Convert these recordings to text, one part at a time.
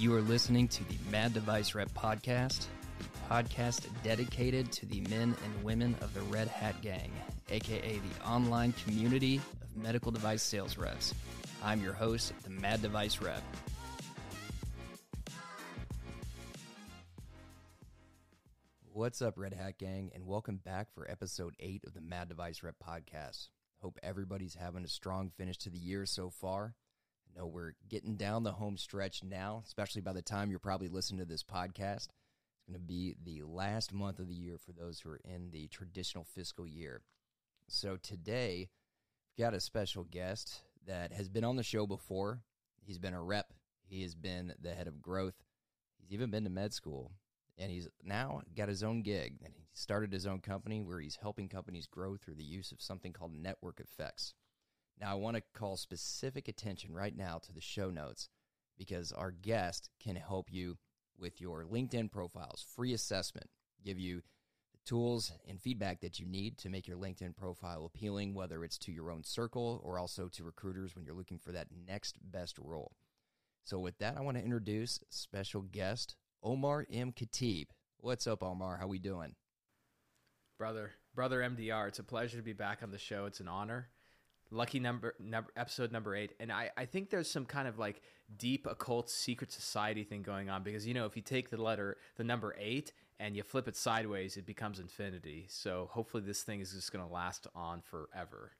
You are listening to the Mad Device Rep podcast, podcast dedicated to the men and women of the Red Hat Gang, aka the online community of medical device sales reps. I'm your host, the Mad Device Rep. What's up, Red Hat Gang, and welcome back for episode 8 of the Mad Device Rep podcast. Hope everybody's having a strong finish to the year so far. Know we're getting down the home stretch now, especially by the time you're probably listening to this podcast. It's going to be the last month of the year for those who are in the traditional fiscal year. So today, we've got a special guest that has been on the show before. He's been a rep, he has been the head of growth, he's even been to med school. And he's now got his own gig, and he started his own company where he's helping companies grow through the use of something called network effects. Now, I want to call specific attention right now to the show notes because our guest can help you with your LinkedIn profiles, free assessment, give you the tools and feedback that you need to make your LinkedIn profile appealing, whether it's to your own circle or also to recruiters when you're looking for that next best role. So, with that, I want to introduce special guest Omar M. Khateeb. What's up, Omar? How we doing? Brother, brother MDR, it's a pleasure to be back on the show. It's an honor lucky number, number episode number eight. And I, I think there's some kind of like deep occult secret society thing going on because you know if you take the letter the number eight and you flip it sideways it becomes infinity. So hopefully this thing is just going to last on forever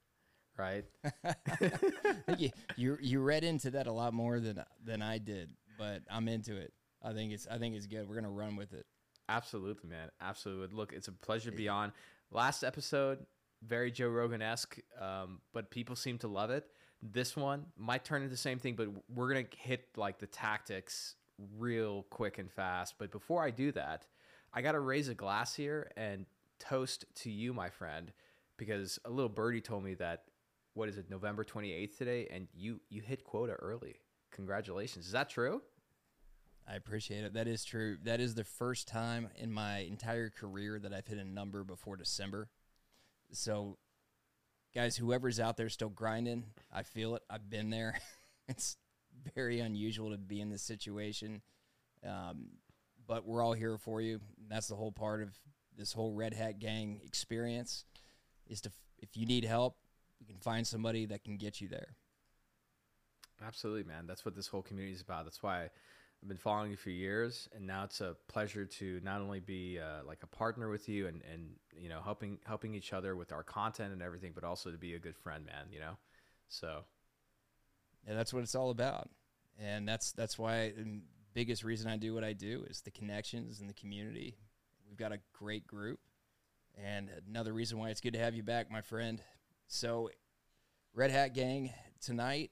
right? You, you you read into that a lot more than than I did but I'm into it. I think it's I think it's good. We're going to run with it. Absolutely man. Absolutely. Look it's a pleasure to be on. Last episode very Joe Rogan esque, um, but people seem to love it. This one might turn into the same thing, but we're gonna hit like the tactics real quick and fast. But before I do that, I gotta raise a glass here and toast to you, my friend, because a little birdie told me that what is it, November twenty eighth today, and you you hit quota early. Congratulations! Is that true? I appreciate it. That is true. That is the first time in my entire career that I've hit a number before December. So, guys, whoever's out there still grinding, I feel it. I've been there. it's very unusual to be in this situation, um, but we're all here for you. And that's the whole part of this whole Red Hat Gang experience. Is to if you need help, we can find somebody that can get you there. Absolutely, man. That's what this whole community is about. That's why I've been following you for years, and now it's a pleasure to not only be uh, like a partner with you and and you know helping helping each other with our content and everything, but also to be a good friend, man. You know, so yeah, that's what it's all about, and that's that's why the biggest reason I do what I do is the connections and the community. We've got a great group, and another reason why it's good to have you back, my friend. So, Red Hat Gang tonight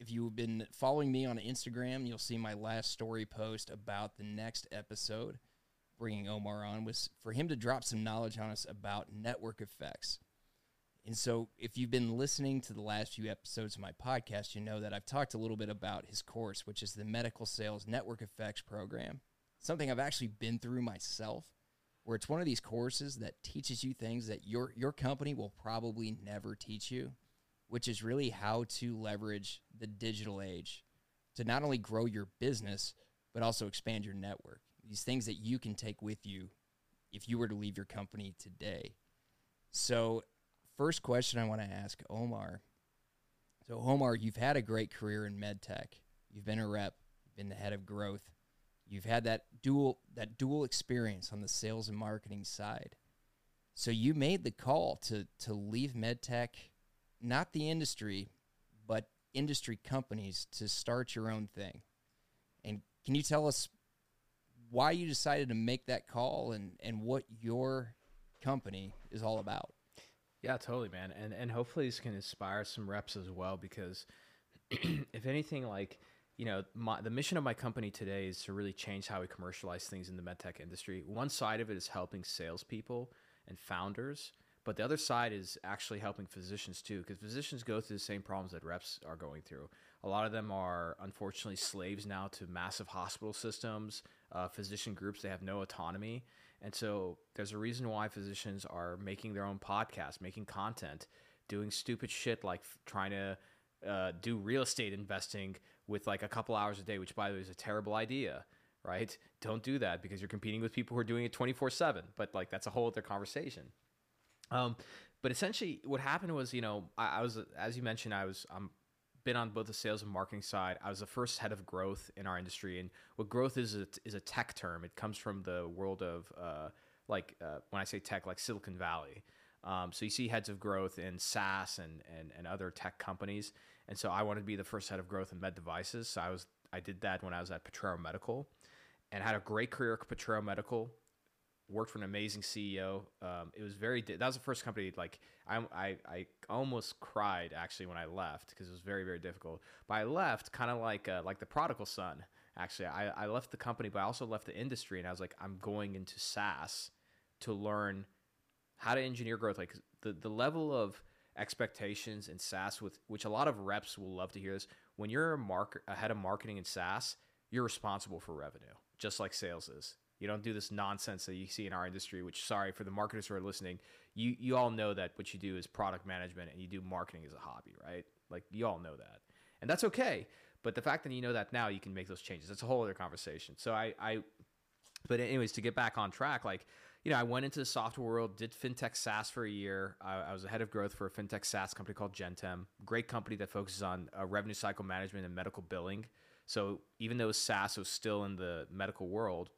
if you've been following me on Instagram, you'll see my last story post about the next episode, bringing Omar on, was for him to drop some knowledge on us about network effects. And so, if you've been listening to the last few episodes of my podcast, you know that I've talked a little bit about his course, which is the Medical Sales Network Effects Program. Something I've actually been through myself, where it's one of these courses that teaches you things that your your company will probably never teach you which is really how to leverage the digital age to not only grow your business, but also expand your network. These things that you can take with you if you were to leave your company today. So, first question I want to ask Omar. So, Omar, you've had a great career in med tech. You've been a rep, been the head of growth. You've had that dual that dual experience on the sales and marketing side. So you made the call to to leave med tech not the industry, but industry companies to start your own thing. And can you tell us why you decided to make that call and, and what your company is all about? Yeah, totally, man. And and hopefully this can inspire some reps as well because if anything like you know, my, the mission of my company today is to really change how we commercialize things in the medtech industry. One side of it is helping salespeople and founders but the other side is actually helping physicians too, because physicians go through the same problems that reps are going through. A lot of them are unfortunately slaves now to massive hospital systems, uh, physician groups. They have no autonomy. And so there's a reason why physicians are making their own podcasts, making content, doing stupid shit like trying to uh, do real estate investing with like a couple hours a day, which by the way is a terrible idea, right? Don't do that because you're competing with people who are doing it 24 seven. But like that's a whole other conversation. Um, but essentially, what happened was, you know, I, I was, as you mentioned, I was, I'm been on both the sales and marketing side. I was the first head of growth in our industry, and what growth is a, is a tech term. It comes from the world of uh, like uh, when I say tech, like Silicon Valley. Um, so you see heads of growth in SaaS and, and and other tech companies, and so I wanted to be the first head of growth in med devices. So I was I did that when I was at Potrero Medical, and had a great career at Potrero Medical worked for an amazing CEO. Um, it was very. That was the first company. Like I, I, I almost cried actually when I left because it was very, very difficult. But I left kind of like uh, like the prodigal son. Actually, I, I left the company, but I also left the industry, and I was like, I'm going into SaaS to learn how to engineer growth. Like the the level of expectations in SaaS, with which a lot of reps will love to hear this. When you're a mark a head of marketing in SaaS, you're responsible for revenue, just like sales is you don't do this nonsense that you see in our industry, which sorry for the marketers who are listening. You you all know that what you do is product management and you do marketing as a hobby, right? Like you all know that. And that's okay. But the fact that you know that now, you can make those changes. That's a whole other conversation. So I, I but anyways, to get back on track, like, you know, I went into the software world, did fintech SaaS for a year. I, I was a head of growth for a fintech SaaS company called Gentem, great company that focuses on uh, revenue cycle management and medical billing. So even though SaaS was still in the medical world,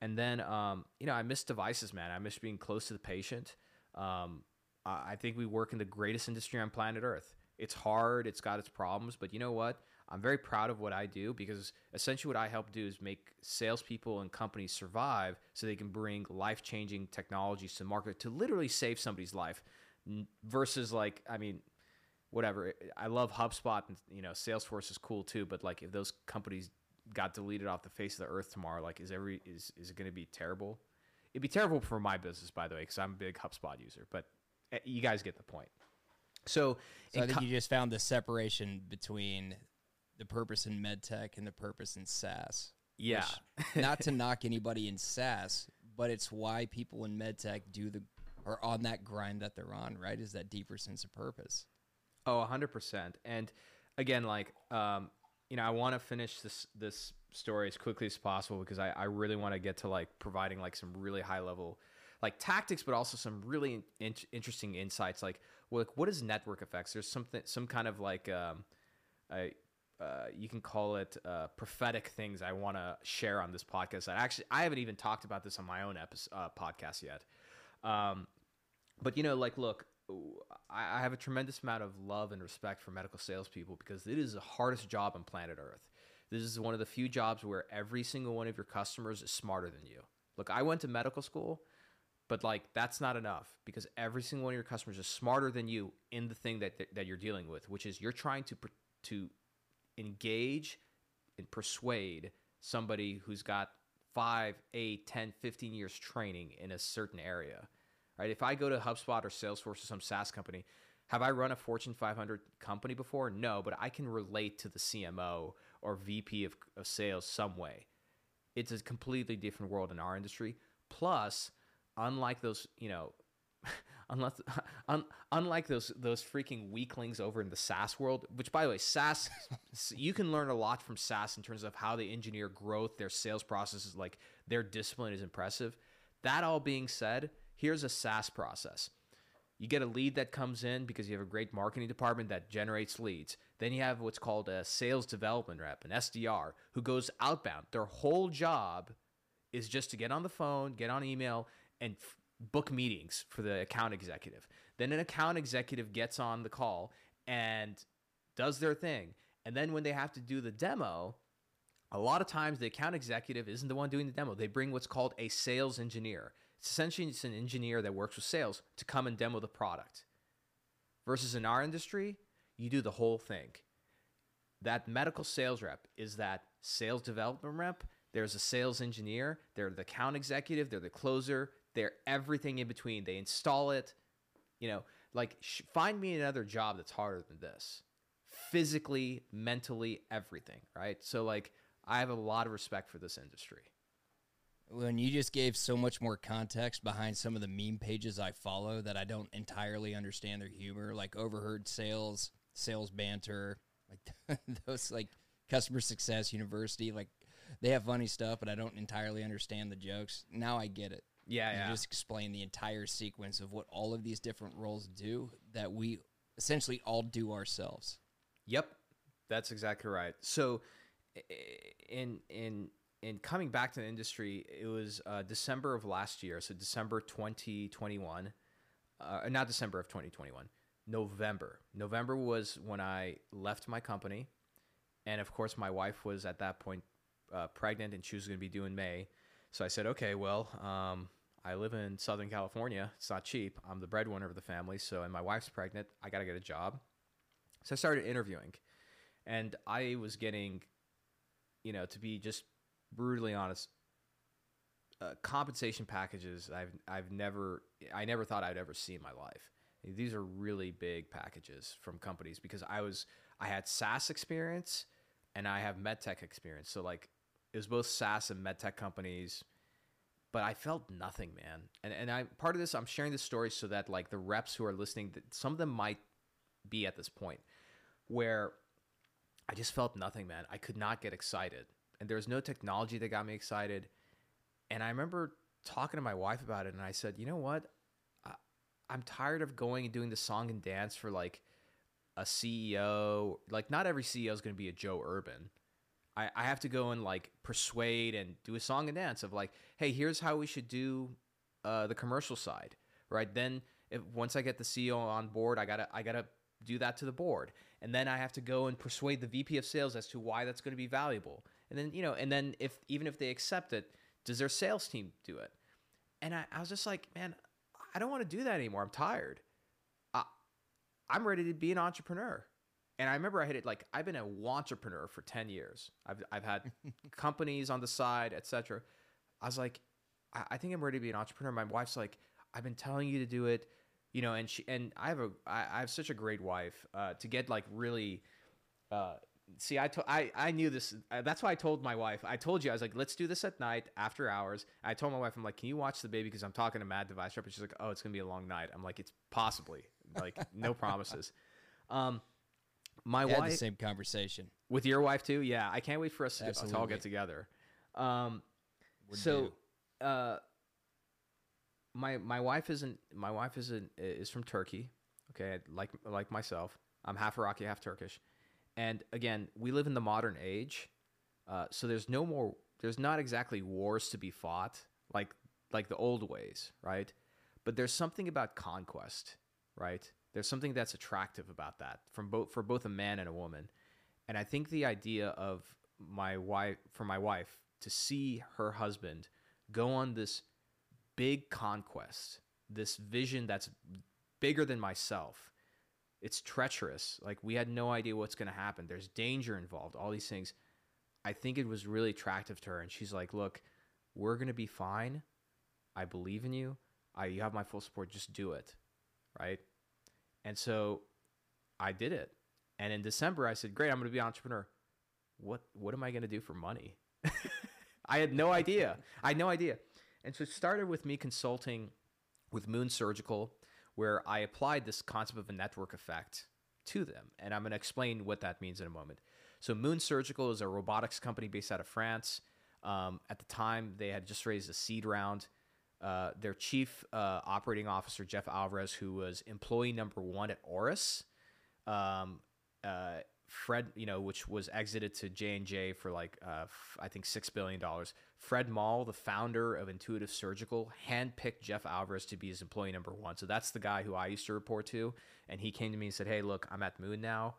and then, um, you know, I miss devices, man. I miss being close to the patient. Um, I think we work in the greatest industry on planet Earth. It's hard, it's got its problems, but you know what? I'm very proud of what I do because essentially what I help do is make salespeople and companies survive so they can bring life changing technologies to market to literally save somebody's life versus like, I mean, whatever. I love HubSpot and, you know, Salesforce is cool too, but like if those companies got deleted off the face of the earth tomorrow, like is every is is it going to be terrible? It'd be terrible for my business, by the way, because I'm a big HubSpot user. But eh, you guys get the point. So, so I think co- you just found the separation between the purpose in medtech and the purpose in SaaS. Yeah. not to knock anybody in SaaS, but it's why people in medtech do the are on that grind that they're on, right? Is that deeper sense of purpose. Oh, 100%. And again, like um, you know, I want to finish this this story as quickly as possible because I, I really want to get to like providing like some really high level like tactics, but also some really in- interesting insights. Like, well, like what is network effects? There's something, some kind of like, um, I, uh, you can call it uh, prophetic things I want to share on this podcast. That actually, I haven't even talked about this on my own episode, uh, podcast yet. Um, but you know, like, look, I have a tremendous amount of love and respect for medical salespeople because it is the hardest job on planet Earth. This is one of the few jobs where every single one of your customers is smarter than you. Look, I went to medical school, but like that's not enough because every single one of your customers is smarter than you in the thing that that you're dealing with, which is you're trying to to engage and persuade somebody who's got 5, 8, 10, 15 years training in a certain area right? If I go to HubSpot or Salesforce or some SaaS company, have I run a Fortune 500 company before? No, but I can relate to the CMO or VP of, of sales some way. It's a completely different world in our industry. Plus, unlike those, you know, unless un, unlike those those freaking weaklings over in the SaaS world, which by the way, SaaS you can learn a lot from SaaS in terms of how they engineer growth, their sales processes, like their discipline is impressive. That all being said, Here's a SaaS process. You get a lead that comes in because you have a great marketing department that generates leads. Then you have what's called a sales development rep, an SDR, who goes outbound. Their whole job is just to get on the phone, get on email, and f- book meetings for the account executive. Then an account executive gets on the call and does their thing. And then when they have to do the demo, a lot of times the account executive isn't the one doing the demo. They bring what's called a sales engineer. Essentially it's an engineer that works with sales to come and demo the product. Versus in our industry, you do the whole thing. That medical sales rep is that sales development rep. There's a sales engineer. They're the account executive. They're the closer. They're everything in between. They install it. You know, like sh- find me another job that's harder than this. Physically, mentally, everything. Right. So like, I have a lot of respect for this industry when you just gave so much more context behind some of the meme pages I follow that I don't entirely understand their humor, like overheard sales, sales banter, like those like Customer Success University. Like they have funny stuff, but I don't entirely understand the jokes. Now I get it. Yeah, You yeah. just explain the entire sequence of what all of these different roles do that we essentially all do ourselves. Yep, that's exactly right. So, in in in coming back to the industry, it was uh, December of last year. So December twenty twenty one, uh, not December of twenty twenty one. November. November was when I left my company, and of course, my wife was at that point uh, pregnant, and she was going to be due in May. So I said, okay, well, um, I live in Southern California. It's not cheap. I'm the breadwinner of the family. So, and my wife's pregnant. I got to get a job. So I started interviewing, and I was getting, you know, to be just brutally honest, uh, compensation packages I've I've never I never thought I'd ever see in my life. These are really big packages from companies because I was I had SaaS experience and I have medtech experience. So like it was both SaaS and medtech companies, but I felt nothing, man. And and I part of this I'm sharing this story so that like the reps who are listening, that some of them might be at this point where I just felt nothing, man. I could not get excited. And there was no technology that got me excited. And I remember talking to my wife about it, and I said, you know what? I, I'm tired of going and doing the song and dance for like a CEO. Like, not every CEO is going to be a Joe Urban. I, I have to go and like persuade and do a song and dance of like, hey, here's how we should do uh, the commercial side, right? Then if once I get the CEO on board, I gotta I gotta do that to the board, and then I have to go and persuade the VP of sales as to why that's going to be valuable, and then you know, and then if even if they accept it, does their sales team do it? And I, I was just like, man, I don't want to do that anymore. I'm tired. I, I'm ready to be an entrepreneur. And I remember I hit it like I've been a entrepreneur for 10 years. I've, I've had companies on the side, etc. I was like, I, I think I'm ready to be an entrepreneur. My wife's like, I've been telling you to do it, you know, and she and I have a I, I have such a great wife uh, to get like really. Uh, see, I, to, I I knew this. Uh, that's why I told my wife. I told you I was like, let's do this at night after hours. I told my wife, I'm like, can you watch the baby because I'm talking to Mad Device Rep, and she's like, oh, it's gonna be a long night. I'm like, it's possibly like no promises. Um, my wife the same conversation. with your wife too. Yeah, I can't wait for us to, to all get together. Um, We're so, due. uh, my my wife isn't my wife isn't is from Turkey. Okay, like like myself, I'm half Iraqi, half Turkish, and again, we live in the modern age, uh, so there's no more. There's not exactly wars to be fought like like the old ways, right? But there's something about conquest, right? There's something that's attractive about that from both for both a man and a woman, and I think the idea of my wife for my wife to see her husband go on this big conquest, this vision that's bigger than myself. It's treacherous. Like we had no idea what's going to happen. There's danger involved, all these things. I think it was really attractive to her and she's like, "Look, we're going to be fine. I believe in you. I you have my full support. Just do it." Right? And so I did it. And in December I said, "Great, I'm going to be an entrepreneur." What what am I going to do for money? I had no idea. I had no idea. And so it started with me consulting with Moon Surgical, where I applied this concept of a network effect to them. And I'm going to explain what that means in a moment. So, Moon Surgical is a robotics company based out of France. Um, at the time, they had just raised a seed round. Uh, their chief uh, operating officer, Jeff Alvarez, who was employee number one at Auris, um, uh, Fred, you know, which was exited to J and J for like uh, f- I think six billion dollars. Fred Moll, the founder of Intuitive Surgical, handpicked Jeff Alvarez to be his employee number one. So that's the guy who I used to report to, and he came to me and said, "Hey, look, I'm at the Moon now,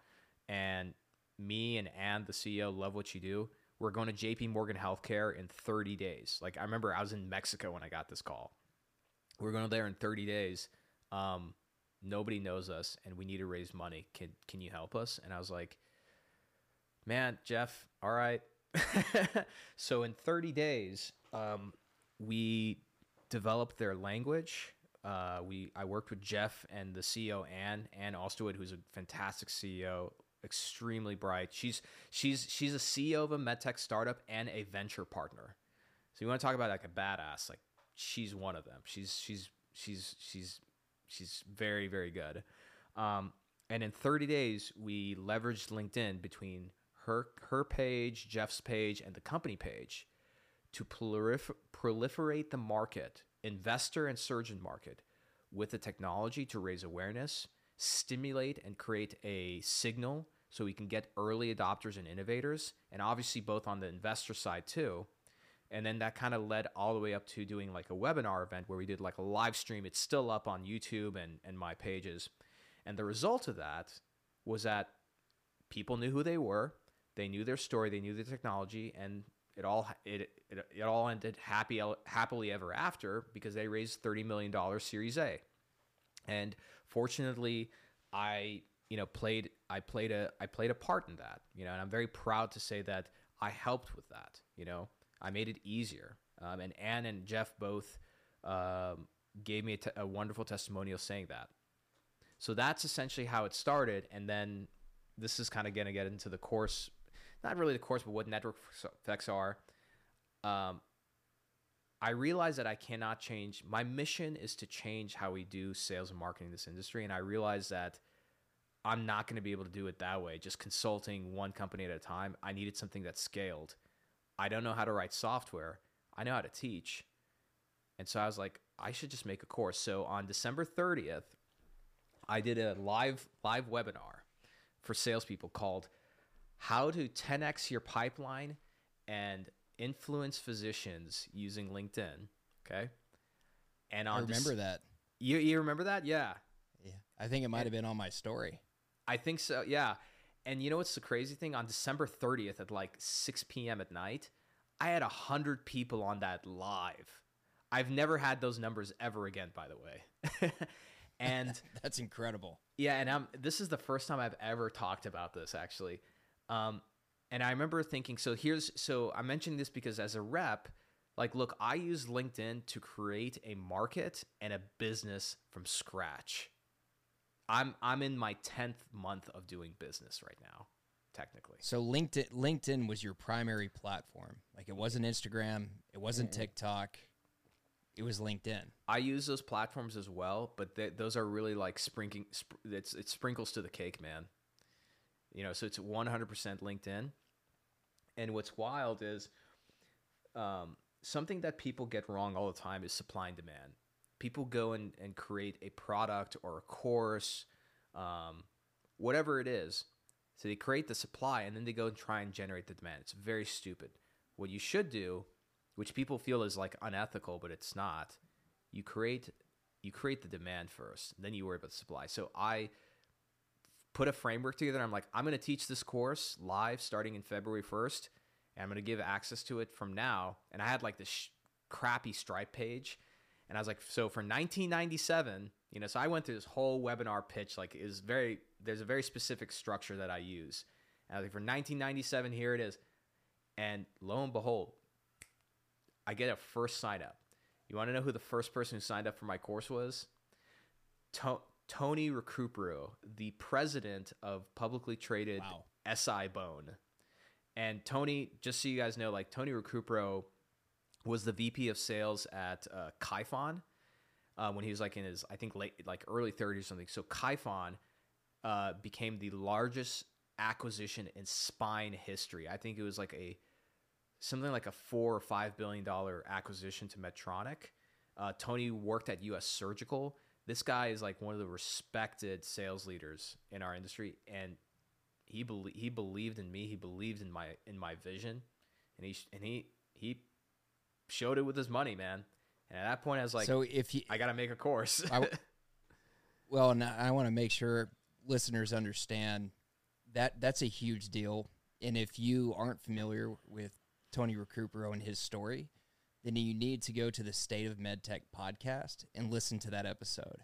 and me and Ann, the CEO, love what you do. We're going to J.P. Morgan Healthcare in 30 days. Like I remember, I was in Mexico when I got this call. We're going there in 30 days. Um, nobody knows us, and we need to raise money. Can can you help us?" And I was like man, Jeff, all right. so in 30 days, um, we developed their language. Uh, we I worked with Jeff and the CEO Anne Ann Alsterwood, who's a fantastic CEO, extremely bright. She's she's she's a CEO of a medtech startup and a venture partner. So you want to talk about like a badass? Like she's one of them. She's she's she's she's she's very very good. Um, and in 30 days, we leveraged LinkedIn between her her page, Jeff's page, and the company page to prolif- proliferate the market, investor and surgeon market, with the technology to raise awareness, stimulate and create a signal so we can get early adopters and innovators, and obviously both on the investor side too. And then that kind of led all the way up to doing like a webinar event where we did like a live stream. It's still up on YouTube and, and my pages. And the result of that was that people knew who they were, they knew their story, they knew the technology, and it all it it, it all ended happy happily ever after because they raised thirty million dollars Series A, and fortunately, I you know played I played a I played a part in that you know, and I'm very proud to say that I helped with that. You know, I made it easier, um, and Ann and Jeff both um, gave me a, wonderful testimonial saying that. So that's essentially how it started, and then this is kind of going to get into the course, not really the course, but what network effects are. Um, I realize that I cannot change. My mission is to change how we do sales and marketing in this industry, and I realize that I'm not going to be able to do it that way, just consulting one company at a time. I needed something that scaled. I don't know how to write software. I know how to teach. And so I was like, I should just make a course. So on December 30th, I did a live live webinar for salespeople called "How to 10x Your Pipeline and Influence Physicians Using LinkedIn." Okay, and on I remember that. You you remember that? Yeah. Yeah, I think it might have been on my story. I think so. Yeah. And you know what's the crazy thing? On December 30th at like 6 p.m. at night, I had 100 people on that live. I've never had those numbers ever again, by the way. and that's incredible. Yeah, and I'm this is the first time I've ever talked about this actually. Um, and I remember thinking, so here's so I mentioned this because as a rep, like look, I use LinkedIn to create a market and a business from scratch. I'm I'm in my 10th month of doing business right now, technically. So LinkedIn LinkedIn was your primary platform. Like it wasn't Instagram, it wasn't mm-hmm. TikTok, it was LinkedIn. I use those platforms as well, but they, those are really like sprinkling. Sp- it's it sprinkles to the cake, man. You know, so it's 100% LinkedIn. And what's wild is um, something that people get wrong all the time is supply and demand. People go and, and create a product or a course, um, whatever it is. So they create the supply and then they go and try and generate the demand. It's very stupid. What you should do which people feel is like unethical, but it's not. You create you create the demand first, then you worry about the supply. So I put a framework together. I'm like, I'm going to teach this course live starting in February 1st, and I'm going to give access to it from now. And I had like this sh- crappy Stripe page, and I was like, so for 1997, you know, so I went through this whole webinar pitch. Like, is very there's a very specific structure that I use. And I was like, for 1997, here it is. And lo and behold, I get a first sign up. You want to know who the first person who signed up for my course was? To- Tony Recupero, the president of publicly traded wow. SI-BONE. And Tony, just so you guys know, like Tony Recupero was the VP of sales at uh, Kyphon uh, when he was like in his, I think, late, like early 30s or something. So Kyphon uh, became the largest acquisition in spine history. I think it was like a something like a four or five billion dollar acquisition to Medtronic. Uh, Tony worked at U.S. Surgical. This guy is like one of the respected sales leaders in our industry, and he be- he believed in me. He believed in my in my vision, and he and he he showed it with his money, man. And at that point, I was like, so if you, I got to make a course. well, and I want to make sure listeners understand that that's a huge deal. And if you aren't familiar with Tony Recupero and his story, then you need to go to the State of MedTech podcast and listen to that episode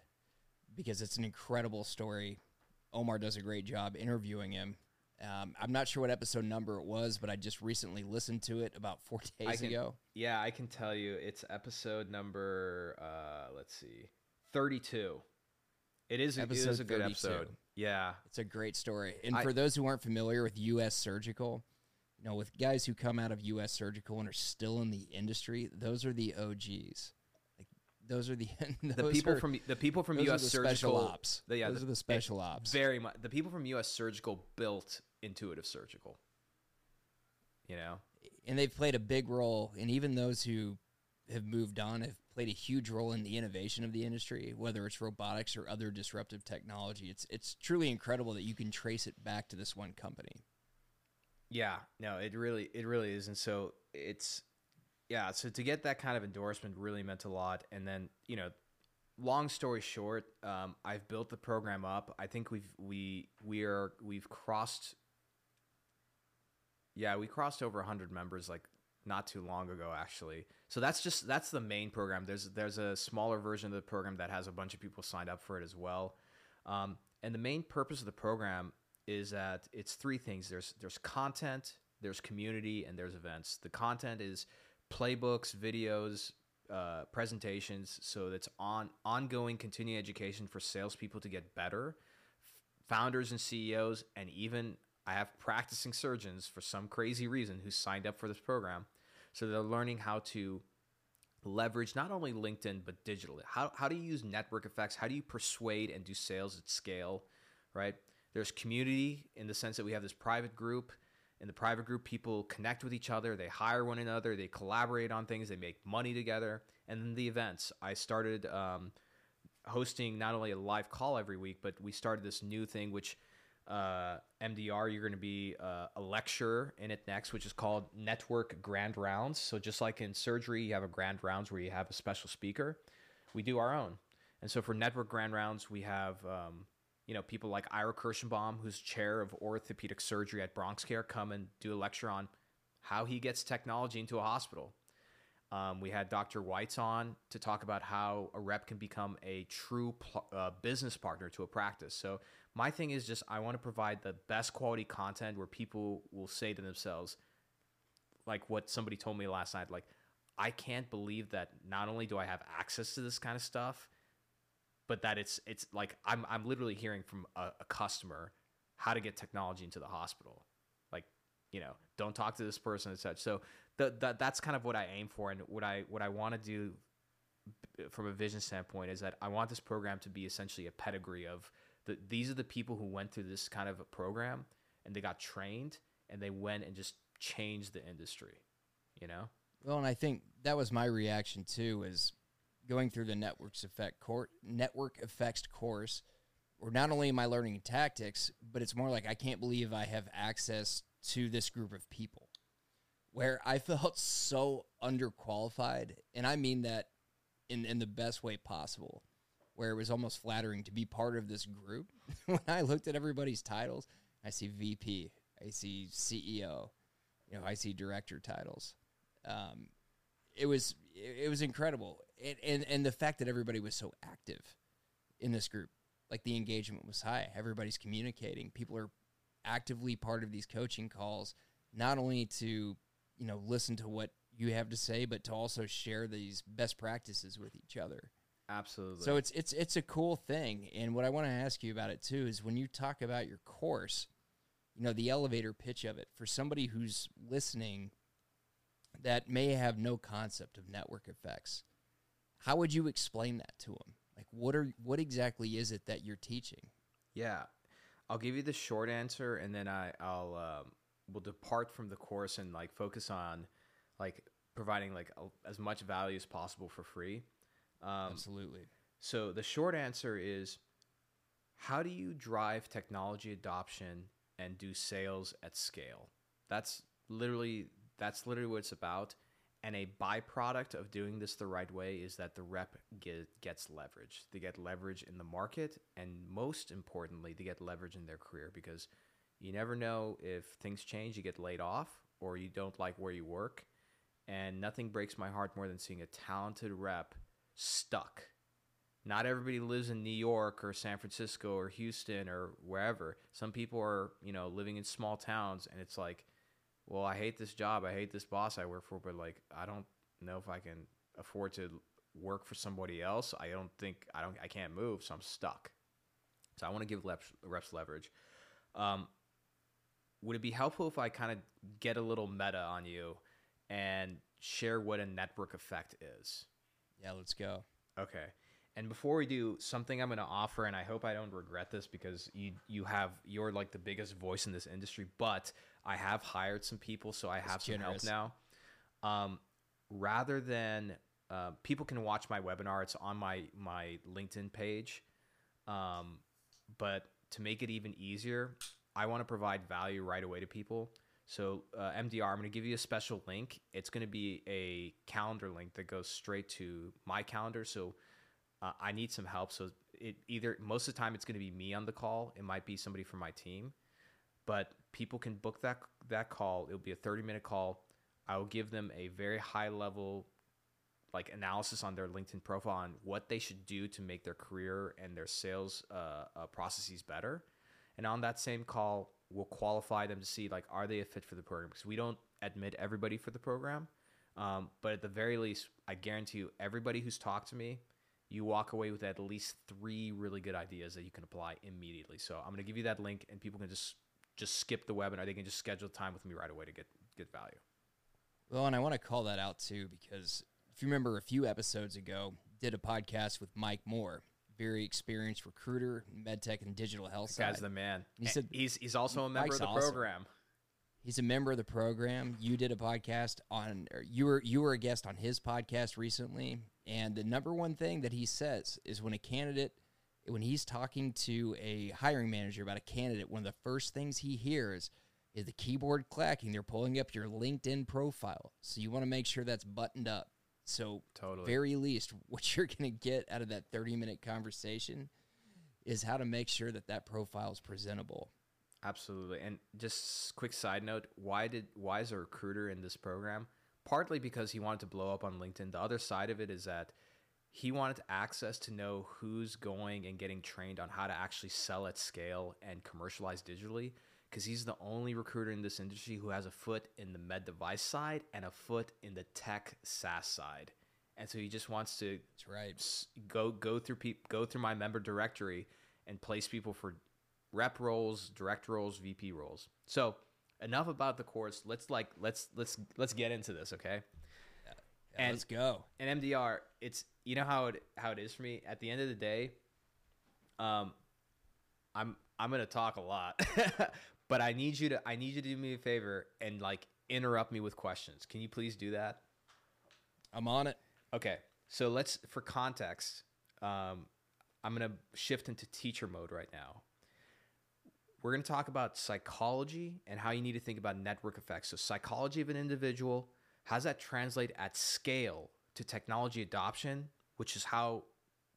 because it's an incredible story. Omar does a great job interviewing him. Um, I'm not sure what episode number it was, but I just recently listened to it about four days can, ago. Yeah, I can tell you it's episode number, uh, let's see, 32. It is, episode it is a good 32. episode. Yeah. It's a great story. And I, for those who aren't familiar with U.S. Surgical, you know, with guys who come out of U.S. Surgical and are still in the industry, those are the OGs. Those are the those the people are, from the people from U.S. Surgical ops. The, yeah, those the, are the special ops. Very much. The people from U.S. Surgical built Intuitive Surgical. You know, and they've played a big role. And even those who have moved on have played a huge role in the innovation of the industry, whether it's robotics or other disruptive technology. It's it's truly incredible that you can trace it back to this one company. Yeah, no, it really it really is, and so it's yeah. So to get that kind of endorsement really meant a lot, and then you know, long story short, um, I've built the program up. I think we've we we are we've crossed. Yeah, we crossed over hundred members like not too long ago actually. So that's just that's the main program. There's there's a smaller version of the program that has a bunch of people signed up for it as well. Um, and the main purpose of the program is that it's three things. There's there's content, there's community, and there's events. The content is playbooks, videos, uh, presentations. So that's on ongoing continuing education for salespeople to get better, founders and CEOs, and even I have practicing surgeons for some crazy reason who signed up for this program. So they're learning how to leverage not only LinkedIn but digitally. How how do you use network effects? How do you persuade and do sales at scale, right? There's community in the sense that we have this private group. In the private group, people connect with each other, they hire one another, they collaborate on things, they make money together. And then the events. I started um, hosting not only a live call every week, but we started this new thing, which uh, MDR, you're going to be uh, a lecturer in it next, which is called Network Grand Rounds. So just like in surgery, you have a grand rounds where you have a special speaker. We do our own. And so for Network Grand Rounds, we have um, you know, people like Ira Kirschenbaum, who's chair of orthopedic surgery at Bronx Care, come and do a lecture on how he gets technology into a hospital. Um, we had Dr. Whites on to talk about how a rep can become a true pl- uh, business partner to a practice. So my thing is just I want to provide the best quality content where people will say to themselves, like what somebody told me last night, like I can't believe that not only do I have access to this kind of stuff, but that it's it's like I'm I'm literally hearing from a, a customer how to get technology into the hospital. Like, you know, don't talk to this person and such. So the, that's kind of what I aim for, and what I what I want to do from a vision standpoint is that I want this program to be essentially a pedigree of the these are the people who went through this kind of a program and they got trained and they went and just changed the industry, you know. Well, and I think that was my reaction too. Is going through the networks effect course, network effects course, or not only am I learning tactics, but it's more like I can't believe I have access to this group of people. Where I felt so underqualified, and I mean that in in the best way possible. Where it was almost flattering to be part of this group. when I looked at everybody's titles, I see VP, I see CEO, you know, I see director titles. Um, it was it was incredible. And, and and the fact that everybody was so active in this group like the engagement was high. Everybody's communicating. People are actively part of these coaching calls not only to you know listen to what you have to say but to also share these best practices with each other. Absolutely. So it's it's it's a cool thing. And what i want to ask you about it too is when you talk about your course you know the elevator pitch of it for somebody who's listening that may have no concept of network effects how would you explain that to them like what are what exactly is it that you're teaching? Yeah. I'll give you the short answer and then i i'll um, will depart from the course and like focus on like providing like a, as much value as possible for free. Um, absolutely. so the short answer is how do you drive technology adoption and do sales at scale? That's literally that's literally what it's about. And a byproduct of doing this the right way is that the rep get, gets leverage. They get leverage in the market, and most importantly, they get leverage in their career because you never know if things change, you get laid off, or you don't like where you work. And nothing breaks my heart more than seeing a talented rep stuck. Not everybody lives in New York or San Francisco or Houston or wherever. Some people are, you know, living in small towns, and it's like well, I hate this job, I hate this boss I work for, but like I don't know if I can afford to work for somebody else. I don't think I don't I can't move, so I'm stuck. So I want to give reps, reps leverage. Um, would it be helpful if I kind of get a little meta on you and share what a network effect is? Yeah, let's go. Okay. And before we do, something I'm going to offer, and I hope I don't regret this because you you have you're like the biggest voice in this industry. But I have hired some people, so I have some generous. help now. Um, rather than uh, people can watch my webinar, it's on my my LinkedIn page. Um, but to make it even easier, I want to provide value right away to people. So uh, MDR, I'm going to give you a special link. It's going to be a calendar link that goes straight to my calendar. So uh, I need some help. So it either most of the time it's going to be me on the call. It might be somebody from my team, but people can book that that call. It'll be a 30 minute call. I will give them a very high level like analysis on their LinkedIn profile on what they should do to make their career and their sales uh, uh, processes better. And on that same call, we'll qualify them to see like are they a fit for the program because we don't admit everybody for the program. Um, but at the very least, I guarantee you, everybody who's talked to me, you walk away with at least three really good ideas that you can apply immediately. So I'm going to give you that link, and people can just just skip the webinar. They can just schedule time with me right away to get get value. Well, and I want to call that out too because if you remember a few episodes ago, did a podcast with Mike Moore, very experienced recruiter, medtech and digital health side. guy's the man. He He said- he's he's also a member Mike's of the awesome. program. He's a member of the program. You did a podcast on, or you were you were a guest on his podcast recently, and the number one thing that he says is when a candidate, when he's talking to a hiring manager about a candidate, one of the first things he hears is the keyboard clacking. They're pulling up your LinkedIn profile, so you want to make sure that's buttoned up. So, Totally. very least, what you're going to get out of that 30 minute conversation is how to make sure that that profile is presentable. Absolutely. And just quick side note, why did why is a recruiter in this program? Partly because he wanted to blow up on LinkedIn. The other side of it is that he wanted access to know who's going and getting trained on how to actually sell at scale and commercialize digitally because he's the only recruiter in this industry who has a foot in the med device side and a foot in the tech SaaS side. And so he just wants to That's right. go go through peop, go through my member directory and place people for rep roles, direct roles, VP roles. So enough about the course. Let's like let's let's let's get into this, okay? Yeah, And- let's go. And MDR, it's you know how it how it is for me. At the end of the day, um, I'm I'm gonna talk a lot, but I need you to I need you to do me a favor and like interrupt me with questions. Can you please do that? I'm on it. Okay, so let's for context, um, I'm gonna shift into teacher mode right now. We're gonna talk about psychology and how you need to think about network effects. So, psychology of an individual, how does that translate at scale to technology adoption, which is how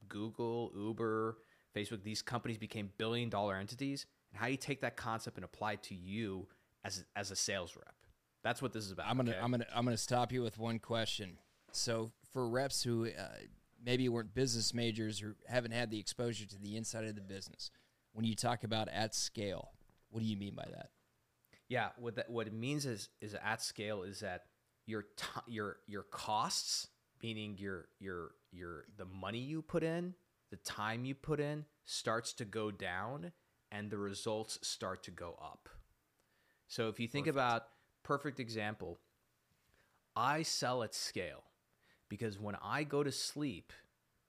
Google, Uber, Facebook, these companies became billion dollar entities, and how do you take that concept and apply it to you as as a sales rep. That's what this is about. I'm gonna okay? I'm gonna I'm gonna stop you with one question. So for reps who uh, maybe weren't business majors or haven't had the exposure to the inside of the business, when you talk about at scale, what do you mean by that? Yeah, what that what it means is is at scale is that your t- your your costs, meaning your your your the money you put in, the time you put in, starts to go down, and the results start to go up. So if you think about perfect example, I sell at scale because when I go to sleep,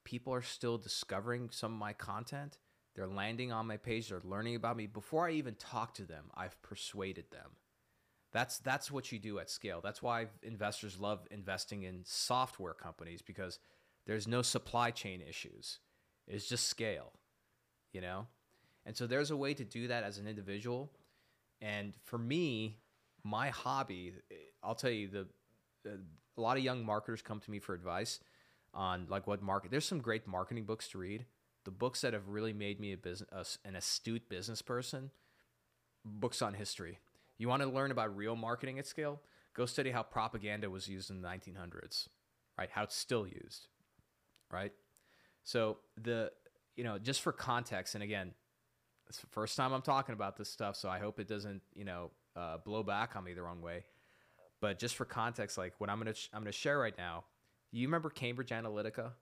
people are still discovering some of my content. They're landing on my page, they're learning about me. Before I even talk to them, I've persuaded them. That's that's what you do at scale. That's why investors love investing in software companies because there's no supply chain issues. It's just scale, you know? And so there's a way to do that as an individual. And for me, my hobby, I'll tell you the a lot of young marketers come to me for advice on like what market. There's some great marketing books to read. The books that have really made me a business an astute business person. Books on history. You want to learn about real marketing at scale? Go study how propaganda was used in the 1900s, right? How it's still used, right? So the you know just for context, and again, it's the first time I'm talking about this stuff, so I hope it doesn't you know uh, blow back on me the wrong way. But just for context, like what I'm gonna sh- I'm gonna share right now. You remember Cambridge Analytica,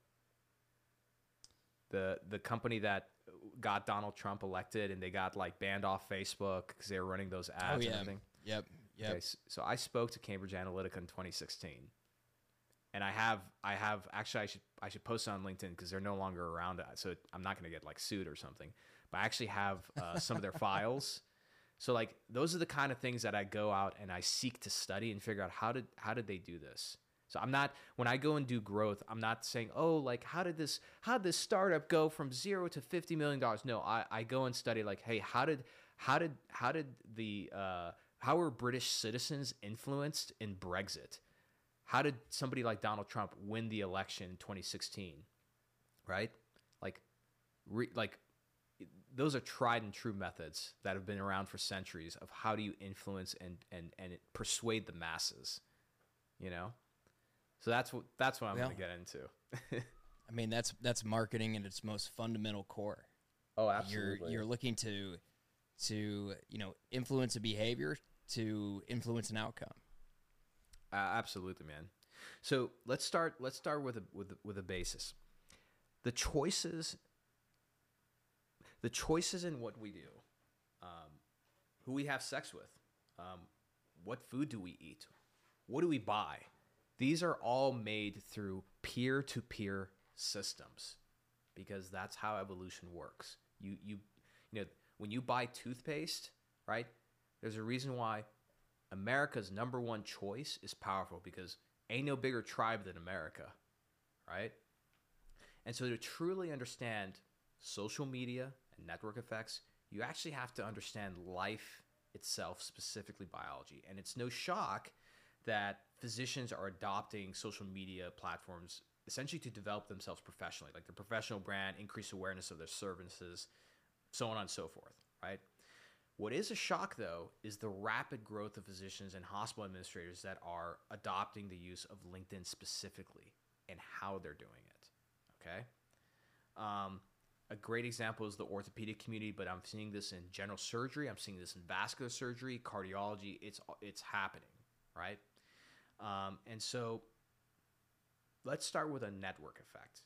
the the company that got Donald Trump elected, and they got like banned off Facebook because they were running those ads oh and yeah. everything. Yep. Yep. Okay, so I spoke to Cambridge Analytica in 2016, and I have I have actually I should I should post on LinkedIn because they're no longer around, uh, so I'm not going to get like sued or something. But I actually have uh, some of their files. So like those are the kind of things that I go out and I seek to study and figure out how did how did they do this. So I'm not when I go and do growth, I'm not saying, oh, like how did this how did this startup go from zero to fifty million dollars? No, I, I go and study like, hey, how did how did how did the uh, how were British citizens influenced in Brexit? How did somebody like Donald Trump win the election in 2016? Right? Like, re, like those are tried and true methods that have been around for centuries of how do you influence and and and persuade the masses, you know. So that's what that's what I'm Well- going to get into. I mean, that's that's marketing in its most fundamental core. oh, You're you're looking to to you know influence a behavior to influence an outcome. Uh, absolutely, man. So let's start. Let's start with a with with a basis. The choices. The choices in what we do, um, who we have sex with, um, what food do we eat, what do we buy. These are all made through peer to peer systems, because that's how evolution works. You you you know when you buy toothpaste, right? There's a reason why America's number one choice is powerful because ain't no bigger tribe than America, right? And so to truly understand social media and network effects, you actually have to understand life itself, specifically biology. And it's no shock that physicians are adopting social media platforms essentially to develop themselves professionally, like their professional brand, increase awareness of their services, so on and so forth, right? What is a shock, though, is the rapid growth of physicians and hospital administrators that are adopting the use of LinkedIn specifically and how they're doing it. Okay. Um, a great example is the orthopedic community, but I'm seeing this in general surgery. I'm seeing this in vascular surgery, cardiology. It's it's happening, right? Um, and so, let's start with a network effect,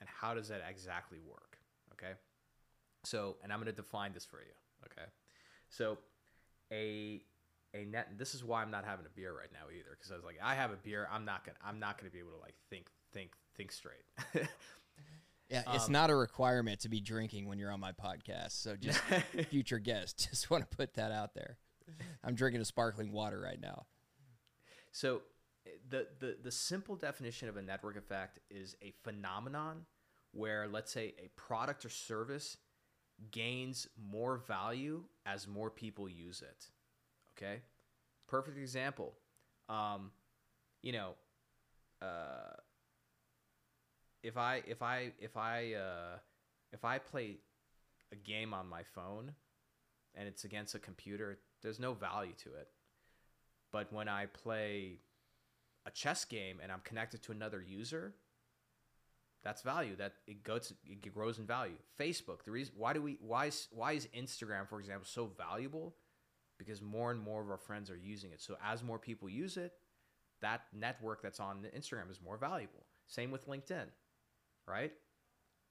and how does that exactly work? Okay. So, and I'm going to define this for you. Okay. So, a a net. This is why I'm not having a beer right now either, because I was like, I have a beer. I'm not gonna. I'm not gonna be able to like think think think straight. Yeah, it's Um, not a requirement to be drinking when you're on my podcast. So just future guest, just want to put that out there. I'm drinking a sparkling water right now. So the, the the simple definition of a network effect is a phenomenon where let's say a product or service gains more value as more people use it. Okay? Perfect example. Um, you know, uh, if I if I if I uh, if I play a game on my phone and it's against a computer, there's no value to it. But when I play a chess game and I'm connected to another user, that's value. That it goes, it grows in value. Facebook. The reason why do we why is why is Instagram, for example, so valuable? Because more and more of our friends are using it. So as more people use it, that network that's on Instagram is more valuable. Same with LinkedIn, right?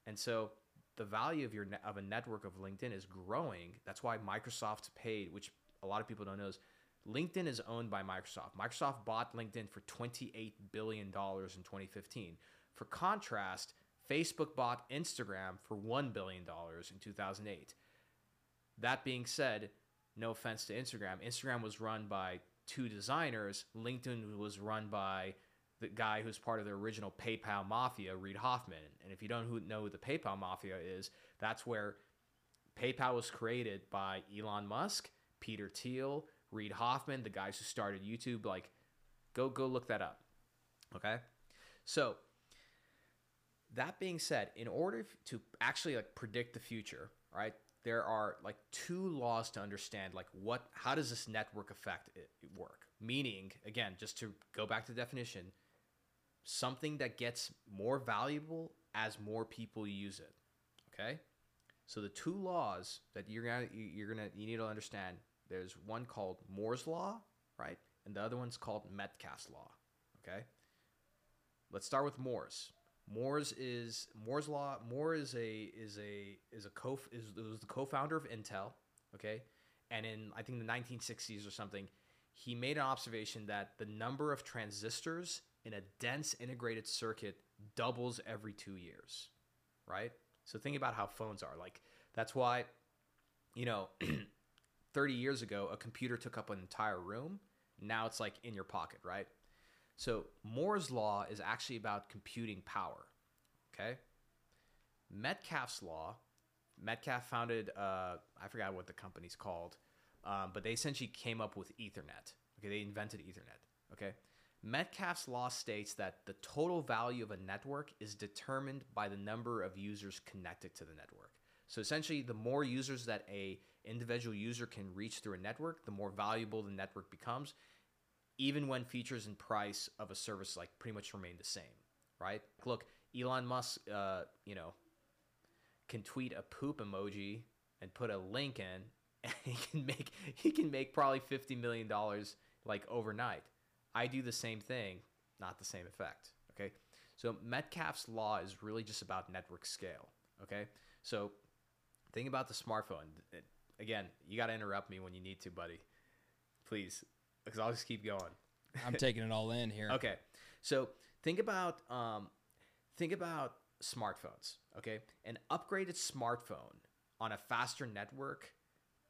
And so the value of your of a network of LinkedIn is growing. That's why Microsoft paid, which a lot of people don't know is LinkedIn is owned by Microsoft. Microsoft bought LinkedIn for 28 billion dollars in 2015. For contrast, Facebook bought Instagram for 1 billion dollars in 2008. That being said, no offense to Instagram, Instagram was run by two designers. LinkedIn was run by the guy who's part of the original PayPal mafia, Reid Hoffman. And if you don't know who the PayPal mafia is, that's where PayPal was created by Elon Musk, Peter Thiel, Reid Hoffman, the guys who started YouTube. Like, go go look that up. Okay, so that being said, in order to actually like predict the future, right? There are like two laws to understand like what how does this network effect it work? Meaning, again, just to go back to the definition, something that gets more valuable as more people use it. Okay? So the two laws that you're gonna you're gonna you need to understand. There's one called Moore's law, right, and the other one's called Metcalfe's law. Okay. Let's start with Moore's. Moore's is Moore's law. Moore is a is a is a co is was the co-founder of Intel. Okay, and in I think the 1960s or something, he made an observation that the number of transistors in a dense integrated circuit doubles every two years, right? So think about how phones are. Like that's why, you know, 30 years ago, a computer took up an entire room. Now it's like in your pocket, right? So Moore's law is actually about computing power. Okay. Metcalfe's law. Metcalfe founded, uh, I forgot what the company's called, um, but they essentially came up with Ethernet. Okay, they invented Ethernet. Okay, Metcalfe's law states that the total value of a network is determined by the number of users connected to the network. So essentially, the more users that a individual user can reach through a network, the more valuable the network becomes, even when features and price of a service like pretty much remain the same, right? Look, Elon Musk, uh, you know, can tweet a poop emoji and put a link in, and he can make he can make probably fifty million dollars like overnight I do the same thing, not the same effect. Okay. So Metcalfe's law is really just about network scale. Okay. So think about the smartphone. Again, you got to interrupt me when you need to, buddy. Please, because I'll just keep going. I'm taking it all in here. Okay. So think about um, think about smartphones. Okay, an upgraded smartphone on a faster network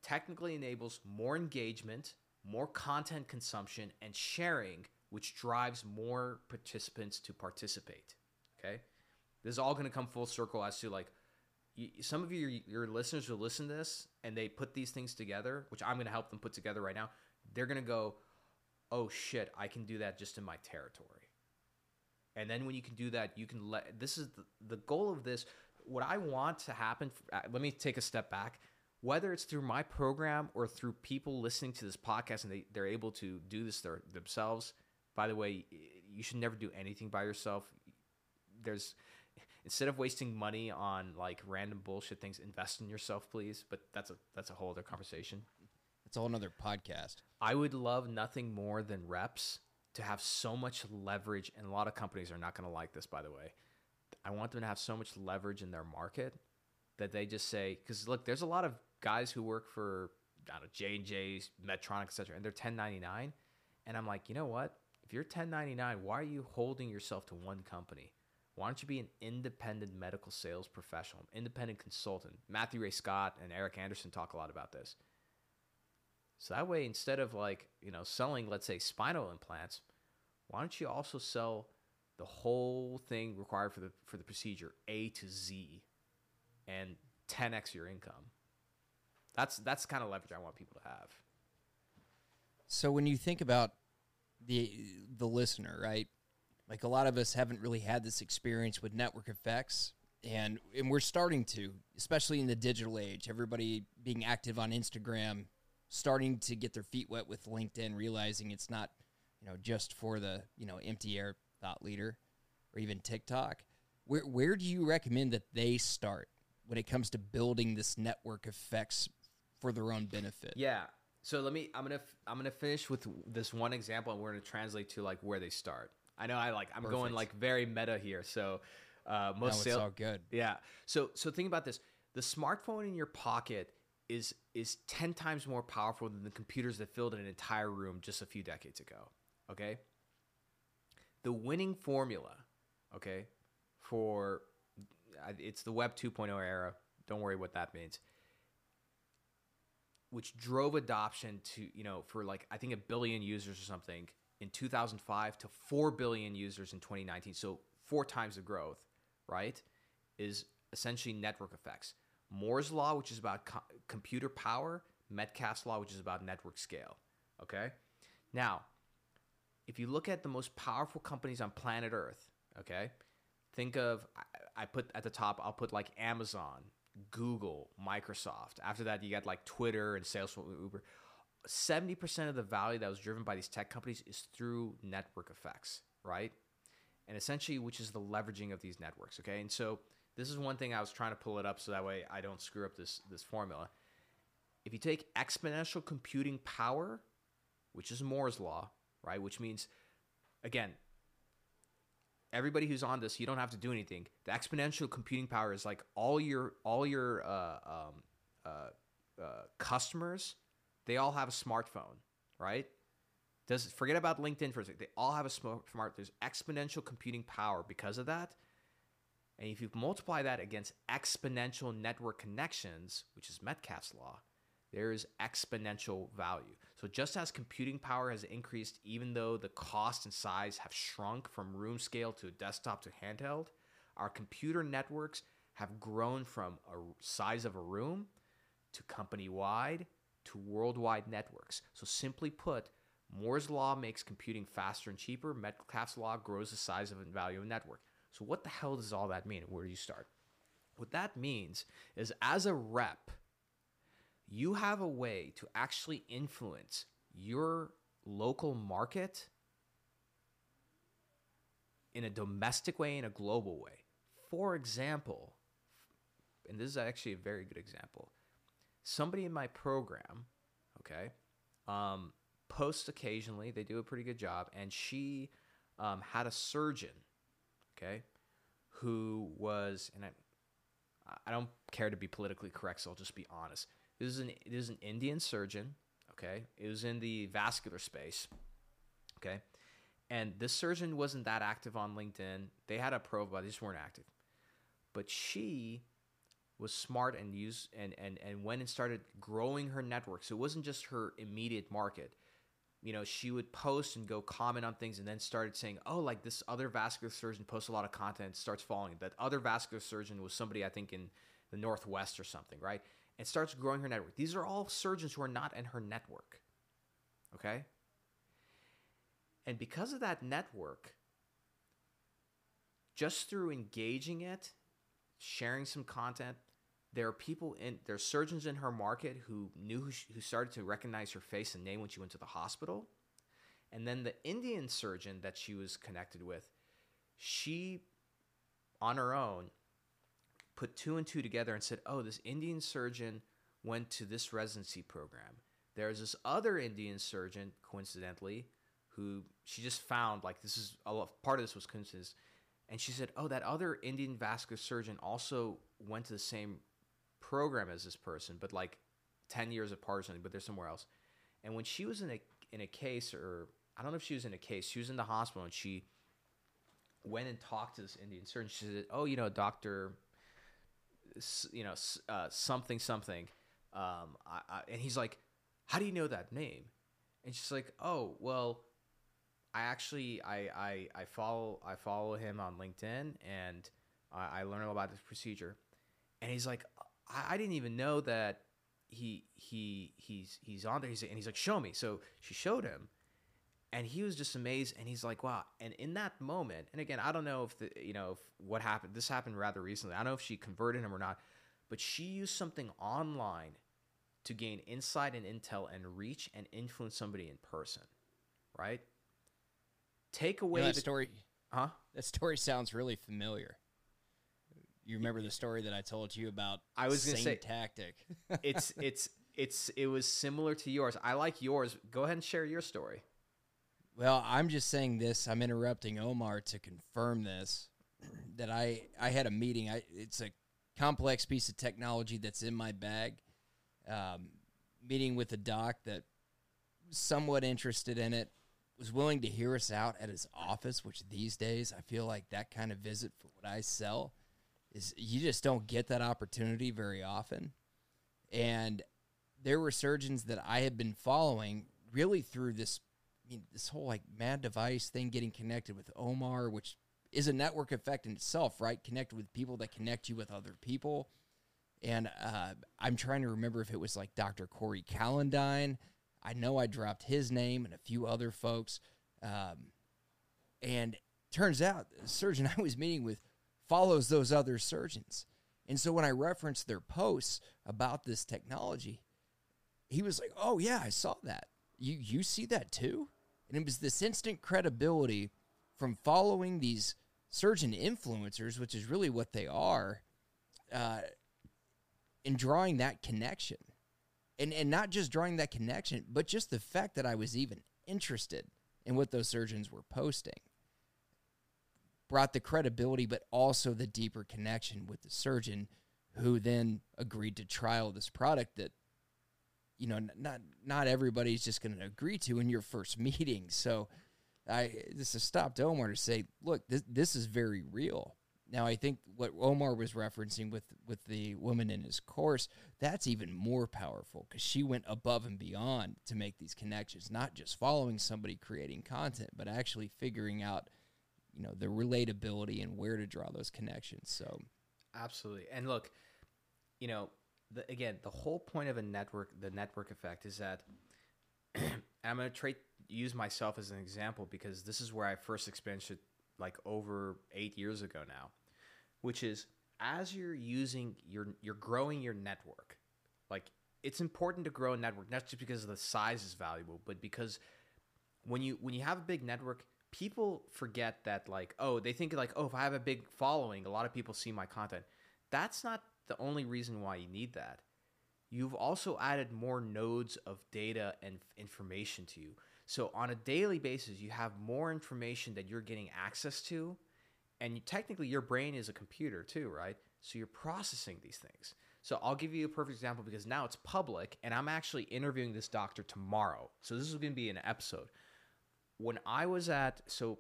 technically enables more engagement more content consumption and sharing, which drives more participants to participate. Okay, this is all going to come full circle as to like you, some of your your listeners will listen to this and they put these things together, which I'm going to help them put together right now. They're going to go, "Oh shit, I can do that just in my territory." And then when you can do that, you can let this is the, the goal of this. What I want to happen, uh, let me take a step back whether it's through my program or through people listening to this podcast and they, they're able to do this their, themselves by the way you should never do anything by yourself there's instead of wasting money on like random bullshit things invest in yourself please but that's a that's a whole other conversation it's a whole other podcast i would love nothing more than reps to have so much leverage and a lot of companies are not going to like this by the way i want them to have so much leverage in their market that they just say because look there's a lot of guys who work for I don't know J and J's, Medtronic, etc., and they're 1099, and I'm like, you know what? If you're 1099, why are you holding yourself to one company? Why don't you be an independent medical sales professional, independent consultant? Matthew Ray Scott and Eric Anderson talk a lot about this. So that way, instead of like you know selling, let's say spinal implants, why don't you also sell the whole thing required for the for the procedure, A to Z, and 10x your income? That's that's the kind of leverage I want people to have. So when you think about the the listener, right? Like a lot of us haven't really had this experience with network effects and and we're starting to, especially in the digital age. Everybody being active on Instagram, starting to get their feet wet with LinkedIn, realizing it's not, you know, just for the, you know, empty air thought leader or even TikTok. Where where do you recommend that they start when it comes to building this network effects for their own benefit. Yeah. So let me. I'm gonna. I'm gonna finish with this one example, and we're gonna translate to like where they start. I know. I like. I'm Perfect. going like very meta here. So uh, most no, all good. Yeah. So so think about this. The smartphone in your pocket is is ten times more powerful than the computers that filled an entire room just a few decades ago. Okay. The winning formula, okay, for it's the Web 2.0 era. Don't worry what that means which drove adoption to you know for like I think a billion users or something in 2005 to 4 billion users in 2019. So four times the growth, right? Is essentially network effects. Moore's law, which is about co- computer power, Metcalfe's law, which is about network scale. Okay, now if you look at the most powerful companies on planet Earth, okay, think of I, I put at the top. I'll put like Amazon, Google, Microsoft. After that, you got like Twitter and Salesforce, Uber. 70% of the value that was driven by these tech companies is through network effects, right? And essentially, which is the leveraging of these networks, okay? And so this is one thing I was trying to pull it up so that way I don't screw up this, this formula. If you take exponential computing power, which is Moore's law, right? Which means, again, everybody who's on this, you don't have to do anything. The exponential computing power is like all your all your uh, um, uh, uh, customers, they all have a smartphone, right? Does forget about LinkedIn for a second. They all have a smart. There's exponential computing power because of that. And if you multiply that against exponential network connections, which is Metcalfe's law, there is exponential value. So just as computing power has increased, even though the cost and size have shrunk from room scale to desktop to handheld, our computer networks have grown from a size of a room to company wide to worldwide networks. So simply put, Moore's law makes computing faster and cheaper. Metcalfe's law grows the size of and value of a network. So what the hell does all that mean? Where do you start? What that means is as a rep, you have a way to actually influence your local market in a domestic way, in a global way. For example, and this is actually a very good example, somebody in my program, okay, um, posts occasionally. They do a pretty good job, and she um, had a surgeon, okay, who was, and I, I don't care to be politically correct, so I'll just be honest. This is an this is an Indian surgeon, okay. It was in the vascular space, okay, and this surgeon wasn't that active on LinkedIn. They had a profile, they just weren't active. But she was smart and used and, and and went and started growing her network. So it wasn't just her immediate market. You know, she would post and go comment on things and then started saying, Oh, like this other vascular surgeon posts a lot of content, starts following. That other vascular surgeon was somebody I think in the Northwest or something, right? And starts growing her network. These are all surgeons who are not in her network. Okay? And because of that network, just through engaging it, sharing some content, there are people in there are surgeons in her market who knew who, she, who started to recognize her face and name when she went to the hospital. And then the indian surgeon that she was connected with she on her own put two and two together and said oh this indian surgeon went to this residency program. There's this other indian surgeon coincidentally who she just found like this is a lot, part of this was coincidence. And she said oh that other indian vascular surgeon also went to the same program as this person, but like 10 years apart or something, but they're somewhere else. And when she was in a in a case, or I don't know if she was in a case, she was in the hospital and she went and talked to this Indian surgeon. She said, "Oh, you know, doctor, you know, uh, something something," um, I, I, and he's like, "How do you know that name?" And she's like, "Oh, well." I actually I, I, I follow I follow him on LinkedIn and I, I learn about this procedure, and he's like, I, I didn't even know that he he he's he's on there. He's and he's like, show me. So she showed him, and he was just amazed. And he's like, wow. And in that moment, and again, I don't know if the you know if what happened. This happened rather recently. I don't know if she converted him or not, but she used something online to gain insight and intel and reach and influence somebody in person, right? Take away you know, that the story. Huh? That story sounds really familiar. You remember the story that I told you about? I was going to say tactic. it's it's it's it was similar to yours. I like yours. Go ahead and share your story. Well, I'm just saying this. I'm interrupting Omar to confirm this. That I I had a meeting. I it's a complex piece of technology that's in my bag. Um, meeting with a doc that was somewhat interested in it was willing to hear us out at his office, which these days I feel like that kind of visit for what I sell is you just don't get that opportunity very often. And there were surgeons that I had been following really through this I mean, this whole like mad device thing getting connected with Omar, which is a network effect in itself, right? Connected with people that connect you with other people. And uh, I'm trying to remember if it was like Dr. Corey Calendine. I know I dropped his name and a few other folks. Um, and turns out the surgeon I was meeting with follows those other surgeons. And so when I referenced their posts about this technology, he was like, "Oh yeah, I saw that. You you see that too?" And it was this instant credibility from following these surgeon influencers, which is really what they are, uh, in drawing that connection, and and not just drawing that connection, but just the fact that I was even interested in what those surgeons were posting brought the credibility, but also the deeper connection with the surgeon who then agreed to trial this product that you know, not not everybody's just going to agree to in your first meeting. So, I this stopped Omar to say, look, this this is very real. Now, I think what Omar was referencing with with the woman in his course, that's even more powerful because she went above and beyond to make these connections, not just following somebody creating content, but actually figuring out, you know, the relatability and where to draw those connections. So, Absolutely. And look, you know, the, again, the whole point of a network, the network effect, is that I'm going to try use myself as an example because this is where I first experienced it like over eight years ago now, which is as you're using your, you're growing your network. Like it's important to grow a network, not just because the size is valuable, but because when you when you have a big network, people forget that like oh they think like oh if I have a big following, a lot of people see my content. That's not the only reason why you need that. You've also added more nodes of data and information to you. So on a daily basis, you have more information that you're getting access to, and you, technically your brain is a computer too, right? So you're processing these things. So I'll give you a perfect example because now it's public, and I'm actually interviewing this doctor tomorrow. So this is going to be an episode. When I was at, so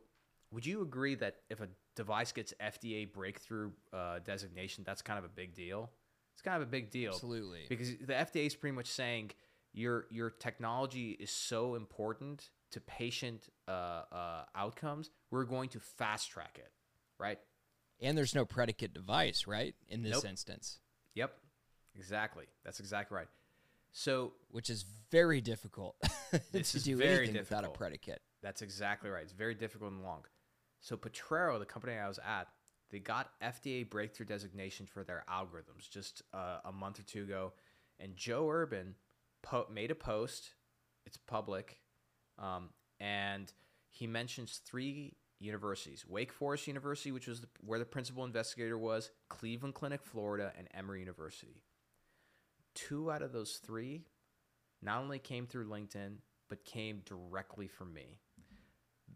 would you agree that if a device gets FDA breakthrough uh, designation, that's kind of a big deal? It's kind of a big deal. Absolutely. Because the FDA is pretty much saying your your technology is so important to patient uh, uh, outcomes, we're going to fast track it, right? and there's no predicate device, right? In this Nope. instance, Yep, exactly. That's exactly right. So which is very difficult to do very anything without a predicate. That's exactly right. It's very difficult and long. So Potrero, the company I was at, they got FDA breakthrough designation for their algorithms just uh, a month or two ago, and Joe Urban po- made a post. It's public, um, and he mentions three universities: Wake Forest University, which was the, where the principal investigator was, Cleveland Clinic, Florida, and Emory University. Two out of those three not only came through LinkedIn, but came directly from me.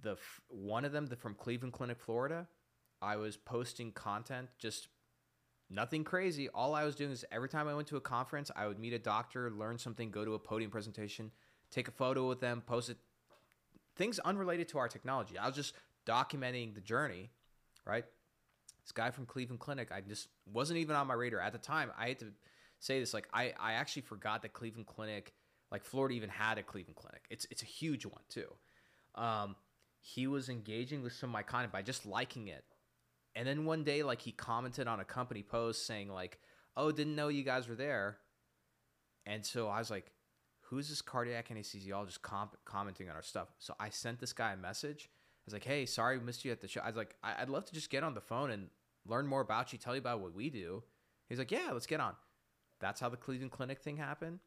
The one of them, the from Cleveland Clinic, Florida, I was posting content, just nothing crazy. All I was doing is every time I went to a conference, I would meet a doctor, learn something, go to a podium presentation, take a photo with them, post it. Things unrelated to our technology. I was just documenting the journey, right? This guy from Cleveland Clinic, I just wasn't even on my radar at the time. I had to say this, like I, I actually forgot that Cleveland Clinic, like Florida, even had a Cleveland Clinic. It's it's a huge one too. Um, he was engaging with some of my content by just liking it, and then one day, like he commented on a company post saying like, "Oh, didn't know you guys were there," and so I was like, "Who's this cardiac anesthesiologist comp- commenting on our stuff?" So I sent this guy a message. I was like, "Hey, sorry, missed you at the show." I was like, I- "I'd love to just get on the phone and learn more about you, tell you about what we do." He's like, "Yeah, let's get on." That's how the Cleveland Clinic thing happened.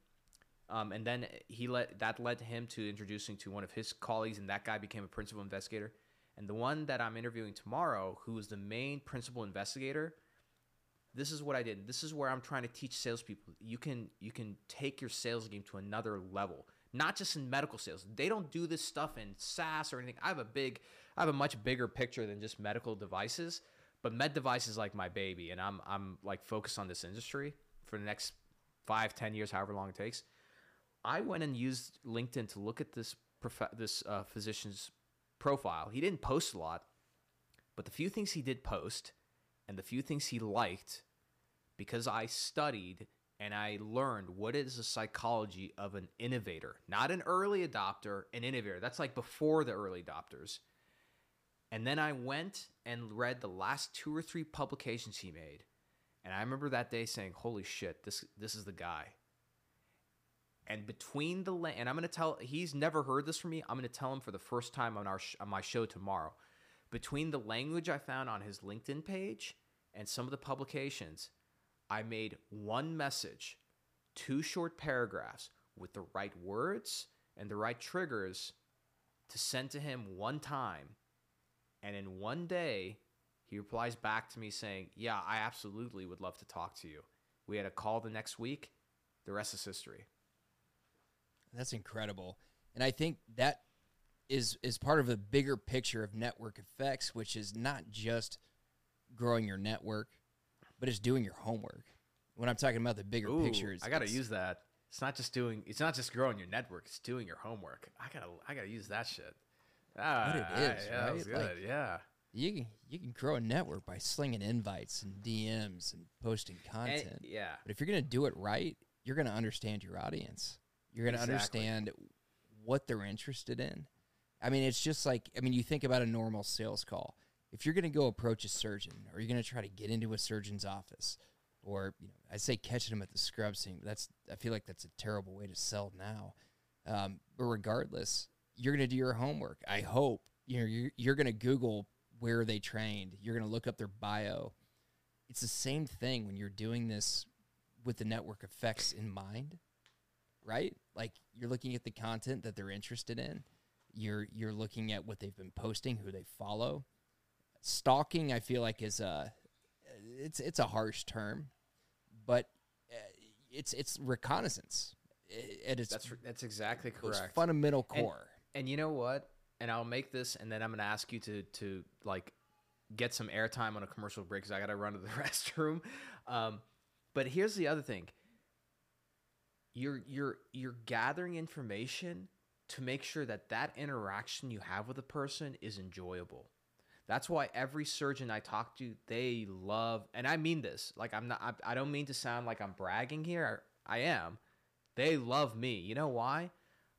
Um, and then he let that led him to introducing to one of his colleagues, and that guy became a principal investigator. And the one that I'm interviewing tomorrow, who is the main principal investigator, this is what I did. This is where I'm trying to teach salespeople. You can you can take your sales game to another level, not just in medical sales. They don't do this stuff in SaaS or anything. I have a big, I have a much bigger picture than just medical devices. But med device is like my baby, and I'm I'm like focused on this industry for the next five, ten years, however long it takes. I went and used LinkedIn to look at this prof- this uh, physician's profile. He didn't post a lot, but the few things he did post and the few things he liked, because I studied and I learned what is the psychology of an innovator, not an early adopter, an innovator. That's like before the early adopters. And then I went and read the last two or three publications he made. And I remember that day saying, "Holy shit, this this is the guy." And between the la- and I'm going to tell he's never heard this from me. I'm going to tell him for the first time on our on my show tomorrow. Between the language I found on his LinkedIn page and some of the publications, I made one message, two short paragraphs with the right words and the right triggers to send to him one time. And in one day, he replies back to me saying, Yeah, I absolutely would love to talk to you. We had a call the next week. The rest is history. That's incredible. And I think that is is part of a bigger picture of network effects, which is not just growing your network, but it's doing your homework. When I'm talking about the bigger Ooh, picture, I got to use that. It's not just doing. It's not just growing your network. It's doing your homework. I gotta. I gotta use that shit. Ah, What it is, yeah, that was right? good. Like- yeah. You can you can grow a network by slinging invites and DMs and posting And- content. yeah. But if you're going to do it right, you're going to understand your audience. You're going to Exactly. understand what they're interested in. I mean, it's just like I mean, you think about a normal sales call. If you're going to go approach a surgeon, or you're going to try to get into a surgeon's office, or you know, I say catching them at the scrub scene. That's I feel like that's a terrible way to sell now. Um, but regardless, you're going to do your homework. I hope you know you're, you're going to Google where they trained. You're going to look up their bio. It's the same thing when you're doing this with the network effects in mind, right? Like you're looking at the content that they're interested in. You're you're looking at what they've been posting, who they follow. Stalking, I feel like, is a it's it's a harsh term, but uh, it's it's reconnaissance at its That's that's exactly correct. fundamental And- core. And you know what? And I'll make this, and then I'm gonna ask you to to like get some airtime on a commercial break because I gotta run to the restroom. Um, but here's the other thing: you're you're you're gathering information to make sure that that interaction you have with a person is enjoyable. That's why every surgeon I talk to, they love, and I mean this. Like I'm not, I, I don't mean to sound like I'm bragging here. I am. They love me. You know why?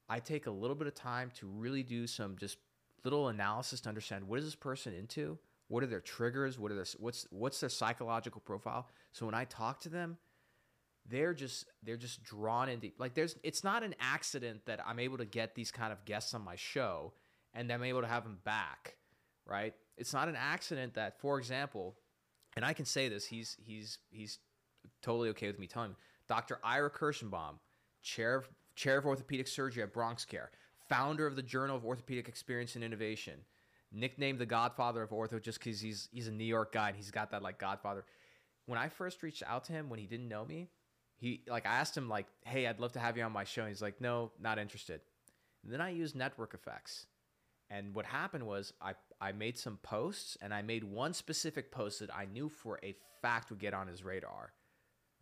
I take a little bit of time to really do some just little analysis to understand what is this person into, what are their triggers, what are their what's what's their psychological profile. So when I talk to them, they're just they're just drawn into like there's it's not an accident that I'm able to get these kind of guests on my show and I'm able to have them back, right? It's not an accident that, for example, and I can say this, he's he's he's totally okay with me telling him, Dr. Ira Kirschenbaum, chair of chair of orthopedic surgery at Bronx Care, founder of the Journal of Orthopedic Experience and Innovation, nicknamed the Godfather of Ortho just because he's he's a New York guy and he's got that like Godfather. When I first reached out to him when he didn't know me, he like I asked him like, "Hey, I'd love to have you on my show." And he's like, "No, not interested." And then I used network effects. And what happened was I I made some posts and I made one specific post that I knew for a fact would get on his radar,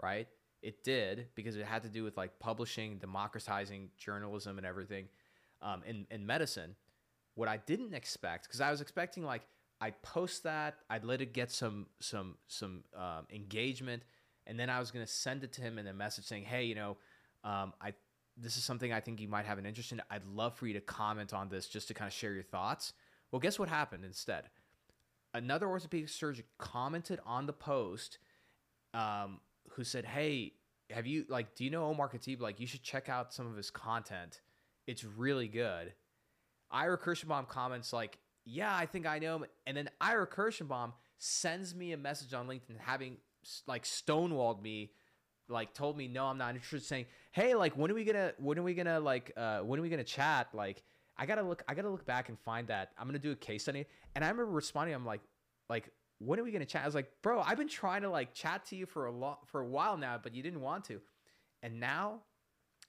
right? It did because it had to do with like publishing, democratizing journalism and everything um, in in medicine. What I didn't expect because I was expecting like I'd post that, I'd let it get some some some um, engagement, and then I was gonna send it to him in a message saying, "Hey, you know, um, I this is something I think you might have an interest in. I'd love for you to comment on this just to kind of share your thoughts." Well, guess what happened instead? Another orthopedic surgeon commented on the post, um, who said, "Hey, have you like? Do you know Omar Khateeb? Like, you should check out some of his content. It's really good." Ira Kirschenbaum comments like, "Yeah, I think I know him," and then Ira Kirschenbaum sends me a message on LinkedIn, having like stonewalled me, like told me, "No, I'm not interested." Saying, "Hey, like, when are we gonna? When are we gonna like? Uh, when are we gonna chat? Like, I gotta look. I gotta look back and find that. I'm gonna do a case study." And I remember responding, "I'm like, like." When are we gonna chat? I was like, bro, I've been trying to like chat to you for a lot for a while now, but you didn't want to. And now,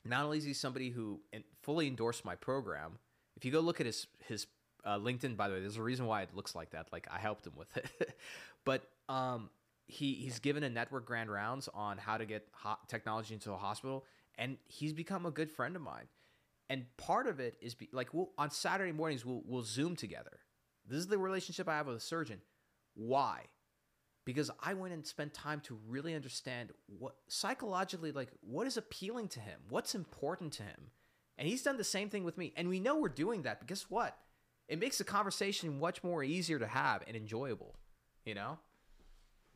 not only is he somebody who fully endorsed my program, if you go look at his his uh, LinkedIn, by the way, there's a reason why it looks like that. Like I helped him with it, but um, he he's given a network grand rounds on how to get technology into a hospital, and he's become a good friend of mine. And part of it is be, like we'll, on Saturday mornings we'll we'll Zoom together. This is the relationship I have with a surgeon. Why? Because I went and spent time to really understand what psychologically, like what is appealing to him, what's important to him, and he's done the same thing with me. And we know we're doing that. But guess what? It makes the conversation much more easier to have and enjoyable. You know?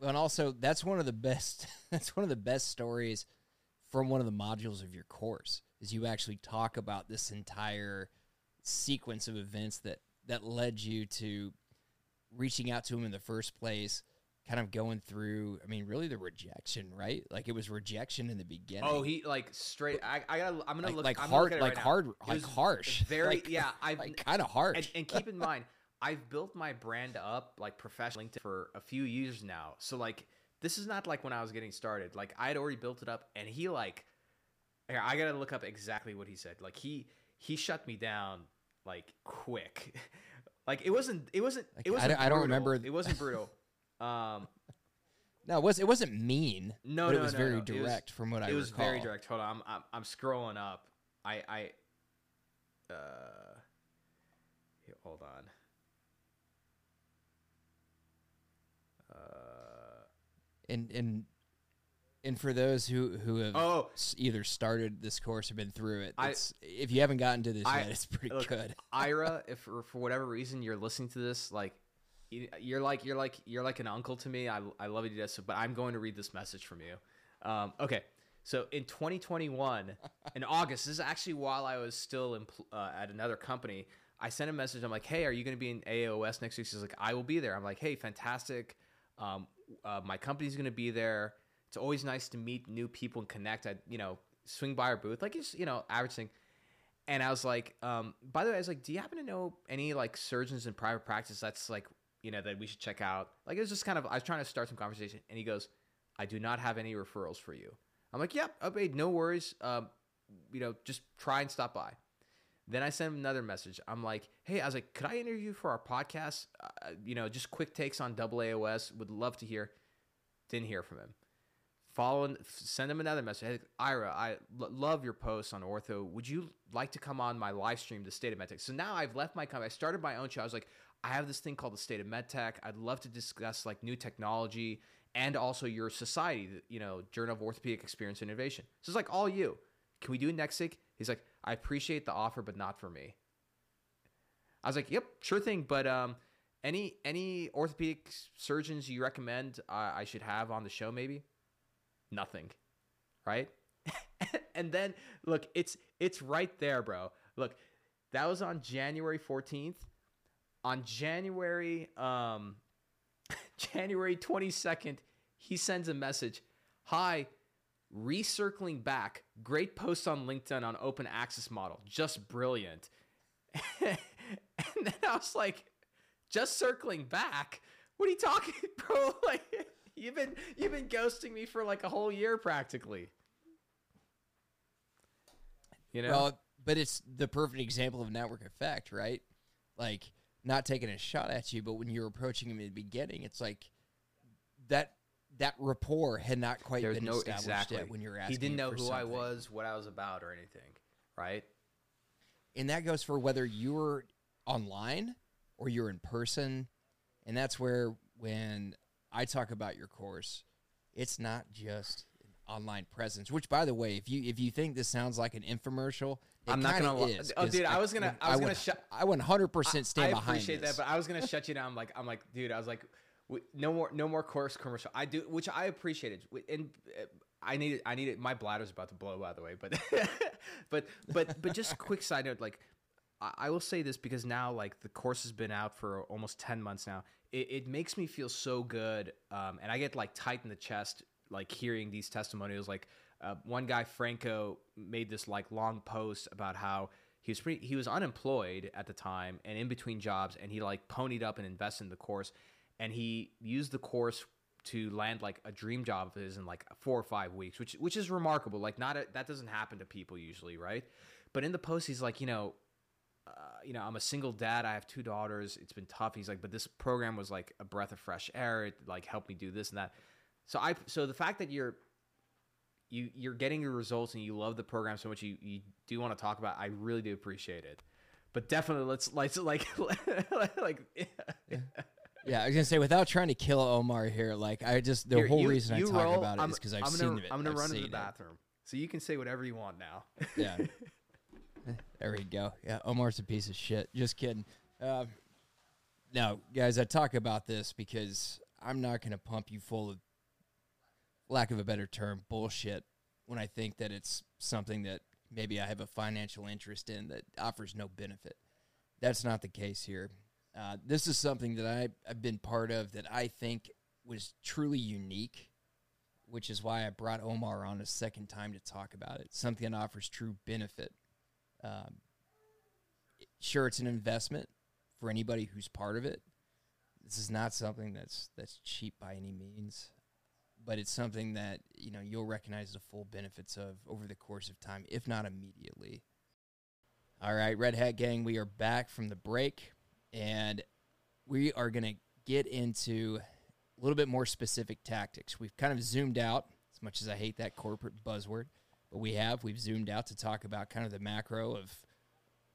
And also that's one of the best that's one of the best stories from one of the modules of your course is you actually talk about this entire sequence of events that that led you to reaching out to him in the first place kind of going through i mean really the rejection right like it was rejection in the beginning Oh, he like straight. I, I gotta. I'm gonna like, look. like I'm hard look at it like right hard It like harsh Very Like- yeah. I've like kind of harsh and, and keep in mind, I've built my brand up like professionally for a few years now. So like, this is not like when I was getting started. Like I had already built it up, and he like, I gotta look up exactly what he said. Like he he shut me down like quick. like it wasn't it wasn't it I wasn't. don't- I don't remember- It wasn't brutal. Um, No, it was it wasn't mean. No, but no, it was no, very no. It was- direct from what I it was very direct. Hold on, I'm, I'm I'm scrolling up. I I uh hold on. And and and for those who who have oh, either started this course or been through it, I- if you haven't gotten to this I- yet, it's pretty look, good. Ira, if for, whatever reason you're listening to this, like you- you're like you're like you're like an uncle to me. I I love you to death. So, but I'm going to read this message from you. Um, okay, so in 2021, in August, this is actually while I was still empl- uh, at another company. I sent a message. I'm like, "Hey, are you going to be in AOS next week?" She's like, "I will be there." I'm like, "Hey, fantastic. Um, uh, my company's going to be there. It's always nice to meet new people and connect. I, you know, swing by our booth, like it's you know, average thing." and I was like, um, by the way, I was like, do you happen to know any like surgeons in private practice that's like, you know, that we should check out? Like, it was just kind of, I was trying to start some conversation, and he goes, I do not have any referrals for you. I'm like, yep, okay, no worries. Um, you know, just try and stop by. Then I sent him another message. I'm like, hey, I was like, could I interview for our podcast? Uh, you know, just quick takes on double AOS. Would love to hear. Didn't hear from him. Following send him another message. Hey, ira i love your posts on ortho. Would you like to come on my live stream the state of medtech? So now i've left my company i started my own show. I was like i have this thing called the state of medtech. I'd love to discuss like new technology and also your society you know journal of orthopedic experience and innovation. So it's like all you. Can we do next week he's like i appreciate the offer but not for me. I was like yep sure thing but um any any orthopedic surgeons you recommend uh, i should have on the show maybe? Nothing right? And then look it's it's right there bro. Look that was on january 14th on january um january 22nd he sends a message. Hi recircling back great post on linkedin on open access model just brilliant and then i was like just circling back what are you talking bro like You've been you've been ghosting me for like a whole year practically. You know? Well, but it's the perfect example of network effect, right? Like not taking a shot at you, but when you're approaching him in the beginning, it's like that that rapport had not quite There's been no established exactly. yet when you're asking. he didn't know who I was, what I was about, or anything, right? and that goes for whether you're online or you're in person, and that's where when I talk about your course, it's not just an online presence. Which, by the way, if you if you think this sounds like an infomercial, it I'm not gonna li- is, oh, dude, I was gonna- I was would, gonna shut- I went 100 percent stand I behind appreciate this. that, but I was gonna shut you down. I'm like, I'm like, dude, I was like, no more, no more course commercial. I do, which I appreciated, and uh, I needed, I needed. My bladder's about to blow, by the way, but, but, but, but just quick side note, like, I, I will say this because now, like, the course has been out for almost ten months now. It, it makes me feel so good, um, and I get like tight in the chest, like hearing these testimonials. Like, uh, one guy, Franco, made this like long post about how he was pretty, he was unemployed at the time and in between jobs, and he like ponied up and invested in the course, and he used the course to land like a dream job of his in like four or five weeks, which which is remarkable. Like not a, that doesn't happen to people usually, right? But in the post, he's like, you know, uh, you know, I'm a single dad. I have two daughters. It's been tough. He's like, but this program was like a breath of fresh air. It like helped me do this and that. So I, so the fact that you're, you you're getting your results and you love the program so much, you you do want to talk about. I really do appreciate it. But definitely, let's let's like like. yeah, I was gonna say without trying to kill Omar here, like I just the Here, whole you- reason I talk roll. about it I'm- is because I've I'm seen gonna, it. I'm gonna I've run to the it. bathroom, so you can say whatever you want now. Yeah. there we go. Yeah, Omar's a piece of shit. Just kidding. Um, no, guys, I talk about this because I'm not going to pump you full of, lack of a better term, bullshit when I think that it's something that maybe I have a financial interest in that offers no benefit. That's not the case here. Uh, this is something that I, I've been part of that I think was truly unique which is why I brought Omar on a second time to talk about it. Something that offers true benefit. Um, sure, it's an investment for anybody who's part of it. This is not something that's that's cheap by any means, but it's something that you know you'll recognize the full benefits of over the course of time, if not immediately. All right, Red Hat Gang, we are back from the break, and we are going to get into a little bit more specific tactics. We've kind of zoomed out, as much as I hate that corporate buzzword, but we have. We've zoomed out to talk about kind of the macro of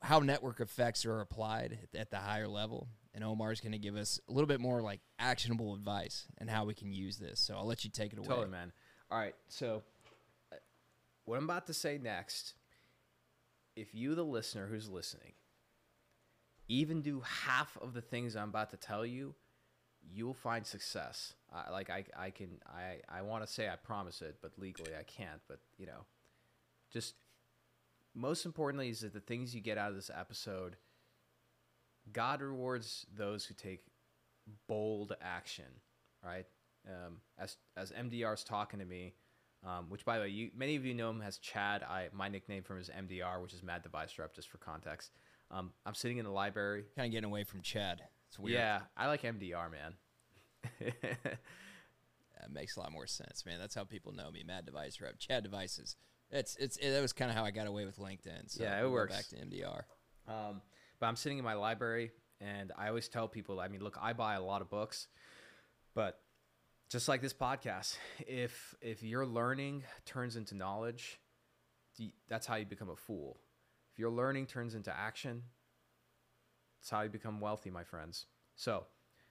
how network effects are applied at the higher level. And Omar's going to give us a little bit more like actionable advice and how we can use this. So I'll let you take it away. Totally, man. All right. So, uh, what I'm about to say next, if you, the listener who's listening, even do half of the things I'm about to tell you, you'll find success. Uh, like I, I can, I, I want to say I promise it, but legally I can't. But you know, just most importantly is that the things you get out of this episode, God rewards those who take bold action, right? Um, as as MDR's talking to me, um, which by the way, you, many of you know him as Chad. I my nickname from his MDR, which is Mad Device Rep, just for context. Um, I'm sitting in the library. Kind of getting away from Chad. It's weird. Yeah, I like MDR, man. that makes a lot more sense, man. That's how people know me. Mad Device Rep, Chad Devices. It's it's it, that was kind of how I got away with LinkedIn. So yeah, it we'll works. Back to MDR. Um, but I'm sitting in my library, and I always tell people. I mean, look, I buy a lot of books, but just like this podcast, if if your learning turns into knowledge, that's how you become a fool. If your learning turns into action, that's how you become wealthy, my friends. So,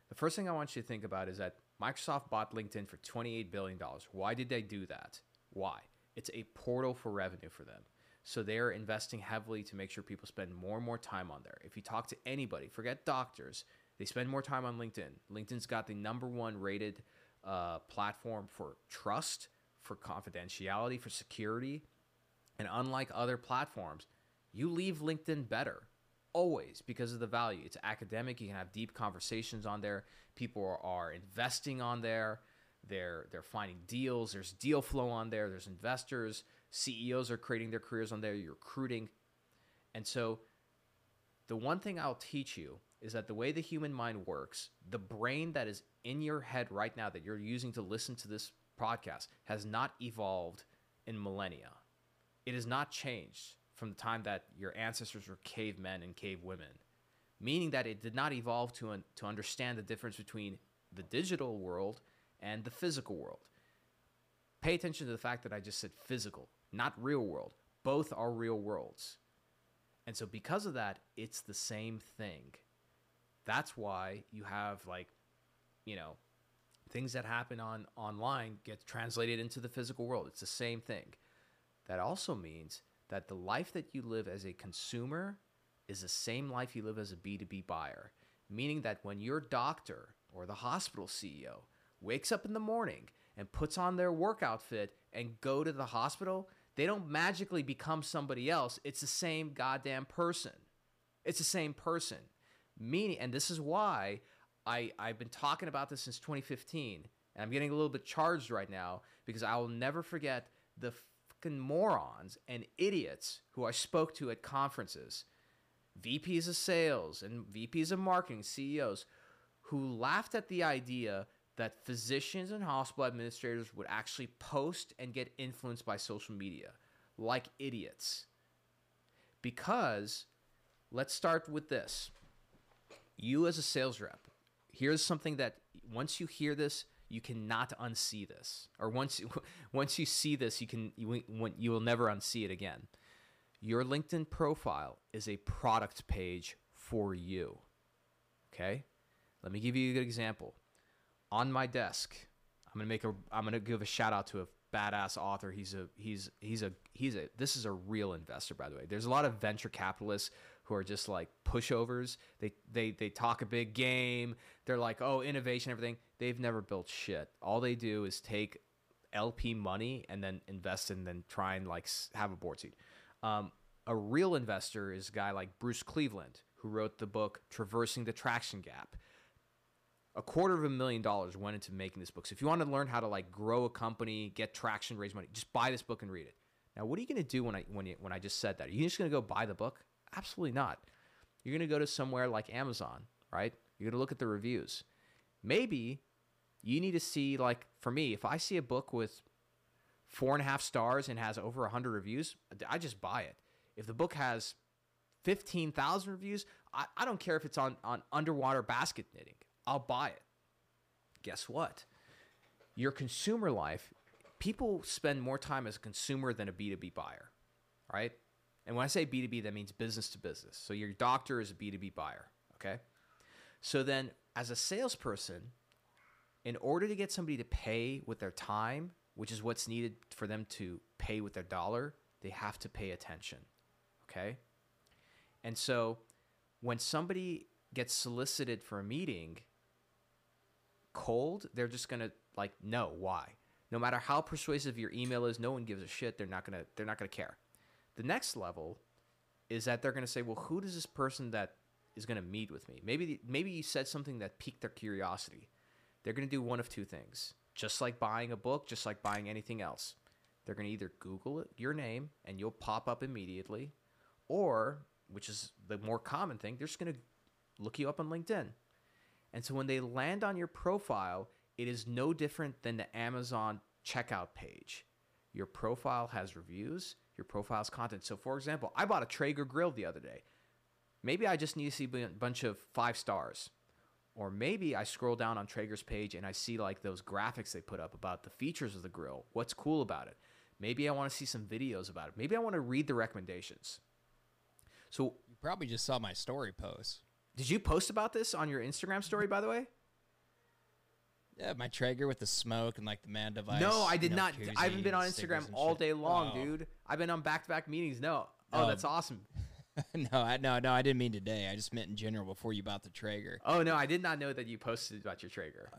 the first thing I want you to think about is that Microsoft bought LinkedIn for $28 billion. Why did they do that? Why? It's a portal for revenue for them. So they're investing heavily to make sure people spend more and more time on there. If you talk to anybody, forget doctors, they spend more time on LinkedIn. LinkedIn's got the number one rated uh, platform for trust, for confidentiality, for security. And unlike other platforms, you leave LinkedIn better always because of the value. It's academic. You can have deep conversations on there. People are investing on there. They're they're finding deals. There's deal flow on there. There's investors. CEOs are creating their careers on there. You're recruiting, and so the one thing I'll teach you is that the way the human mind works, the brain that is in your head right now that you're using to listen to this podcast has not evolved in millennia. It has not changed from the time that your ancestors were cavemen and cave women, meaning that it did not evolve to, un- to understand the difference between the digital world and the physical world. Pay attention to the fact that I just said physical, not real world. Both are real worlds. And so, because of that, it's the same thing. That's why you have, like, you know, things that happen on online get translated into the physical world. It's the same thing. That also means that the life that you live as a consumer is the same life you live as a B2B buyer, meaning that when your doctor or the hospital CEO wakes up in the morning and puts on their work outfit and go to the hospital, they don't magically become somebody else. It's the same goddamn person. It's the same person. Meaning, and this is why I, I've been talking about this since 2015, and I'm getting a little bit charged right now because I will never forget the fucking morons and idiots who I spoke to at conferences, VPs of sales and VPs of marketing, CEOs, who laughed at the idea that physicians and hospital administrators would actually post and get influenced by social media like idiots. Because let's start with this. You, as a sales rep, here's something that once you hear this, you cannot unsee this. Or once, once you see this, you, can, you, you will never unsee it again. Your LinkedIn profile is a product page for you. Okay? Let me give you a good example on my desk. I'm gonna make a. I'm gonna give a shout out to a badass author. He's a. He's he's a. He's a. This is a real investor, by the way. There's a lot of venture capitalists who are just like pushovers. They they they talk a big game. They're like, oh, innovation, everything. They've never built shit. All they do is take LP money and then invest and then try and like have a board seat. Um, a real investor is a guy like Bruce Cleveland, who wrote the book Traversing the Traction Gap a quarter of a million dollars went into making this book. So if you want to learn how to like grow a company, get traction, raise money, just buy this book and read it. Now, what are you going to do when I when you, when I just said that? Are you just going to go buy the book? Absolutely not. You're going to go to somewhere like Amazon, right? You're going to look at the reviews. Maybe you need to see like for me, if I see a book with four and a half stars and has over 100 reviews, I just buy it. If the book has 15,000 reviews, I, I don't care if it's on, on underwater basket knitting. I'll buy it. guess what? Your consumer life, people spend more time as a consumer than a B2B buyer, right? And when I say B2B, that means business to business. So your doctor is a B2B buyer, okay? So then, as a salesperson, in order to get somebody to pay with their time, which is what's needed for them to pay with their dollar, they have to pay attention, okay? And so when somebody gets solicited for a meeting cold, they're just going to like no, why? No matter how persuasive your email is, no one gives a shit. They're not going to they're not going to care. The next level is that they're going to say, "Well, who does this person that is going to meet with me?" Maybe maybe you said something that piqued their curiosity. They're going to do one of two things. Just like buying a book, just like buying anything else. They're going to either Google your name and you'll pop up immediately, or which is the more common thing, they're just going to look you up on LinkedIn. And so when they land on your profile, it is no different than the Amazon checkout page. Your profile has reviews, your profile's content. So, for example, I bought a Traeger grill the other day. Maybe I just need to see a bunch of five stars. Or maybe I scroll down on Traeger's page and I see like those graphics they put up about the features of the grill, what's cool about it. Maybe I want to see some videos about it. Maybe I want to read the recommendations. So you probably just saw my story post. Did you post about this on your Instagram story, by the way? Yeah, my Traeger with the smoke and like the man device. No, I did not. I haven't been on Instagram all day long, oh. dude. I've been on back to back meetings. No. Oh, um, that's awesome. no, I no no I didn't mean today. I just meant in general before you bought the Traeger. Oh no, I did not know that you posted about your Traeger. Uh,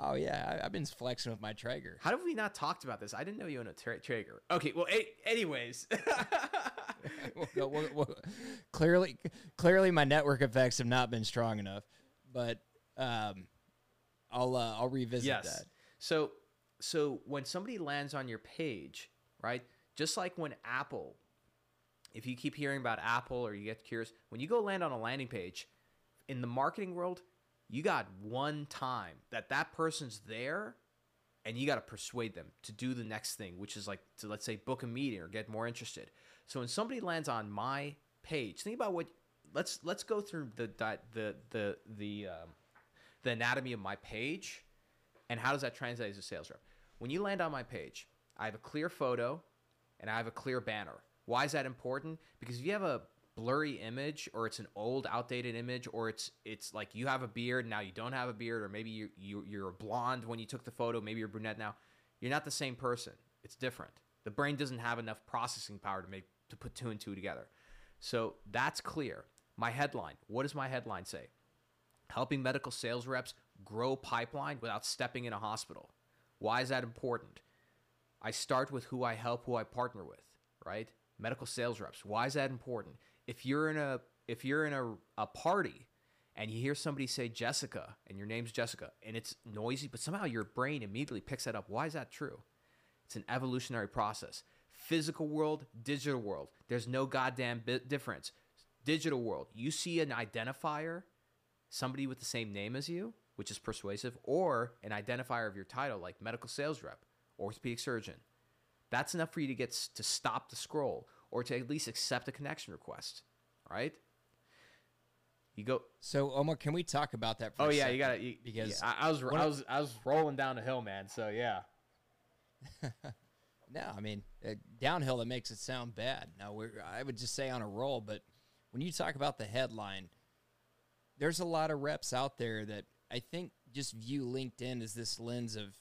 oh yeah, I, have been flexing with my Traeger. How have we not talked about this? I didn't know you own a tra- Traeger. Okay, well, a- anyways. we'll, we'll, we'll, clearly, clearly, my network effects have not been strong enough. But um, I'll uh, I'll revisit yes. that. So so when somebody lands on your page, right? Just like when Apple, if you keep hearing about Apple or you get curious, when you go land on a landing page, in the marketing world, you got one time that that person's there and you got to persuade them to do the next thing which is like to let's say book a meeting or get more interested. So when somebody lands on my page think about what let's let's go through the the the the um, the anatomy of my page and how does that translate as a sales rep? When you land on my page i have a clear photo and i have a clear banner why is that important? Because if you have a blurry image or it's an old outdated image or it's it's like you have a beard now you don't have a beard or maybe you, you you're blonde when you took the photo maybe you're brunette now you're not the same person. It's different. The brain doesn't have enough processing power to make to put two and two together. So that's clear. My headline what does my headline say? Helping medical sales reps grow pipeline without stepping in a hospital. Why is that important? I start with who i help who i partner with right medical sales reps why is that important if you're in a if you're in a, a party and you hear somebody say Jessica and your name's Jessica and it's noisy, but somehow your brain immediately picks that up. Why is that true? It's an evolutionary process. Physical world, digital world. There's no goddamn difference. Digital world, you see an identifier, somebody with the same name as you, which is persuasive, or an identifier of your title like medical sales rep, orthopedic surgeon. That's enough for you to get to stop the scroll or to at least accept a connection request, right? You go. So Omar, can we talk about that? oh yeah, you got to because yeah, I, I, was I was I was rolling down the hill, man. So yeah. no, I mean uh, downhill. That makes it sound bad. Now we're I would just say on a roll, but when you talk about the headline, there's a lot of reps out there that I think just view LinkedIn as this lens of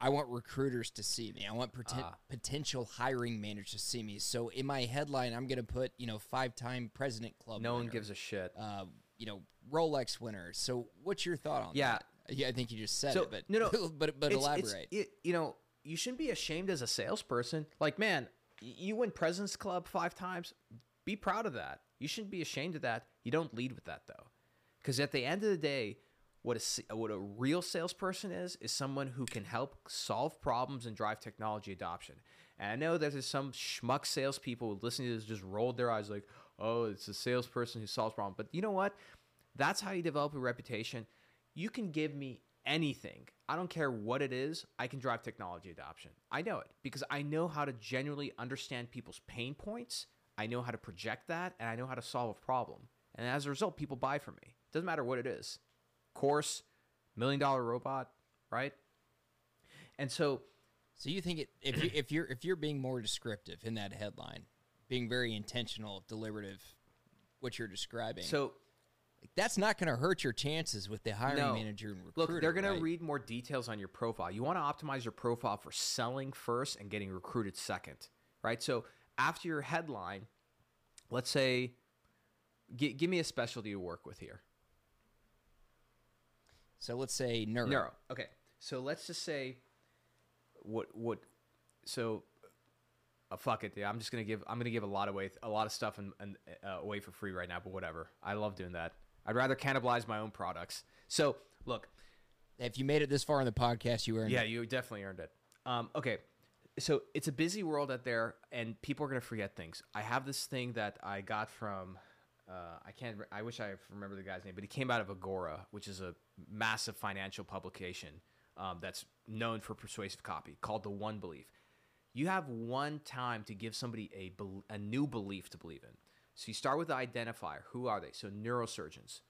I want recruiters to see me. I want poten- ah. potential hiring managers to see me. So in my headline, I'm going to put, you know, five time president club. No winner, one gives a shit. Uh, you know, Rolex winner. So what's your thought on yeah. that? Yeah, I think you just said so, it, but no, no, but but it's, elaborate. It's, it, you know, you shouldn't be ashamed as a salesperson. Like, man, you win President's Club five times. Be proud of that. You shouldn't be ashamed of that. You don't lead with that though, because at the end of the day, what a, what a real salesperson is, is someone who can help solve problems and drive technology adoption. And I know that there's some schmuck salespeople listening to this just rolled their eyes like, oh, it's a salesperson who solves problems. But you know what? That's how you develop a reputation. You can give me anything. I don't care what it is. I can drive technology adoption. I know it because I know how to genuinely understand people's pain points. I know how to project that and I know how to solve a problem. And as a result, people buy from me. Doesn't matter what it is course, million dollar robot, right? And so So you think it if you if you're if you're being more descriptive in that headline, being very intentional, deliberative, what you're describing, so that's not going to hurt your chances with the hiring No. manager and recruiter. Look, they're going right? to read more details on your profile. You want to optimize your profile for selling first and getting recruited second, right? So after your headline, let's say, gi- give me a specialty to work with here. So let's say neuro. Neuro. Okay. So let's just say, what what? So, uh, fuck it. Yeah, I'm just gonna give. I'm gonna give a lot away, a lot of stuff and, and uh, away for free right now. But whatever. I love doing that. I'd rather cannibalize my own products. So look, If you made it this far in the podcast, you earned Yeah, it. you definitely earned it. Um, okay, so it's a busy world out there, and people are gonna forget things. I have this thing that I got from. Uh, I can't. I wish I remember the guy's name, but he came out of Agora, which is a massive financial publication um, that's known for persuasive copy, called the One Belief. You have one time to give somebody a a new belief to believe in. So you start with the identifier. Who are they? So neurosurgeons.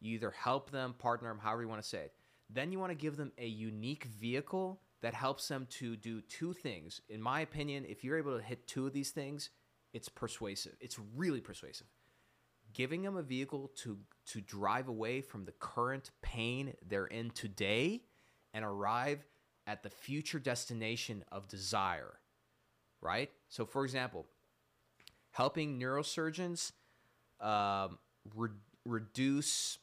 You either help them, partner them, however you want to say it. Then you want to give them a unique vehicle that helps them to do two things. In my opinion, if you're able to hit two of these things, it's persuasive. It's really persuasive. Giving them a vehicle to to drive away from the current pain they're in today and arrive at the future destination of desire. Right? So for example, helping neurosurgeons um, re- reduce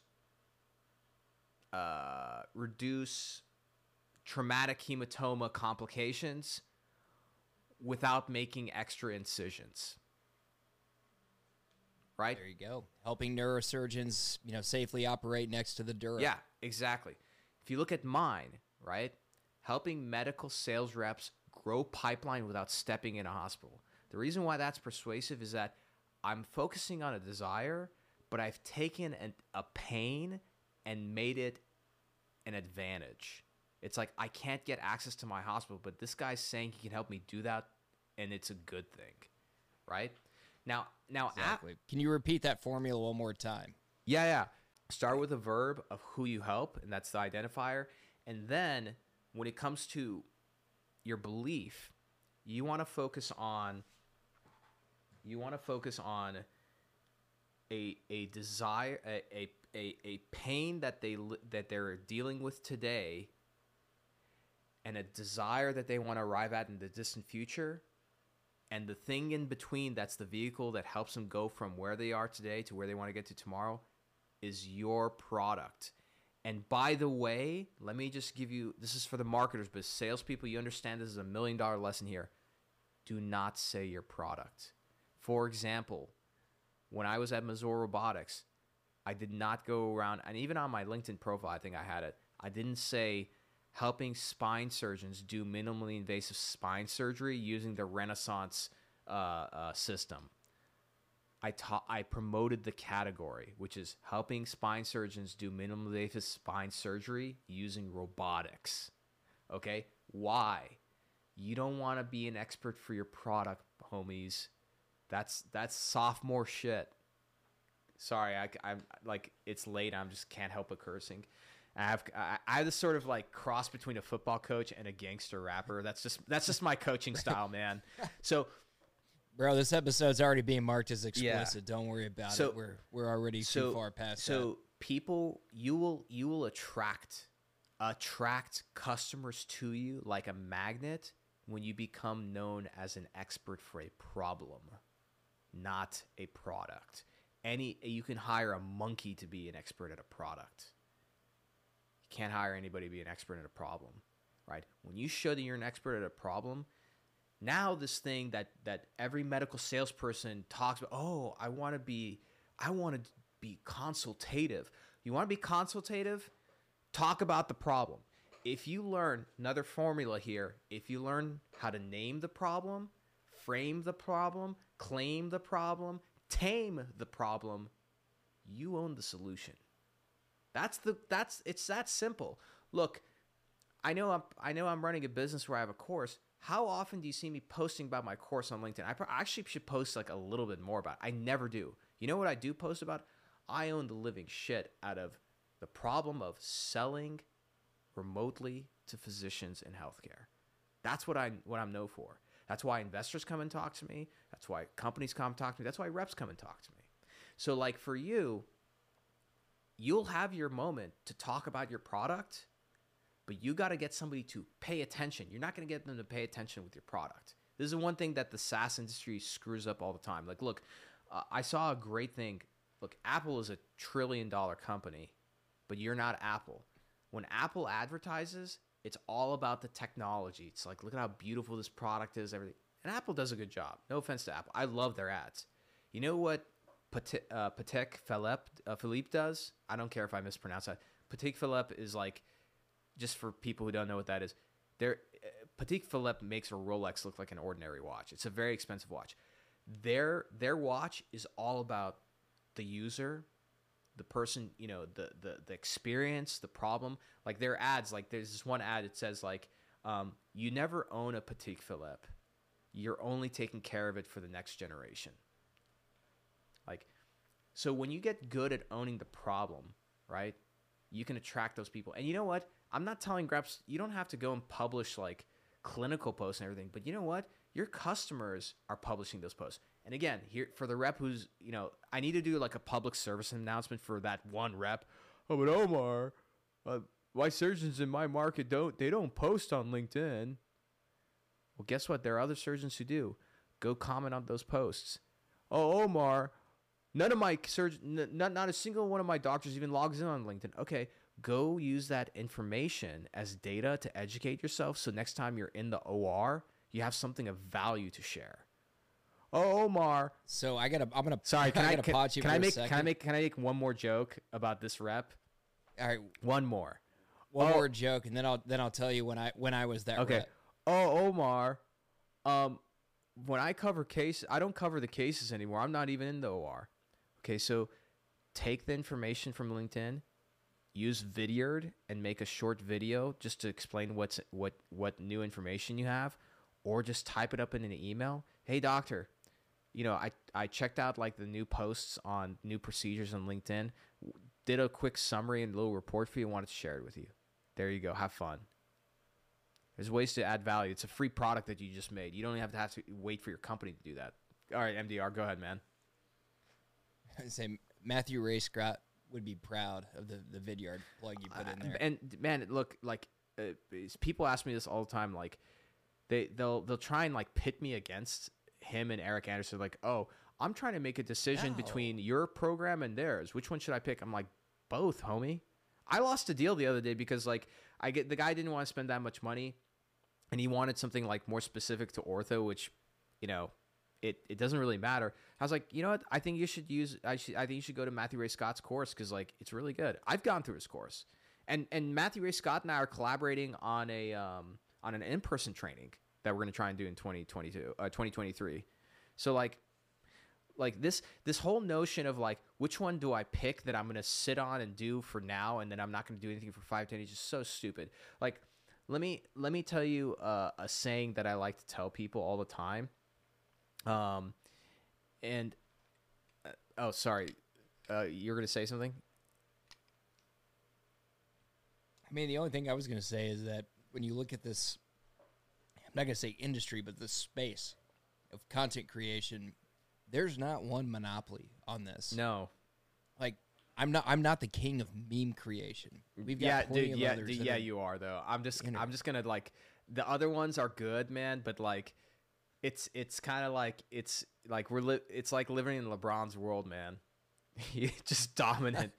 uh, reduce traumatic hematoma complications without making extra incisions. Right? There you go. Helping neurosurgeons, you know, safely operate next to the dura. Yeah, exactly. If you look at mine, right? Helping medical sales reps grow pipeline without stepping in a hospital. The reason why that's persuasive is that I'm focusing on a desire, but I've taken an, a pain and made it an advantage. It's like I can't get access to my hospital, but this guy's saying he can help me do that, and it's a good thing, right? Now, now, Exactly. Can you repeat that formula one more time? yeah, yeah. Start with a verb of who you help, and that's the identifier. And then when it comes to your belief, you want to focus on you want to focus on a a desire a, a, a, a pain that they that they're dealing with today and a desire that they want to arrive at in the distant future and the thing in between that's the vehicle that helps them go from where they are today to where they want to get to tomorrow is your product. And by the way, let me just give you this is for the marketers, but salespeople, you understand this is a million dollar lesson here. Do not say your product. For example, when I was at Mazor Robotics, I did not go around, and even on my LinkedIn profile, I think I had it. I didn't say helping spine surgeons do minimally invasive spine surgery using the Renaissance uh, uh, system. I I promoted the category, which is helping spine surgeons do minimally invasive spine surgery using robotics. Okay, why? You don't want to be an expert for your product, homies. That's that's sophomore shit. Sorry, I, I'm like it's late. I'm just can't help but cursing. I have I, I have this sort of like cross between a football coach and a gangster rapper. That's just that's just my coaching style, man. So Bro, this episode's already being marked as explicit. Don't worry about So- it. We're we're already so too far past so people you will you will attract attract customers to you like a magnet when you become known as an expert for a problem not a product any you can hire a monkey to be an expert at a product you can't hire anybody to be an expert at a problem right? When you show that you're an expert at a problem now this thing that that every medical salesperson talks about oh i want to be i want to be consultative. You want to be consultative? Talk about the problem. If you learn another formula here if you learn how to name the problem frame the problem claim the problem tame the problem you own the solution that's the that's it's that simple look I know I'm I know I'm running a business where I have a course. How often do you see me posting about my course on LinkedIn? I pro- actually should post like a little bit more about. It. I never do. You know what I do post about? I own the living shit out of the problem of selling remotely to physicians in healthcare. That's what I what I'm known for. That's why investors come and talk to me. That's why companies come and talk to me. That's why reps come and talk to me. So like for you, you'll have your moment to talk about your product, but you got to get somebody to pay attention. You're not going to get them to pay attention with your product. This is one thing that the SaaS industry screws up all the time. Like, look, uh, I saw a great thing. Look, Apple is a trillion dollar company, but you're not Apple. When Apple advertises, it's all about the technology. It's like, look at how beautiful this product is, everything. And Apple does a good job. No offense to Apple. I love their ads. You know what Patek, uh, Patek Philippe, uh, Philippe does? I don't care if I mispronounce that. Patek Philippe is like, just for people who don't know what that is, their uh, Patek Philippe makes a Rolex look like an ordinary watch. It's a very expensive watch. Their their watch is all about the user, the person, you know, the the the experience, the problem. Like their ads, like there's this one ad. It says like, um, you never own a Patek Philippe. You're only taking care of it for the next generation. Like, so when you get good at owning the problem, right, you can attract those people. And you know what? I'm not telling reps you don't have to go and publish like clinical posts and everything, but you know what? Your customers are publishing those posts. And again, here for the rep who's, you know, I need to do like a public service announcement for that one rep. Oh, but Omar, uh, why surgeons in my market don't they don't post on LinkedIn? Well, guess what? There are other surgeons who do. Go comment on those posts. Oh, Omar, none of my surgeons, n- not not a single one of my doctors even logs in on LinkedIn. Okay, go use that information as data to educate yourself. So next time you're in the OR, you have something of value to share. Oh, Omar. So I gotta. I'm gonna. Sorry, can I, gotta can, pause you can I make can I make can I make one more joke about this rep? All right, One more. one Oh. more joke, and then I'll then I'll tell you when I when I was that. Okay. rep. Oh, Omar. Um, when I cover cases, I don't cover the cases anymore. I'm not even in the OR. Okay, so take the information from LinkedIn, use Vidyard, and make a short video just to explain what's what what new information you have, or just type it up in an email. Hey, doctor, you know I I checked out like the new posts on new procedures on LinkedIn, did a quick summary and little report for you, wanted to share it with you. There you go. Have fun. There's ways to add value. It's a free product that you just made. You don't have to have to wait for your company to do that. All right, MDR, go ahead, man. I'd say Matthew Ray Scott would be proud of the the Vidyard plug you put in Uh, there. And man, look, like uh, people ask me this all the time. Like they they'll they'll try and like pit me against him and Eric Anderson. Like, oh, I'm trying to make a decision No. between your program and theirs. Which one should I pick? I'm like, both, homie. I lost a deal the other day because like I get the guy didn't want to spend that much money, and he wanted something like more specific to ortho, which you know. It, it doesn't really matter. I was like, you know what? I think you should use. I should. I think you should go to Matthew Ray Scott's course because like it's really good. I've gone through his course, and and Matthew Ray Scott and I are collaborating on a um on an in person training that we're gonna try and do in 2022 uh, 2023. So like like this this whole notion of like which one do I pick that I'm gonna sit on and do for now and then I'm not gonna do anything for five ten is just so stupid. Like let me let me tell you uh, a saying that I like to tell people all the time. Um, and uh, oh sorry, uh, you're gonna say something. I mean, the only thing I was to say is that when you look at this, I'm not to say industry, but the space of content creation, there's not one monopoly on this. No, Like, I'm not. I'm not the king of meme creation. We've got yeah, plenty dude, of yeah, others. dude, yeah, are- you are though. I'm just, You know. I'm just gonna like the other ones are good, man, but like it's it's kind of like it's like we're li- it's like living in LeBron's world, man. He's just dominant.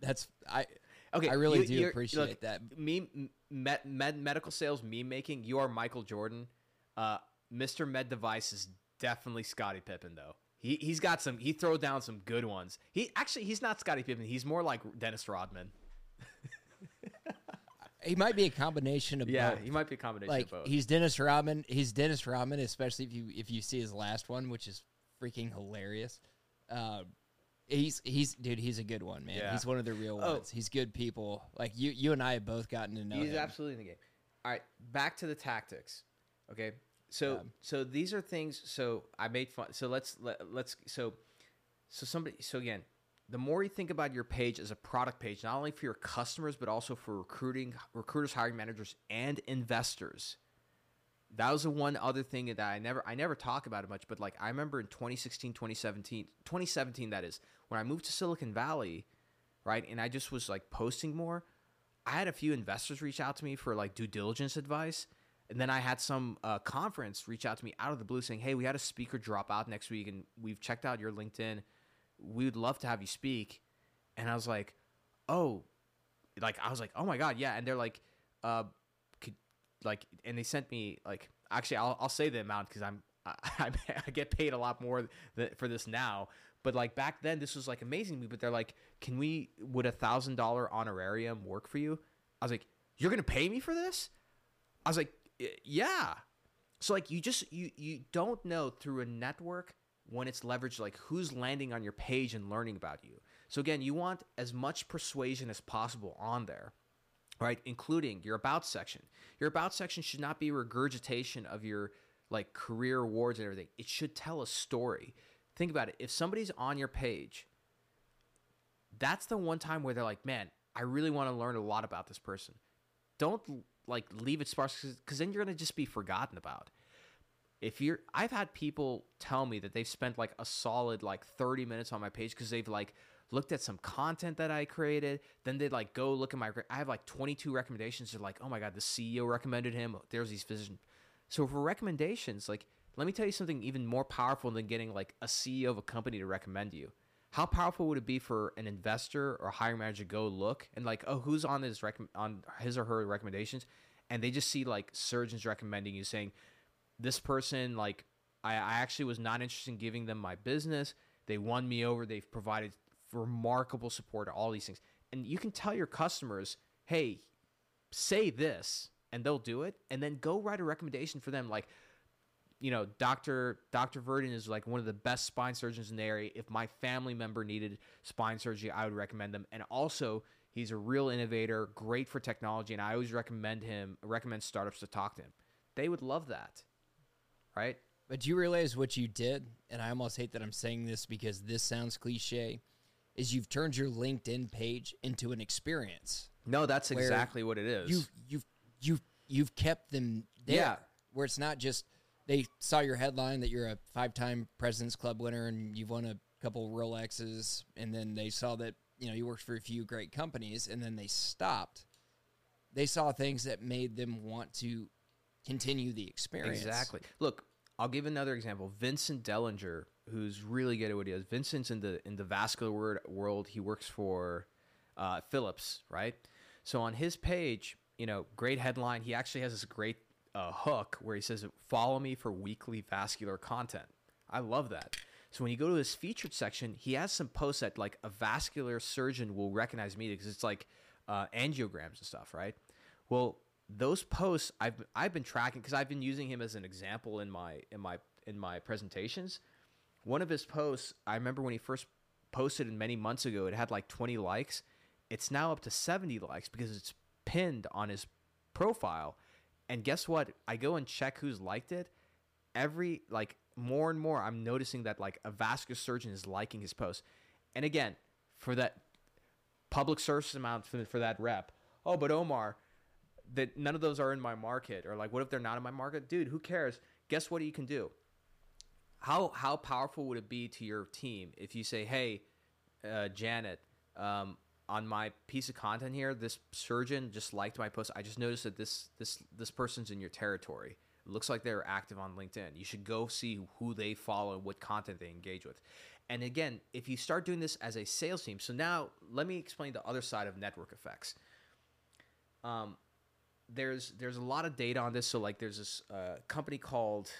That's I. Okay, I really you- do appreciate look, that. Me, med, med, medical sales, meme making. You are Michael Jordan. Uh, Mr. Med Device is definitely Scottie Pippen, though. He he's got some. He throw down some good ones. He actually he's not Scottie Pippen. He's more like Dennis Rodman. He might be a combination of Yeah, both. he might be a combination like of both. he's Dennis Rodman. He's Dennis Rodman, especially if you if you see his last one, which is freaking hilarious. Uh, he's he's dude. He's a good one, man. Yeah. He's one of the real Oh. ones. He's good people. Like you you and I have both gotten to know He's him. absolutely in the game. All right, back to the tactics. Okay, so Yeah. so these are things. So I made fun. So let's let, let's so so somebody. So again, the more you think about your page as a product page, not only for your customers but also for recruiting, recruiters, hiring managers, and investors. That was the one other thing that I never I never talk about it much, but like I remember in 2016, 2017, 2017 that is, when I moved to Silicon Valley, right? And I just was like posting more. I had a few investors reach out to me for like due diligence advice. And then I had some uh, conference reach out to me out of the blue saying, Hey, we had a speaker drop out next week and we've checked out your LinkedIn. We would love to have you speak. And I was like, Oh, like, I was like, Oh my God, yeah. And they're like, uh, could, like, and they sent me, like, actually, I'll, I'll say the amount because I'm, I, I get paid a lot more th- for this now. But like back then, this was like amazing to me. But they're like, can we, would a thousand dollar honorarium work for you? I was like, you're to pay me for this? I was like, yeah. So like you just you you don't know through a network when it's leveraged like who's landing on your page and learning about you. So again, you want as much persuasion as possible on there. Right, including your about section. Your about section should not be regurgitation of your like career awards and everything. It should tell a story. Think about it. If somebody's on your page, that's the one time where they're like, "Man, I really want to learn a lot about this person." Don't like leave it sparse because then you're gonna just be forgotten about. If you're, I've had people tell me that they've spent like a solid like 30 minutes on my page because they've like looked at some content that I created. Then they'd like go look at my. I have like 22 recommendations. They're like, oh my god, the CEO recommended him. There's these physicians. So for recommendations, like let me tell you something even more powerful than getting like a CEO of a company to recommend you. How powerful would it be for an investor or a hiring manager to go look and like, oh, who's on his rec- on his or her recommendations, and they just see like surgeons recommending you, saying, this person like I, I actually was not interested in giving them my business. They won me over. They've provided remarkable support. To all these things, and you can tell your customers, hey, say this, and they'll do it, and then go write a recommendation for them, like you know, Dr. Dr. Verdon is like one of the best spine surgeons in the area. If my family member needed spine surgery, I would recommend them. And also, he's a real innovator, great for technology, and I always recommend him, recommend startups to talk to him. They would love that. Right? But do you realize what you did? And I almost hate that I'm saying this because this sounds cliche. Is you've turned your LinkedIn page into an experience. No, that's exactly what it is. You've you've you've you've kept them there. Yeah. Where it's not just they saw your headline that you're a five-time Presidents Club winner and you've won a couple Rolexes, and then they saw that you know you worked for a few great companies, and then they stopped. They saw things that made them want to continue the experience. Exactly. Look, I'll give another example. Vincent Dellinger, who's really good at what he does. Vincent's in the in the vascular world. He works for uh, Philips, right? So on his page, you know, great headline. He actually has this great uh, hook where he says, "Follow me for weekly vascular content." I love that. So when you go to his featured section, he has some posts that like a vascular surgeon will recognize me because it's like uh, angiograms and stuff, right? Well, those posts I've I've been tracking because I've been using him as an example in my in my in my presentations. One of his posts, I remember when he first posted many months ago, it had like 20 likes. It's now up to 70 likes because it's pinned on his profile. And guess what? I go and check who's liked it. Every like more and more, I'm noticing that like a vascular surgeon is liking his post. And again, for that public service amount for that rep. Oh, but Omar, that none of those are in my market, or like, what if they're not in my market, dude? Who cares? Guess what you can do. How how powerful would it be to your team if you say, hey, uh, Janet, um, on my piece of content here, this surgeon just liked my post. I just noticed that this this this person's in your territory. It looks like they're active on LinkedIn. You should go see who they follow, what content they engage with. And again, if you start doing this as a sales team, so now let me explain the other side of network effects. Um, there's there's a lot of data on this. So like there's this uh, company called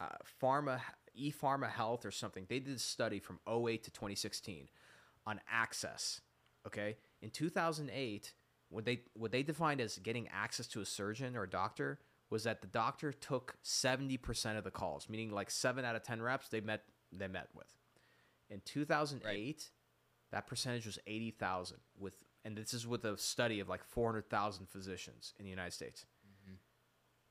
uh, Pharma ePharma Health or something. They did a study from 08 to 2016 on access. Okay, in 2008, what they what they defined as getting access to a surgeon or a doctor was that the doctor took 70% of the calls, meaning like seven out of 10 reps they met they met with. In 2008, right. that percentage was 80,000 with and this is with a study of like 400,000 physicians in the United States. Mm-hmm.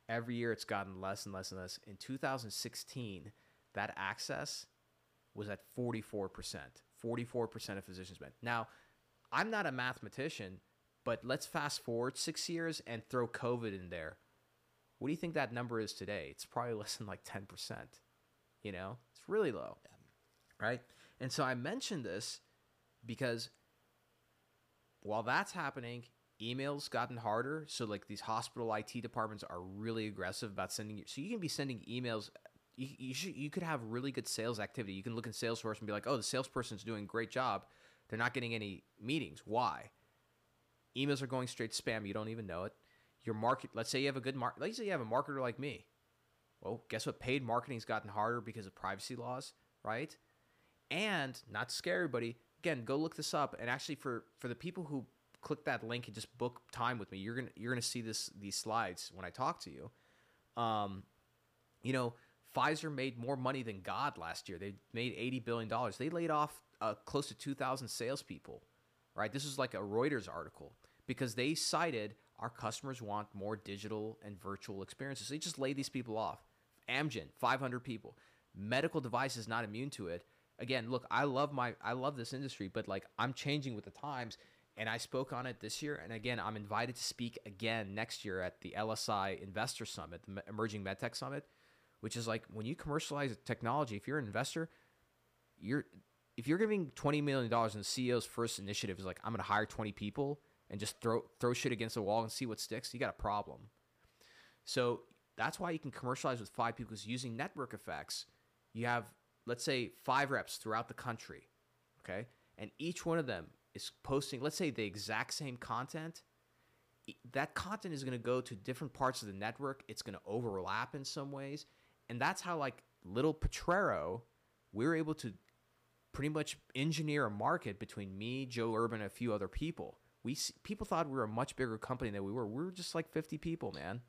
Every year it's gotten less and less and less. In 2016, that access was at 44%. 44% of physicians met. Now, I'm not a mathematician, but let's fast forward six years and throw COVID in there. What do you think that number is today? It's probably less than like 10%. You know, it's really low. Right. And so I mentioned this because while that's happening, emails gotten harder. So like these hospital IT departments are really aggressive about sending you. So you can be sending emails. You, you should you could have really good sales activity. You can look in Salesforce and be like, oh, the salesperson's doing a great job. They're not getting any meetings. Why? Emails are going straight spam. You don't even know it. Your market. Let's say you have a good market. Let's say you have a marketer like me. Well, guess what? Paid marketing's gotten harder because of privacy laws, right? And not to scare everybody, again, go look this up. And actually, for for the people who click that link and just book time with me, you're gonna you're gonna see this these slides when I talk to you. Um, you know, Pfizer made more money than God last year. They made eighty billion dollars. They laid off uh, close to two thousand salespeople. Right, this is like a Reuters article because they cited our customers want more digital and virtual experiences. They just laid these people off. Amgen, 500 people. Medical device is not immune to it again, look, I love my I love this industry, but like I'm changing with the times and I spoke on it this year and again, I'm invited to speak again next year at the LSI Investor Summit, the Emerging MedTech Summit, which is like when you commercialize technology, if you're an investor, you're if you're giving 20 million dollars and the CEO's first initiative is like I'm going to hire 20 people and just throw throw shit against the wall and see what sticks, you got a problem. So that's why you can commercialize with five people because using network effects, you have let's say five reps throughout the country, okay? And each one of them is posting, let's say, the exact same content. That content is going to go to different parts of the network. It's going to overlap in some ways. And that's how, like, little Potrero, we were able to pretty much engineer a market between me, Joe Urban, and a few other people. We people thought we were a much bigger company than we were. We were just like 50 people, man.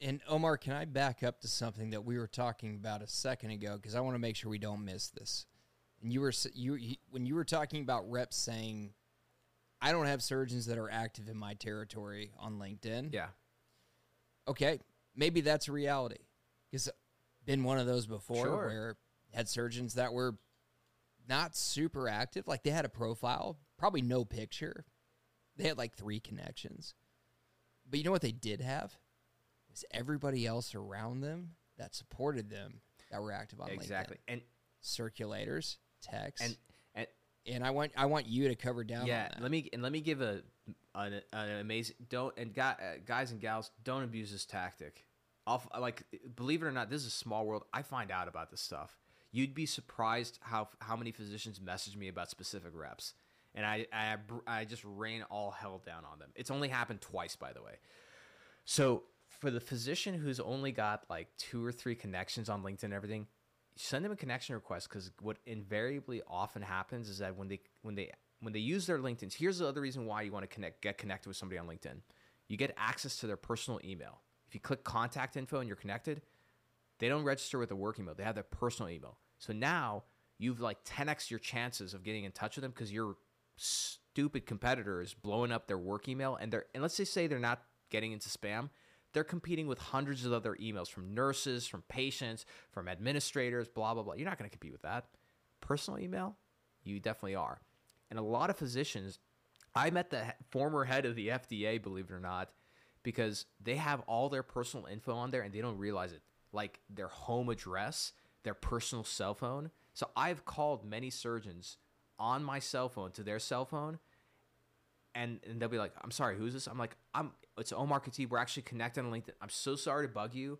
And Omar, can I back up to something that we were talking about a second ago because I want to make sure we don't miss this. And you were you, you when you were talking about reps saying, "I don't have surgeons that are active in my territory on LinkedIn." Yeah. Okay, maybe that's a reality because uh, been one of those before Sure. where had surgeons that were not super active, like they had a profile, probably no picture. They had like three connections. But you know what they did have? Was everybody else around them that supported them that were active on Exactly. LinkedIn. And Circulators, techs. and and and I want I want you to cover down yeah, on that. let me and let me give a an, an amazing don't and uh, guys and gals don't abuse this tactic. Off like believe it or not, this is a small world. I find out about this stuff. You'd be surprised how how many physicians message me about specific reps, and I I, I just rain all hell down on them. It's only happened twice, by the way. So for the physician who's only got like two or three connections on LinkedIn and everything, send them a connection request because what invariably often happens is that when they when they when they use their LinkedIn, here's the other reason why you want to connect get connected with somebody on LinkedIn. You get access to their personal email. If you click contact info and you're connected, they don't register with a work email. They have their personal email. So now you've like 10x your chances of getting in touch with them because your stupid competitor is blowing up their work email and they're and let's just say they're not getting into spam they're competing with hundreds of other emails from nurses, from patients, from administrators, blah, blah, blah. You're not going to compete with that. Personal email, you definitely are. And a lot of physicians, I met the former head of the FDA, believe it or not, because they have all their personal info on there and they don't realize it, like their home address, their personal cell phone. So I've called many surgeons on my cell phone to their cell phone and, and they'll be like, "I'm sorry, who's this?" I'm like, "I'm it's Omar Khateeb. We're actually connected on LinkedIn. I'm so sorry to bug you.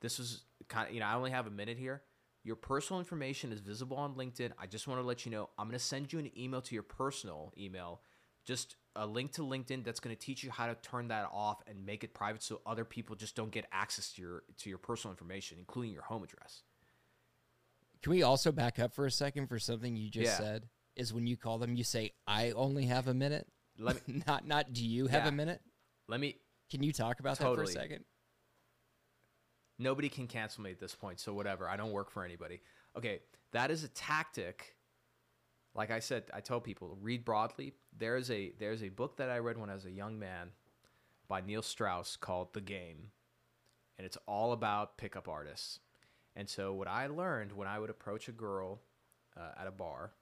This was kind of you know I only have a minute here. Your personal information is visible on LinkedIn. I just want to let you know I'm going to send you an email to your personal email, just a link to LinkedIn that's going to teach you how to turn that off and make it private so other people just don't get access to your to your personal information, including your home address." Can we also back up for a second for something you just Yeah. said? Is when you call them, you say, "I only have a minute." Let me not not do you have Yeah. a minute? let me Can you talk about that for a second? nobody can cancel me at this point so whatever i don't work for anybody okay that is a tactic like i said i tell people read broadly there's a there's a book that i read when i was a young man by neil strauss called the game and it's all about pickup artists And so what I learned when I would approach a girl uh, at a bar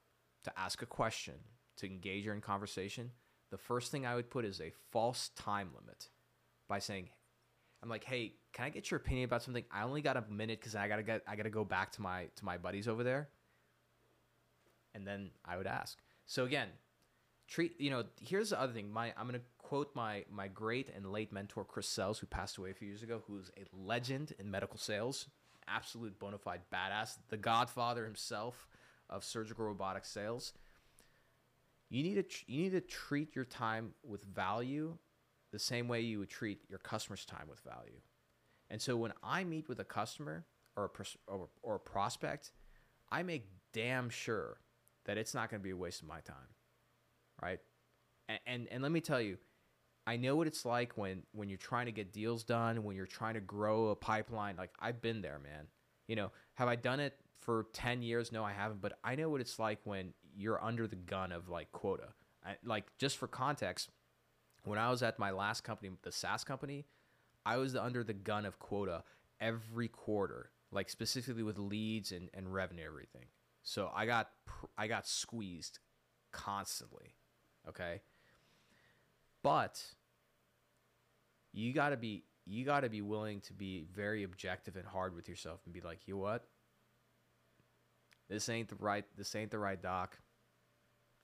to ask a question, to engage her in conversation, the first thing I would put is a false time limit by saying, I'm like, hey, can I get your opinion about something? I only got a minute because I gotta get I gotta go back to my to my buddies over there. And then I would ask. So again, treat you know, here's the other thing. My I'm gonna quote my my great and late mentor Chris Sells, who passed away a few years ago, who's a legend in medical sales, absolute bona fide badass, the godfather himself of surgical robotic sales. You need to tr- you need to treat your time with value the same way you would treat your customer's time with value. And so when I meet with a customer or a pers- or, or a prospect, I make damn sure that it's not going to be a waste of my time, right? And, and and let me tell you, I know what it's like when when you're trying to get deals done, when you're trying to grow a pipeline. Like I've been there, man. You know, have I done it for 10 years? No, I haven't, but I know what it's like when you're under the gun of like quota. I, like just for context, when I was at my last company, the SaaS company, I was under the gun of quota every quarter, like specifically with leads and, and revenue, everything. So I got I got squeezed constantly. Okay. But you gotta be you gotta be willing to be very objective and hard with yourself and be like, you know what? This ain't the right this ain't the right doc.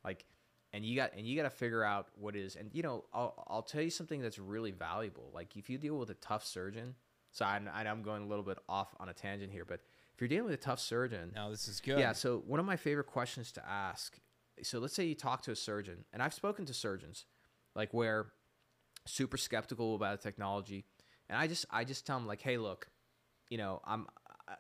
Like and you got and you got to figure out what is and you know I'll, I'll tell you something that's really valuable like if you deal with a tough surgeon so I'm, i'm going a little bit off on a tangent here but if you're dealing with a tough surgeon now this is good yeah so one of my favorite questions to ask so let's say you talk to a surgeon and i've spoken to surgeons like where super skeptical about a technology and i just i just tell them like hey look you know i'm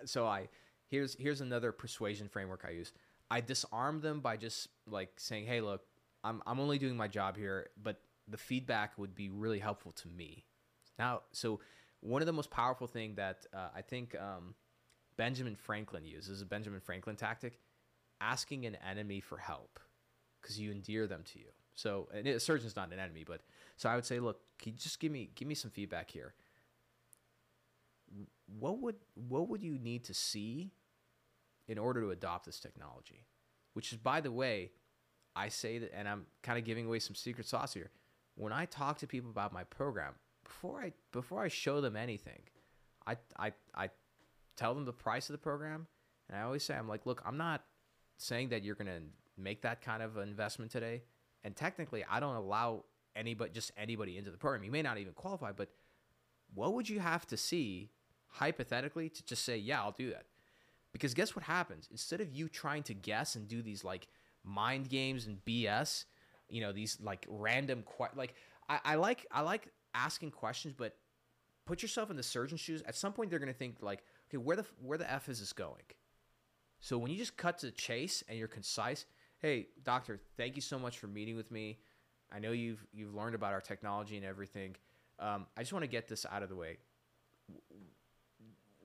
so i here's here's another persuasion framework i use i disarm them by just like saying hey look I'm I'm only doing my job here, but the feedback would be really helpful to me. Now, so one of the most powerful thing that uh, I think um, Benjamin Franklin uses is a Benjamin Franklin tactic, asking an enemy for help, because you endear them to you. So and a surgeon's not an enemy, but so I would say, look, can you just give me give me some feedback here. What would what would you need to see in order to adopt this technology? Which is, by the way, I say that, and I'm kind of giving away some secret sauce here. When I talk to people about my program, before I before I show them anything, I I I tell them the price of the program, and I always say I'm like, look, I'm not saying that you're gonna make that kind of investment today, and technically, I don't allow anybody just anybody into the program. You may not even qualify, but what would you have to see hypothetically to just say, yeah, I'll do that? Because guess what happens? Instead of you trying to guess and do these like mind games and BS. You know, these like random que- like I, I like I like asking questions, but put yourself in the surgeon's shoes. At some point, they're gonna think like, okay, where the where the f is this going? So when you just cut to the chase and you're concise, hey doctor, thank you so much for meeting with me. I know you've you've learned about our technology and everything. Um, I just want to get this out of the way.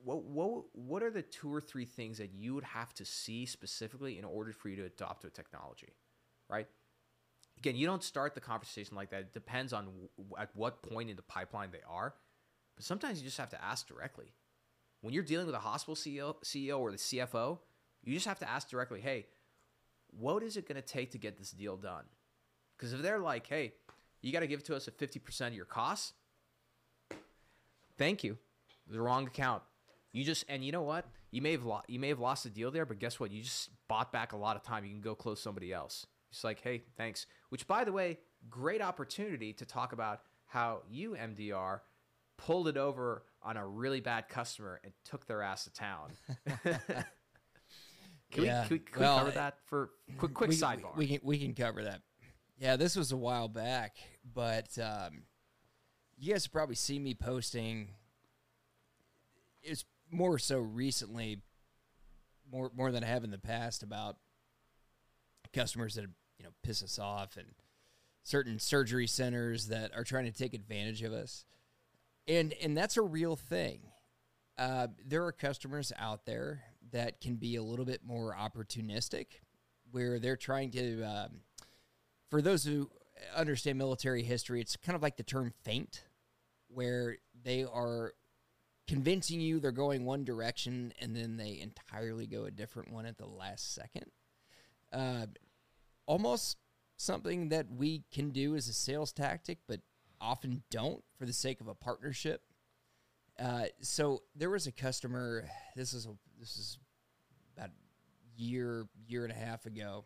What what what are the two or three things that you would have to see specifically in order for you to adopt a technology, right? Again, you don't start the conversation like that. It depends on w- at what point in the pipeline they are, but sometimes you just have to ask directly. When you're dealing with a hospital CEO, CEO or the CFO, you just have to ask directly, "Hey, what is it going to take to get this deal done?" Because if they're like, "Hey, you got to give it to us at 50% of your costs," thank you. The wrong account. You just and you know what? You may have lo- you may have lost a deal there, but guess what? You just bought back a lot of time. You can go close somebody else. It's like, hey, thanks. Which, by the way, great opportunity to talk about how you MDR pulled it over on a really bad customer and took their ass to town. can, Yeah. we, can, we, can Well, we cover that for quick quick we, sidebar? We can we can cover that. Yeah, this was a while back, but um, you guys have probably see me posting. It's more so recently, more more than I have in the past about customers that you know piss us off and certain surgery centers that are trying to take advantage of us, and and that's a real thing. Uh, there are customers out there that can be a little bit more opportunistic, where they're trying to. Um, for those who understand military history, it's kind of like the term feint, where they are convincing you they're going one direction and then they entirely go a different one at the last second. Uh, almost something that we can do as a sales tactic, but often don't for the sake of a partnership. Uh, so there was a customer. This is a this is about year year and a half ago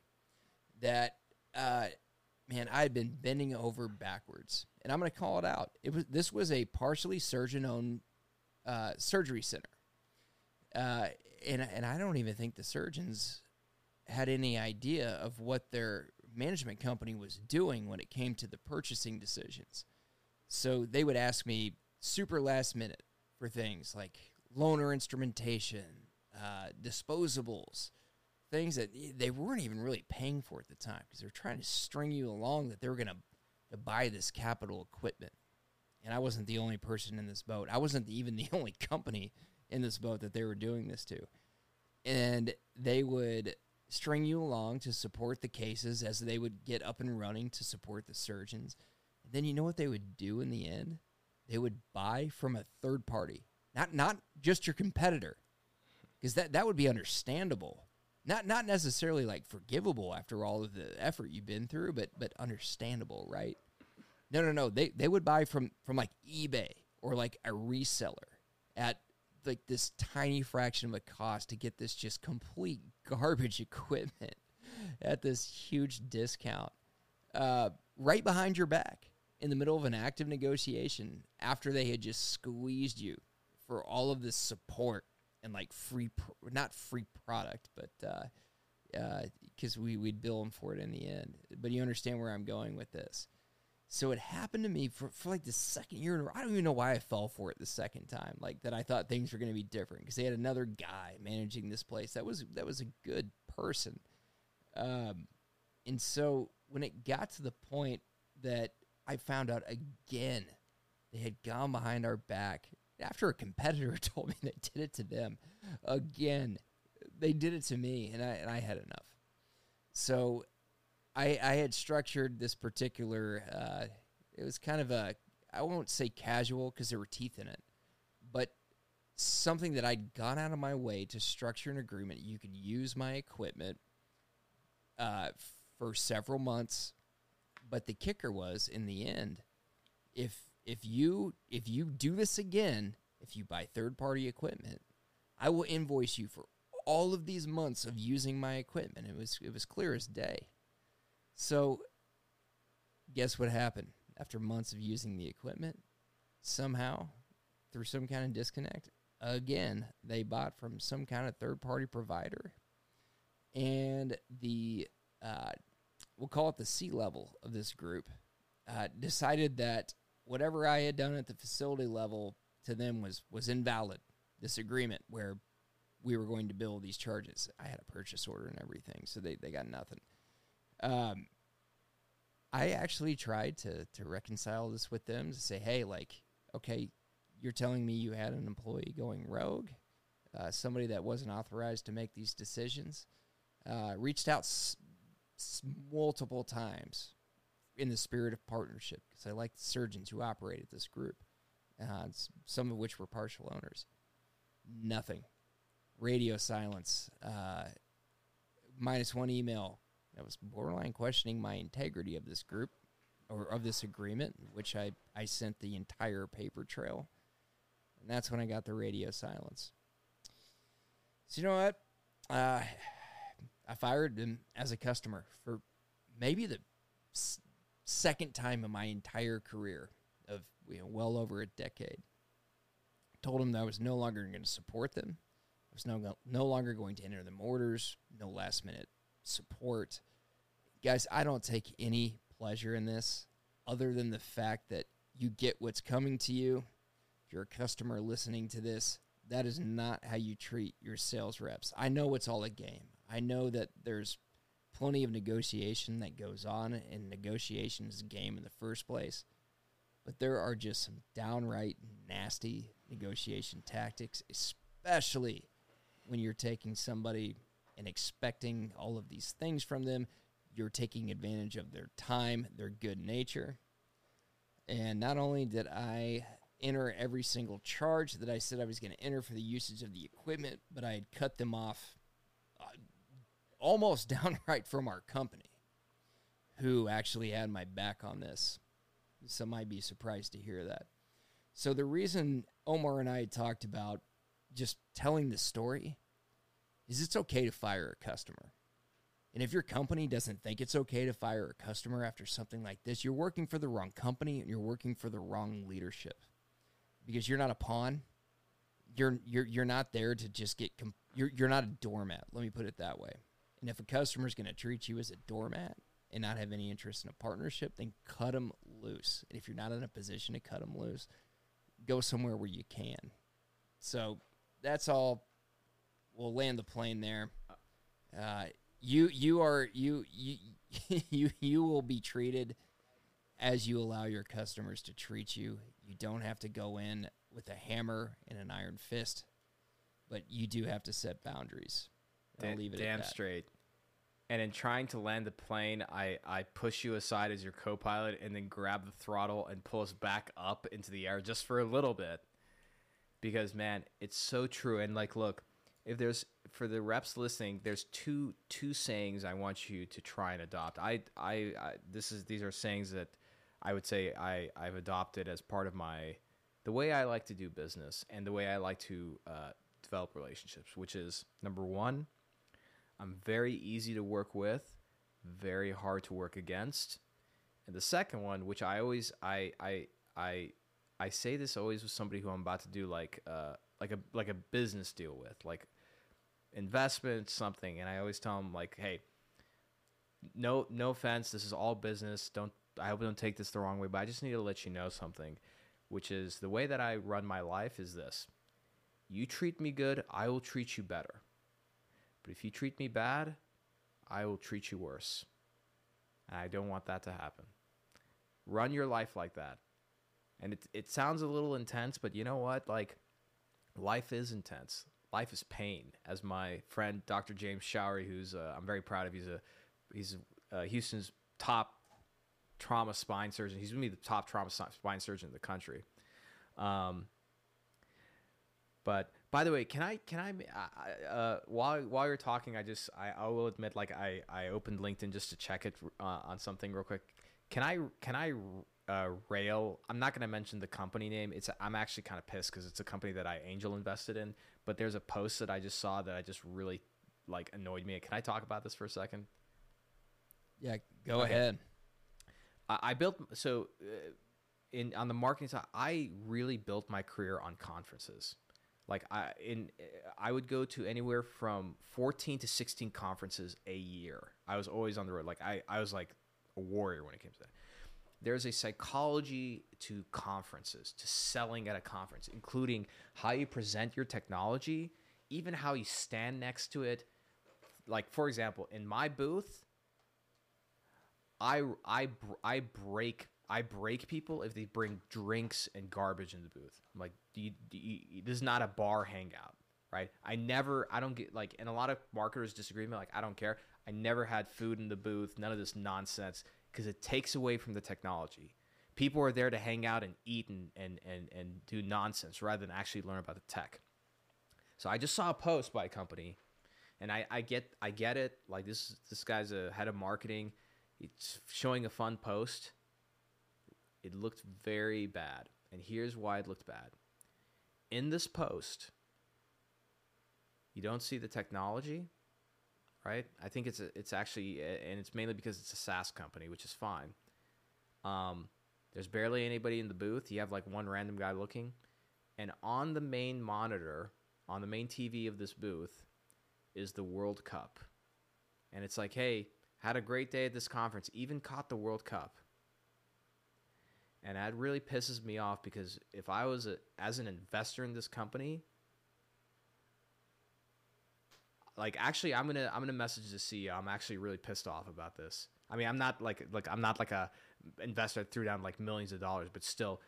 that uh, man I had been bending over backwards, and I'm going to call it out. It was this was a partially surgeon owned uh, surgery center, uh, and and I don't even think the surgeons had any idea of what their management company was doing when it came to the purchasing decisions. So they would ask me super last minute for things like loaner instrumentation, uh, disposables, things that they weren't even really paying for at the time because they're trying to string you along that they were going to buy this capital equipment. And I wasn't the only person in this boat. I wasn't even the only company in this boat that they were doing this to. And they would string you along to support the cases as they would get up and running to support the surgeons. And then you know what they would do in the end? They would buy from a third party, not not just your competitor, because that that would be understandable. Not not necessarily like forgivable after all of the effort you've been through, but but understandable, right? No, no, no. They they would buy from from like eBay or like a reseller at like this tiny fraction of a cost to get this just complete garbage equipment at this huge discount uh, right behind your back in the middle of an active negotiation after they had just squeezed you for all of this support and like free pro- not free product but because uh, uh, we, we'd bill them for it in the end but you understand where i'm going with this so it happened to me for, for like the second year in a row. I don't even know why I fell for it the second time. Like that I thought things were going to be different because they had another guy managing this place. That was that was a good person. Um, and so when it got to the point that I found out again they had gone behind our back after a competitor told me they did it to them again. They did it to me and I and I had enough. So I, I had structured this particular. Uh, it was kind of a I won't say casual because there were teeth in it, but something that I'd gone out of my way to structure an agreement. You could use my equipment uh, for several months, but the kicker was in the end, if if you if you do this again, if you buy third party equipment, I will invoice you for all of these months of using my equipment. It was it was clear as day. So, guess what happened? After months of using the equipment, somehow, through some kind of disconnect, again, they bought from some kind of third party provider. And the, uh, we'll call it the C level of this group, uh, decided that whatever I had done at the facility level to them was, was invalid. This agreement where we were going to bill these charges. I had a purchase order and everything, so they, they got nothing. Um, I actually tried to to reconcile this with them to say, hey, like, okay, you're telling me you had an employee going rogue, uh, somebody that wasn't authorized to make these decisions. Uh, reached out s- s- multiple times in the spirit of partnership because I like the surgeons who operated this group, uh, some of which were partial owners. Nothing. Radio silence. Uh, minus one email that was borderline questioning my integrity of this group or of this agreement, which I, I sent the entire paper trail. And that's when I got the radio silence. So, you know what? Uh, I fired them as a customer for maybe the s- second time in my entire career of you know, well over a decade. Told them that I was no longer going to support them. I was no, no longer going to enter them orders, no last minute support. Guys, I don't take any pleasure in this other than the fact that you get what's coming to you. If you're a customer listening to this, that is not how you treat your sales reps. I know it's all a game. I know that there's plenty of negotiation that goes on, and negotiation is a game in the first place. But there are just some downright nasty negotiation tactics, especially when you're taking somebody and expecting all of these things from them. You're taking advantage of their time, their good nature. And not only did I enter every single charge that I said I was going to enter for the usage of the equipment, but I had cut them off uh, almost downright from our company, who actually had my back on this. Some might be surprised to hear that. So the reason Omar and I talked about just telling the story is it's okay to fire a customer. And if your company doesn't think it's okay to fire a customer after something like this, you're working for the wrong company and you're working for the wrong leadership. Because you're not a pawn. You're you're you're not there to just get comp- you're you're not a doormat. Let me put it that way. And if a customer's going to treat you as a doormat and not have any interest in a partnership, then cut them loose. And if you're not in a position to cut them loose, go somewhere where you can. So that's all. We'll land the plane there. Uh, you you are you you you you will be treated as you allow your customers to treat you. You don't have to go in with a hammer and an iron fist, but you do have to set boundaries. I'll leave it damn at that. straight. And in trying to land the plane, I, I push you aside as your co pilot and then grab the throttle and pull us back up into the air just for a little bit. Because, man, it's so true. And, like, look, if there's for the reps listening, there's two two sayings I want you to try and adopt. I, I, I this is these are sayings that I would say I, I've adopted as part of my the way I like to do business and the way I like to uh, develop relationships, which is number one, I'm very easy to work with, very hard to work against. And the second one, which I always I I I I say this always with somebody who I'm about to do like uh like a like a business deal with, like investment something, and I always tell them like, hey, no no offense, this is all business. Don't I hope don't take this the wrong way, but I just need to let you know something, which is the way that I run my life is this. You treat me good, I will treat you better. But if you treat me bad, I will treat you worse. And I don't want that to happen. Run your life like that. And it, it sounds a little intense, but you know what? Like, life is intense. Life is pain. As my friend Dr. James Showery, who's uh, I'm very proud of, he's a he's uh, Houston's top trauma spine surgeon. He's going to be the top trauma spine surgeon in the country. Um, but by the way, can I can I uh, while while you're talking, I just I, I will admit like I I opened LinkedIn just to check it uh, on something real quick. Can I can I uh, rail? I'm not going to mention the company name. It's I'm actually kind of pissed because it's a company that I angel invested in. But there's a post that I just saw that I just really like annoyed me. Can I talk about this for a second? Yeah, go Okay. ahead. I, I built so uh, in on the marketing side. I really built my career on conferences. Like I in I would go to anywhere from 14 to 16 conferences a year. I was always on the road. Like I I was like a warrior when it came to that. There's a psychology to conferences, to selling at a conference, including how you present your technology, even how you stand next to it. Like for example, in my booth, I I I break I break people if they bring drinks and garbage in the booth. I'm like, do you, do you, this is not a bar hangout, right? I never I don't get like, and a lot of marketers disagree with me. Like, I don't care. I never had food in the booth. None of this nonsense because it takes away from the technology. People are there to hang out and eat and and and and do nonsense rather than actually learn about the tech. So I just saw a post by a company, and I, I get I get it. Like this this guy's a head of marketing. It's showing a fun post. It looked very bad, and here's why it looked bad. In this post, you don't see the technology, right? I think it's a, it's actually, and it's mainly because it's a SaaS company, which is fine. Um, there's barely anybody in the booth. You have like one random guy looking, and on the main monitor, on the main TV of this booth, is the World Cup, and it's like, hey, had a great day at this conference, even caught the World Cup. And that really pisses me off because if I was a, as an investor in this company, like actually I'm gonna I'm gonna message the CEO. I'm actually really pissed off about this. I mean I'm not like like I'm not like a investor that threw down like millions of dollars, but still,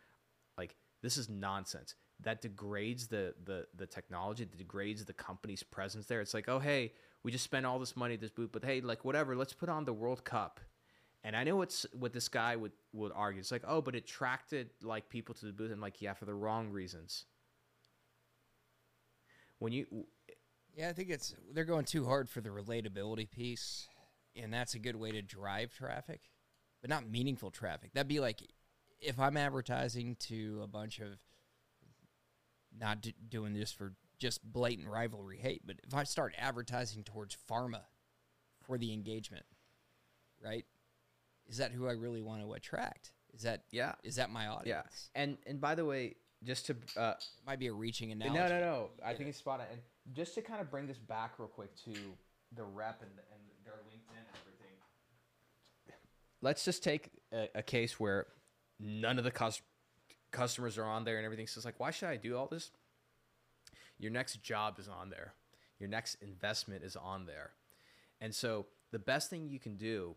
like this is nonsense. That degrades the the the technology, that degrades the company's presence there. It's like, oh hey, we just spent all this money at this booth, but hey, like whatever, let's put on the World Cup. And I know what's what this guy would would argue. It's like, oh, but it attracted like people to the booth, and like, yeah, for the wrong reasons. When you, Yeah, I think it's they're going too hard for the relatability piece, and that's a good way to drive traffic, but not meaningful traffic. That'd be like if I'm advertising to a bunch of not d- doing this for just blatant rivalry hate, but if I start advertising towards pharma for the engagement, right? Is that who I really want to attract? Is that yeah, is that my audience? yeah. And and by the way, just to uh, It might be a reaching analogy. no, no, no, I think it's spot on. And just to kind of bring this back real quick to the rep and, and their LinkedIn and everything. Let's just take a, a case where none of the cus- customers are on there and everything. So it's like, why should I do all this? Your next job is on there. Your next investment is on there. And so the best thing you can do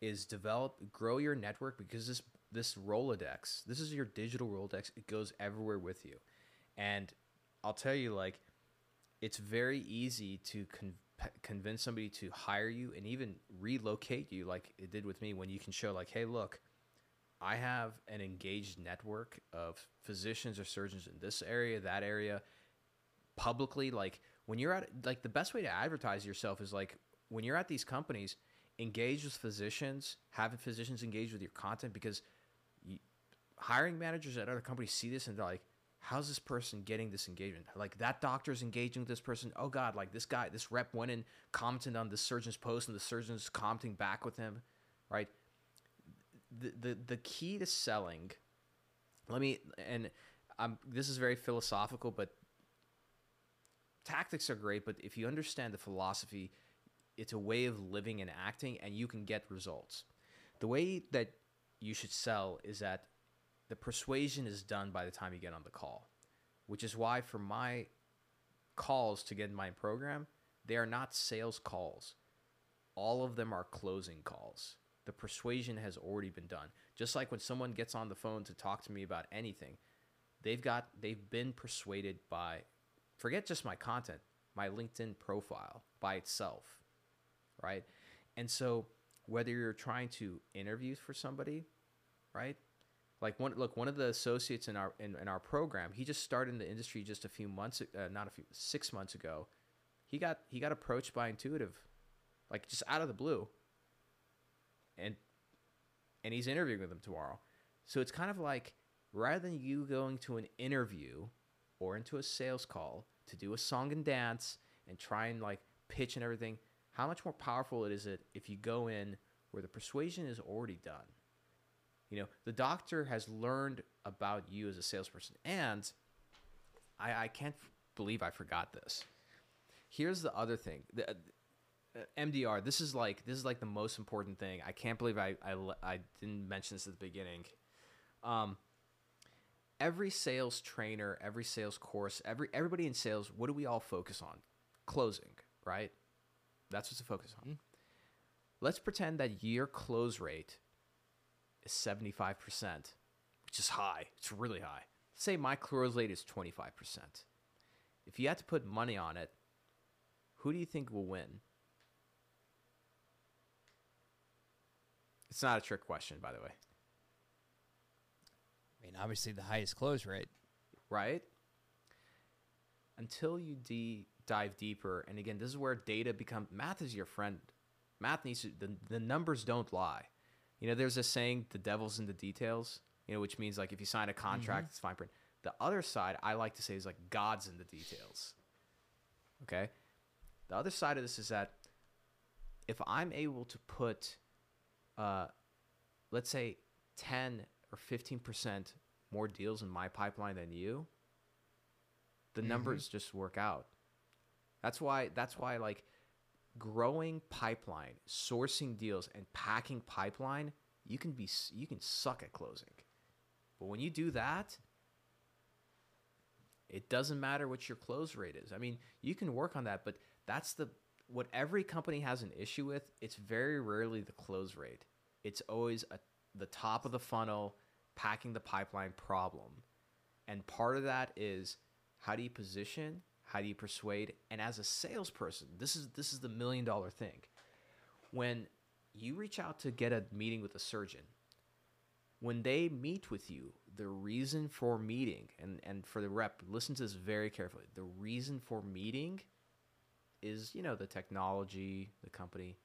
is develop, grow your network because this this Rolodex, this is your digital Rolodex. It goes everywhere with you, and I'll tell you, like, it's very easy to con- convince somebody to hire you and even relocate you, like it did with me. When you can show, like, hey, look, I have an engaged network of physicians or surgeons in this area, that area, publicly. Like, when you're at, like, the best way to advertise yourself is like when you're at these companies, engage with physicians, have physicians engage with your content because you, hiring managers at other companies see this and they're like, how's this person getting this engagement? Like that doctor's engaging with this person. Oh God, like this guy, this rep went and commented on the surgeon's post and the surgeon's commenting back with him, right? The the the key to selling, let me and um, this is very philosophical, but tactics are great. But if you understand the philosophy, it's a way of living and acting, and you can get results. The way that you should sell is that the persuasion is done by the time you get on the call, which is why for my calls to get in my program, they are not sales calls. All of them are closing calls. The persuasion has already been done. Just like when someone gets on the phone to talk to me about anything, they've got they've been persuaded by forget just my content, my LinkedIn profile by itself, right? And so whether you're trying to interview for somebody, right? Like one look, one of the associates in our in, in our program, he just started in the industry just a few months, uh, not a few, six months ago. He got he got approached by Intuitive, like just out of the blue. And and he's interviewing with them tomorrow. So it's kind of like rather than you going to an interview or into a sales call to do a song and dance and try and like pitch and everything, how much more powerful it is it if you go in where the persuasion is already done. You know, the doctor has learned about you as a salesperson. And I, I can't believe I forgot this. Here's the other thing. The, uh, MDR. This is like this is like the most important thing. I can't believe I I, I didn't mention this at the beginning. Um, every sales trainer, every sales course, every everybody in sales, what do we all focus on? Closing, right? That's what's to focus on. Let's pretend that your close rate is 75%, which is high. It's really high. Say my close rate is 25%. If you had to put money on it, who do you think will win? It's not a trick question, by the way, I mean, obviously the highest close rate. right? Until you de- dive deeper, and again, this is where data becomes math is your friend. Math needs to, the, the numbers don't lie. You know, there's a saying, the devil's in the details, you know, which means like if you sign a contract, it's fine print. The other side, I like to say, is like God's in the details. Okay? The other side of this is that if I'm able to put, uh, let's say, 10 or 15% more deals in my pipeline than you, the numbers just work out. That's why, that's why, like, growing pipeline, sourcing deals, and packing pipeline, you can be you can suck at closing. But when you do that, it doesn't matter what your close rate is. I mean, you can work on that, but that's the what every company has an issue with. It's very rarely the close rate. It's always a, the top of the funnel, packing the pipeline problem. And part of that is how do you position? How do you persuade? And as a salesperson, this is this is the million dollar thing. When you reach out to get a meeting with a surgeon. When they meet with you, the reason for meeting, and, and for the rep, listen to this very carefully. The reason for meeting is, you know, the technology, the company.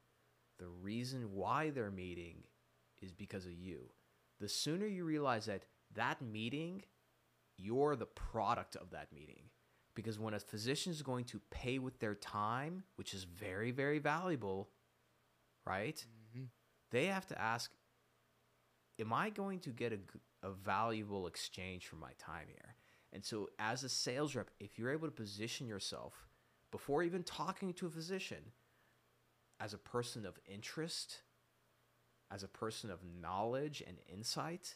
The reason why they're meeting is because of you. The sooner you realize that that meeting, you're the product of that meeting. Because when a physician is going to pay with their time, which is very, very valuable, right? Mm-hmm. They have to ask, Am I going to get a valuable exchange for my time here? And so, as a sales rep, if you're able to position yourself before even talking to a physician as a person of interest, as a person of knowledge and insight,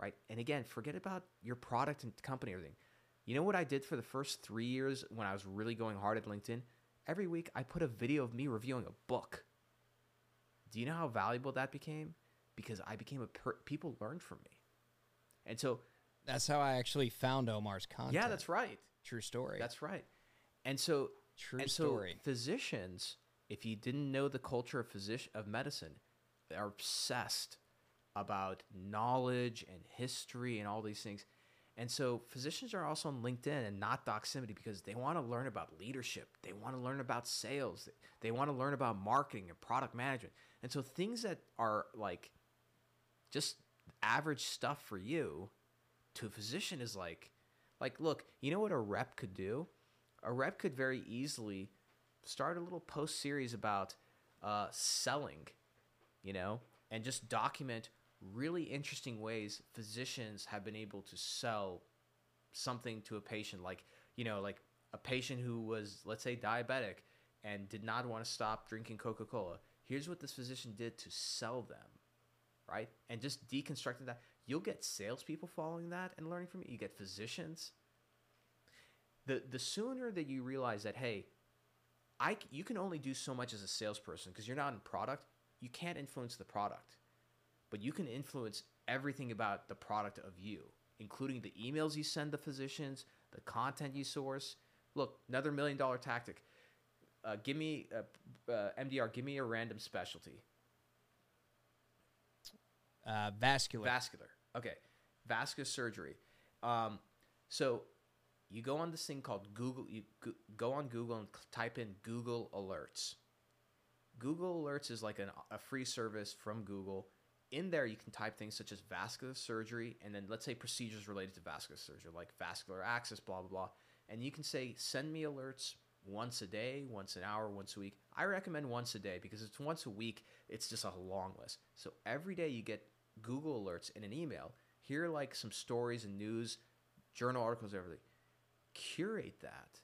right? And again, forget about your product and company, everything. You know what I did for the first three years when I was really going hard at LinkedIn? Every week I put a video of me reviewing a book. Do you know how valuable that became? Because I became a per- people learned from me. And so, That's how I actually found Omar's content. yeah, that's right. true story. That's right. And so, true and story. so physicians, if you didn't know the culture of physician of medicine, are obsessed about knowledge and history and all these things. And so physicians are also on LinkedIn and not Doximity because they want to learn about leadership. They want to learn about sales. They want to learn about marketing and product management. And so things that are like just average stuff for you to a physician is like like look, you know what a rep could do? A rep could very easily start a little post series about uh, selling, you know, and just document really interesting ways physicians have been able to sell something to a patient like you know like a patient who was let's say diabetic and did not want to stop drinking coca-cola. Here's what this physician did to sell them right? And just deconstructing that. You'll get salespeople following that and learning from it. You get physicians. The the sooner that you realize that hey I, you can only do so much as a salesperson because you're not in product you can't influence the product but you can influence everything about the product of you, including the emails you send the physicians, the content you source. Look, another million dollar tactic. Uh, give me uh, uh, MDR. Give me a random specialty. uh, vascular. Vascular. Okay, vascular surgery. Um, so you go on this thing called Google. You go- go on Google and type in Google Alerts. Google Alerts is like an, a free service from Google. In there, you can type things such as vascular surgery, and then let's say procedures related to vascular surgery, like vascular access, blah blah blah. And you can say, send me alerts once a day, once an hour, once a week. I recommend once a day because it's once a week, it's just a long list. So every day you get Google alerts in an email. Here like some stories and news, journal articles, everything. Curate that.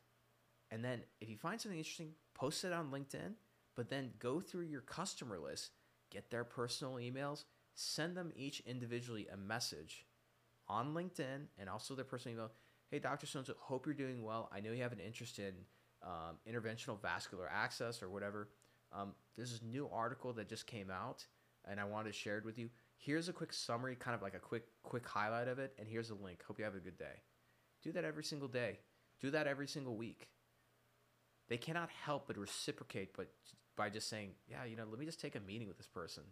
And then if you find something interesting, post it on LinkedIn, but then go through your customer list, get their personal emails, send them each individually a message on LinkedIn and also their personal email. Hey, Dr. Stones, hope you're doing well. I know you have an interest in um, interventional vascular access or whatever. Um, there's this new article that just came out, and I wanted to share it with you. Here's a quick summary, kind of like a quick quick highlight of it, and here's a link. Hope you have a good day. Do that every single day. Do that every single week. They cannot help but reciprocate, but by just saying, "Yeah, you know, let me just take a meeting with this person."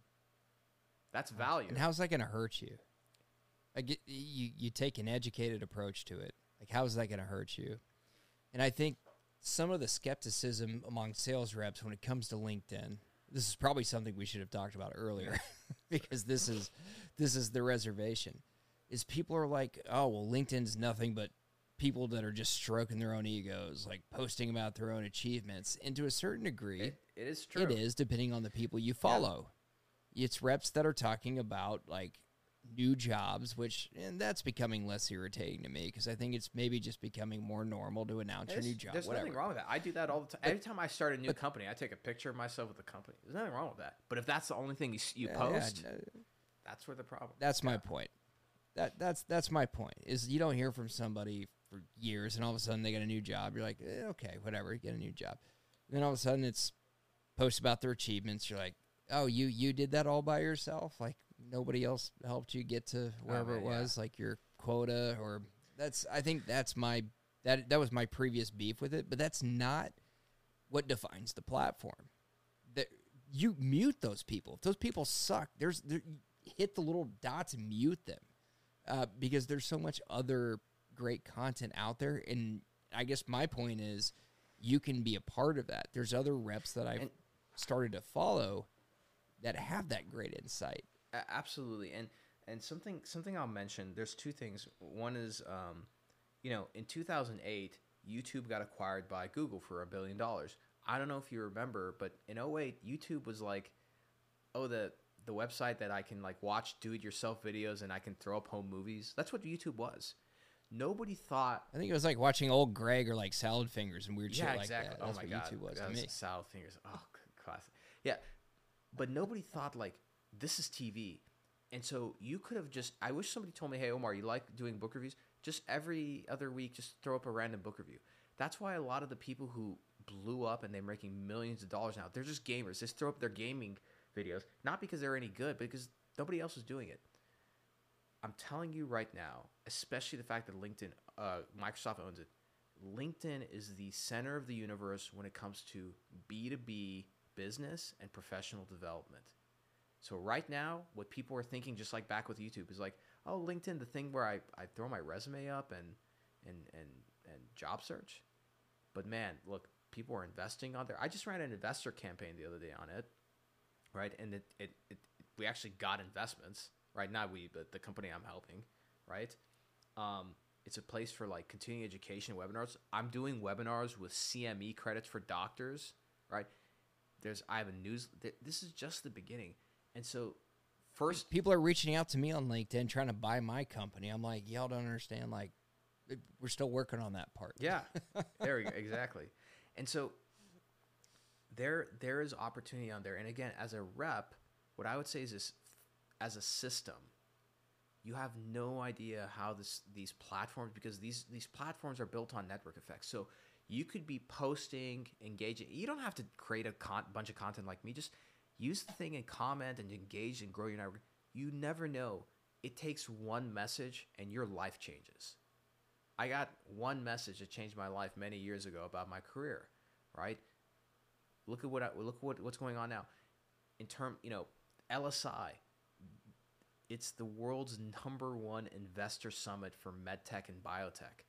That's uh, value. And how's that going to hurt you? Like you, you take an educated approach to it. Like how's that going to hurt you? And I think some of the skepticism among sales reps when it comes to LinkedIn, this is probably something we should have talked about earlier, because this is this is the reservation. Is people are like, oh well, LinkedIn's nothing but people that are just stroking their own egos, like posting about their own achievements. And to a certain degree, It, it is true. it is depending on the people you follow. It's reps that are talking about like new jobs, which and that's becoming less irritating to me because I think it's maybe just becoming more normal to announce your new job. there's whatever. nothing wrong with that. I do that all the time. Every time I start a new company, I take a picture of myself with the company. There's nothing wrong with that. But if that's the only thing you, you post, that's where the problem. that's my point. That that's that's my point. Is you don't hear from somebody for years, and all of a sudden they get a new job. You're like, eh, okay, whatever, get a new job. And then all of a sudden it's post about their achievements. You're like, oh, you you did that all by yourself. Like nobody else helped you get to wherever man, it yeah. was, like your quota or that's. I think that's my that that was my previous beef with it. But that's not what defines the platform. That you mute those people. If those people suck, there's there, hit the little dots and mute them uh, because there's so much other great content out there. And I guess my point is, you can be a part of that. There's other reps that I've And- started to follow that have that great insight. Absolutely and and something something i'll mention there's two things one is um, you know in 2008 youtube got acquired by google for a billion dollars i don't know if you remember but in 08 youtube was like oh the the website that i can like watch do it yourself videos and i can throw up home movies that's what youtube was nobody thought I think it was like watching old Greg or like Salad Fingers and weird yeah, shit like exactly. that. Oh my what god, YouTube was that me. Salad fingers. Oh, classic. Yeah, but nobody thought like this is TV, and so you could have just. I wish somebody told me, "Hey, Omar, you like doing book reviews? Just every other week, just throw up a random book review." That's why a lot of the people who blew up and they're making millions of dollars now, they're just gamers. They just throw up their gaming videos, not because they're any good, but because nobody else is doing it. I'm telling you right now, especially the fact that LinkedIn, uh, Microsoft owns it. LinkedIn is the center of the universe when it comes to B2B business and professional development. So right now, what people are thinking, just like back with YouTube, is like, oh, LinkedIn, the thing where I, I throw my resume up and and and and job search. But man, look, people are investing on there. I just ran an investor campaign the other day on it, right? And it it, it we actually got investments, right? Not we, but the company I'm helping, right? Um, it's a place for like continuing education webinars. I'm doing webinars with CME credits for doctors, right? There's I have a news. th- This is just the beginning, and so first, People are reaching out to me on LinkedIn trying to buy my company. I'm like, y'all don't understand. Like, we're still working on that part. yeah, there we go, exactly. And so there there is opportunity on there. And again, as a rep, what I would say is this: as a system, you have no idea how this these platforms because these these platforms are built on network effects. So you could be posting, engaging. You don't have to create a con- bunch of content like me. Just use the thing and comment and engage and grow your network. You never know. It takes one message and your life changes. I got one message that changed my life many years ago about my career, right? Look at what I, look what what's going on now. In term, you know, LSI, it's the world's number one investor summit for medtech and biotech.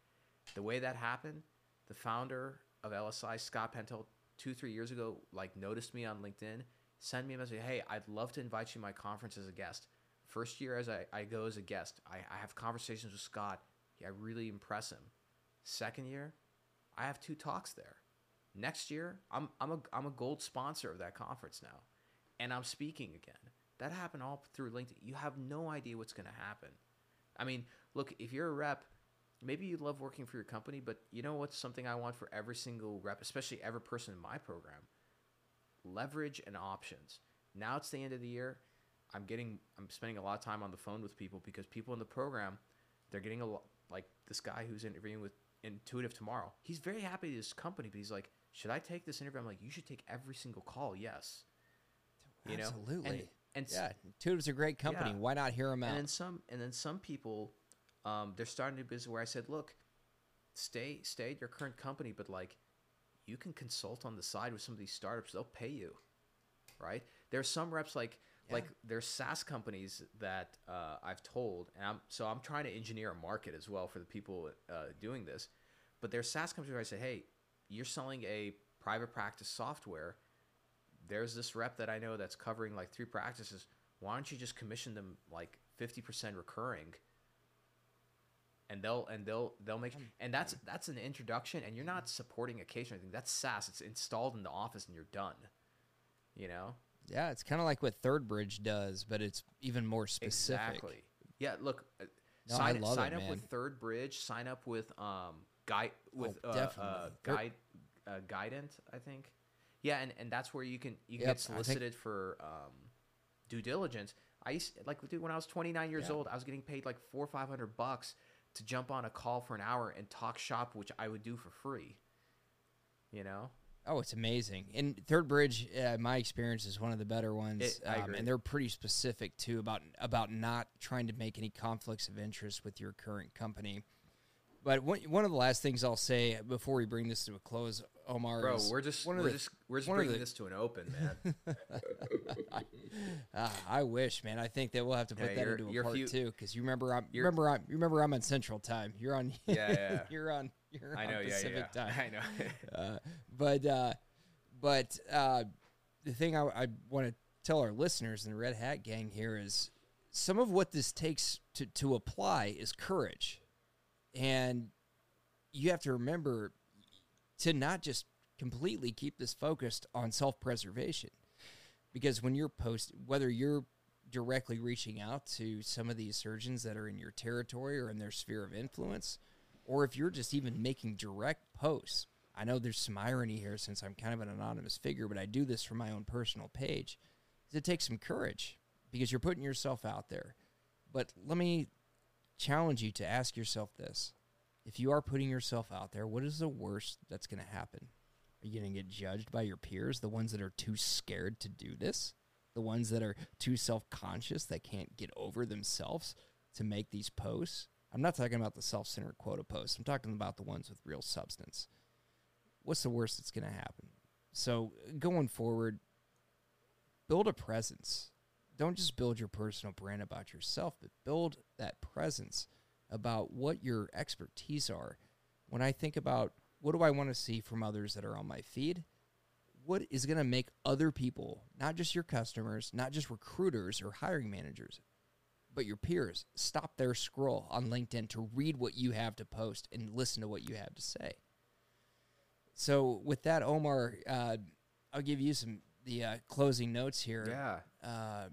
The way that happened, the founder of LSI, Scott Pantel, two three years ago, like noticed me on LinkedIn, sent me a message. Hey, I'd love to invite you to my conference as a guest. First year as I, I go as a guest, I, I have conversations with Scott. I really impress him. Second year, I have two talks there. Next year, I'm I'm a I'm a gold sponsor of that conference now, and I'm speaking again. That happened all through LinkedIn. You have no idea what's going to happen. I mean, look, if you're a rep, maybe you love working for your company, but you know what's something I want for every single rep, especially every person in my program? Leverage and options. Now it's the end of the year. I'm getting I'm spending a lot of time on the phone with people because people in the program, they're getting a lot like this guy who's interviewing with Intuitive tomorrow. He's very happy with his company, but he's like, should I take this interview? I'm like, you should take every single call. Yes. You know? Absolutely. And, and s- yeah, Intuitive's a great company. Yeah. Why not hear them out? and then some and then some people um, they're starting to do business where I said, look, stay stay at your current company, but like you can consult on the side with some of these startups. They'll pay you, right? There's some reps like like there's SaaS companies that uh, I've told, and I'm so I'm trying to engineer a market as well for the people uh, doing this. But there's SaaS companies where I say, hey, you're selling a private practice software. There's this rep that I know that's covering like three practices. Why don't you just commission them like 50% recurring? And they'll and they'll they'll make and that's that's an introduction and you're not supporting a case or anything. That's SaaS. It's installed in the office and you're done. You know? yeah, it's kind of like what Third Bridge does, but it's even more specific. Exactly. Yeah, look, uh, No, sign, sign it, up man. with Third Bridge. Sign up with um guide with Oh, uh, uh, guide uh, guidant. I think. Yeah, and, and that's where you can you Yep, get I think- solicited for um, due diligence. I used like dude when I was 29 years Yeah. old, I was getting paid like four or five hundred bucks to jump on a call for an hour and talk shop, which I would do for free. You know. Oh, it's amazing. And Third Bridge, uh, my experience is one of the better ones, It- um, and they're pretty specific too about about not trying to make any conflicts of interest with your current company. But one, one of the last things I'll say before we bring this to a close, Omar, Bro, is we're just we're the- just we're just bringing the- this to an open, man. Ah, I wish, man. I think that we'll have to put Yeah, that into a part few- two because you remember I'm remember I'm remember I'm on Central Time. You're on Yeah, yeah. you're on you're I on know, yeah, Pacific yeah. Time. I know. uh, but uh, but uh, the thing I, I want to tell our listeners in the Red Hat Gang here is some of what this takes to to apply is courage, and you have to remember to not just completely keep this focused on self preservation, because when you're post whether you're directly reaching out to some of these surgeons that are in your territory or in their sphere of influence, or if you're just even making direct posts. I know there's some irony here since I'm kind of an anonymous figure, but I do this from my own personal page. It takes some courage because you're putting yourself out there. But let me challenge you to ask yourself this. If you are putting yourself out there, what is the worst that's going to happen? Are you going to get judged by your peers, the ones that are too scared to do this? The ones that are too self conscious that can't get over themselves to make these posts? I'm not talking about the self centered quota posts. I'm talking about the ones with real substance. What's the worst that's going to happen? So, going forward, build a presence. Don't just build your personal brand about yourself, but build that presence about what your expertise are. When I think about what do I want to see from others that are on my feed, what is going to make other people, not just your customers, not just recruiters or hiring managers, but your peers, stop their scroll on LinkedIn to read what you have to post and listen to what you have to say. So, with that, Omar, uh, I'll give you some the uh, closing notes here yeah. uh,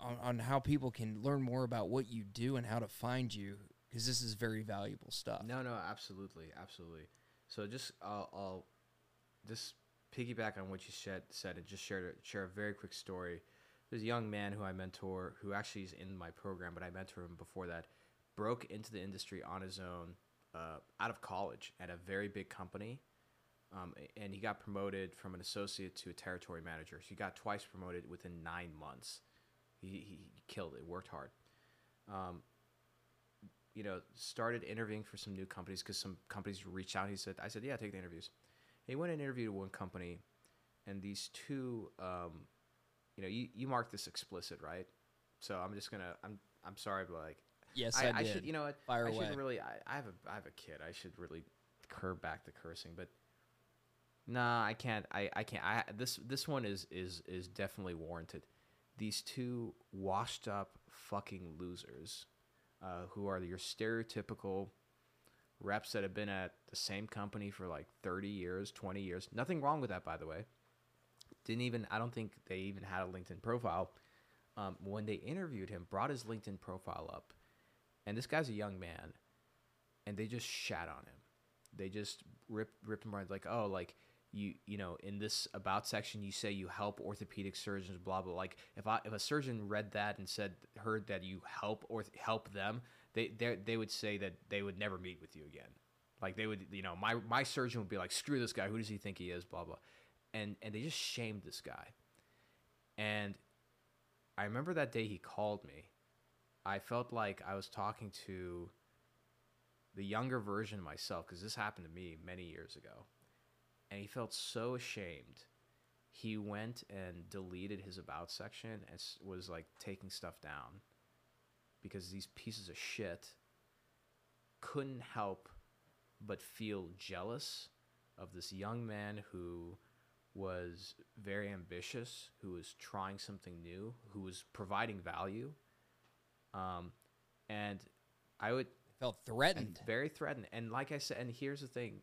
on, on how people can learn more about what you do and how to find you because this is very valuable stuff. No, no, absolutely, absolutely. So just I'll, I'll just piggyback on what you said, said and just share share a very quick story. There's a young man who I mentor who actually is in my program, but I mentored him before that. Broke into the industry on his own, uh, out of college at a very big company, um, and he got promoted from an associate to a territory manager. So he got twice promoted within nine months. He, he killed it. Worked hard. Um, you know, started interviewing for some new companies because some companies reached out. He said, I said, yeah, take the interviews. He went and interviewed one company, and these two, um, you know, you, you marked this explicit, right? So I'm just gonna, I'm, I'm sorry, but like, Yes, I, I, I should, you know what? Fire I away. should really, I, I have a, I have a kid. I should really curb back the cursing, but nah, I can't. I, I can't. I this, this one is, is, is definitely warranted. These two washed up fucking losers uh, who are your stereotypical reps that have been at the same company for like 30 years, 20 years. Nothing wrong with that, by the way. Didn't even, I don't think they even had a LinkedIn profile. Um, when they interviewed him, brought his LinkedIn profile up, and this guy's a young man, and they just shat on him. They just ripped, rip him right like, oh, like you you know in this about section you say you help orthopedic surgeons, blah blah. Like if I if a surgeon read that and said heard that you help or help them, they they they would say that they would never meet with you again. Like they would, you know, my my surgeon would be like, screw this guy. Who does he think he is? Blah blah, and and they just shamed this guy. And I remember that day he called me. I felt like I was talking to the younger version of myself because this happened to me many years ago. And he felt so ashamed. He went and deleted his about section and was like taking stuff down because these pieces of shit couldn't help but feel jealous of this young man who was very ambitious, who was trying something new, who was providing value. Um, and I would Felt threatened. very threatened. And like I said, and here's the thing: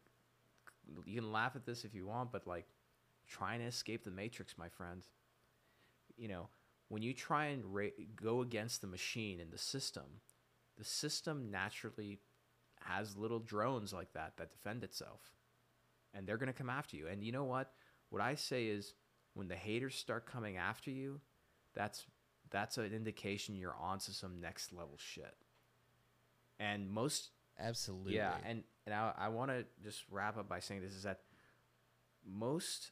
you can laugh at this if you want, but like trying to escape the matrix, my friend. You know, when you try and ra- go against the machine and the system, the system naturally has little drones like that that defend itself, and they're gonna come after you. And you know what? What I say is, when the haters start coming after you, that's that's an indication you're onto some next level shit. And most Absolutely. yeah, and and I, I want to just wrap up by saying this is that most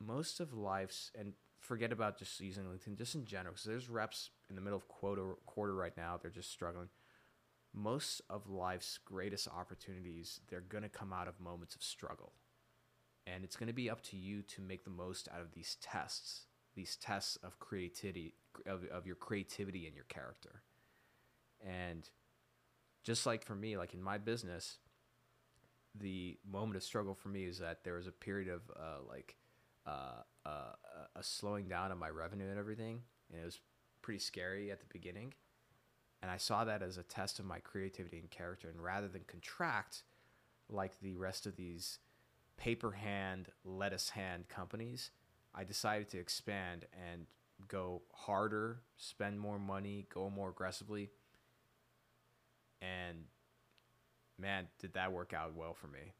most of life's and forget about just using LinkedIn, just in general, because there's reps in the middle of quota quarter right now. They're just struggling. most of life's greatest opportunities they're to come out of moments of struggle and it's to be up to you to make the most out of these tests these tests of creativity of, of your creativity and your character and just like for me like in my business the moment of struggle for me is that there was a period of uh, like uh, uh, a slowing down of my revenue and everything and it was pretty scary at the beginning and I saw that as a test of my creativity and character. And rather than contract like the rest of these paper hand, lettuce hand companies, I decided to expand and go harder, spend more money, go more aggressively. And man, did that work out well for me.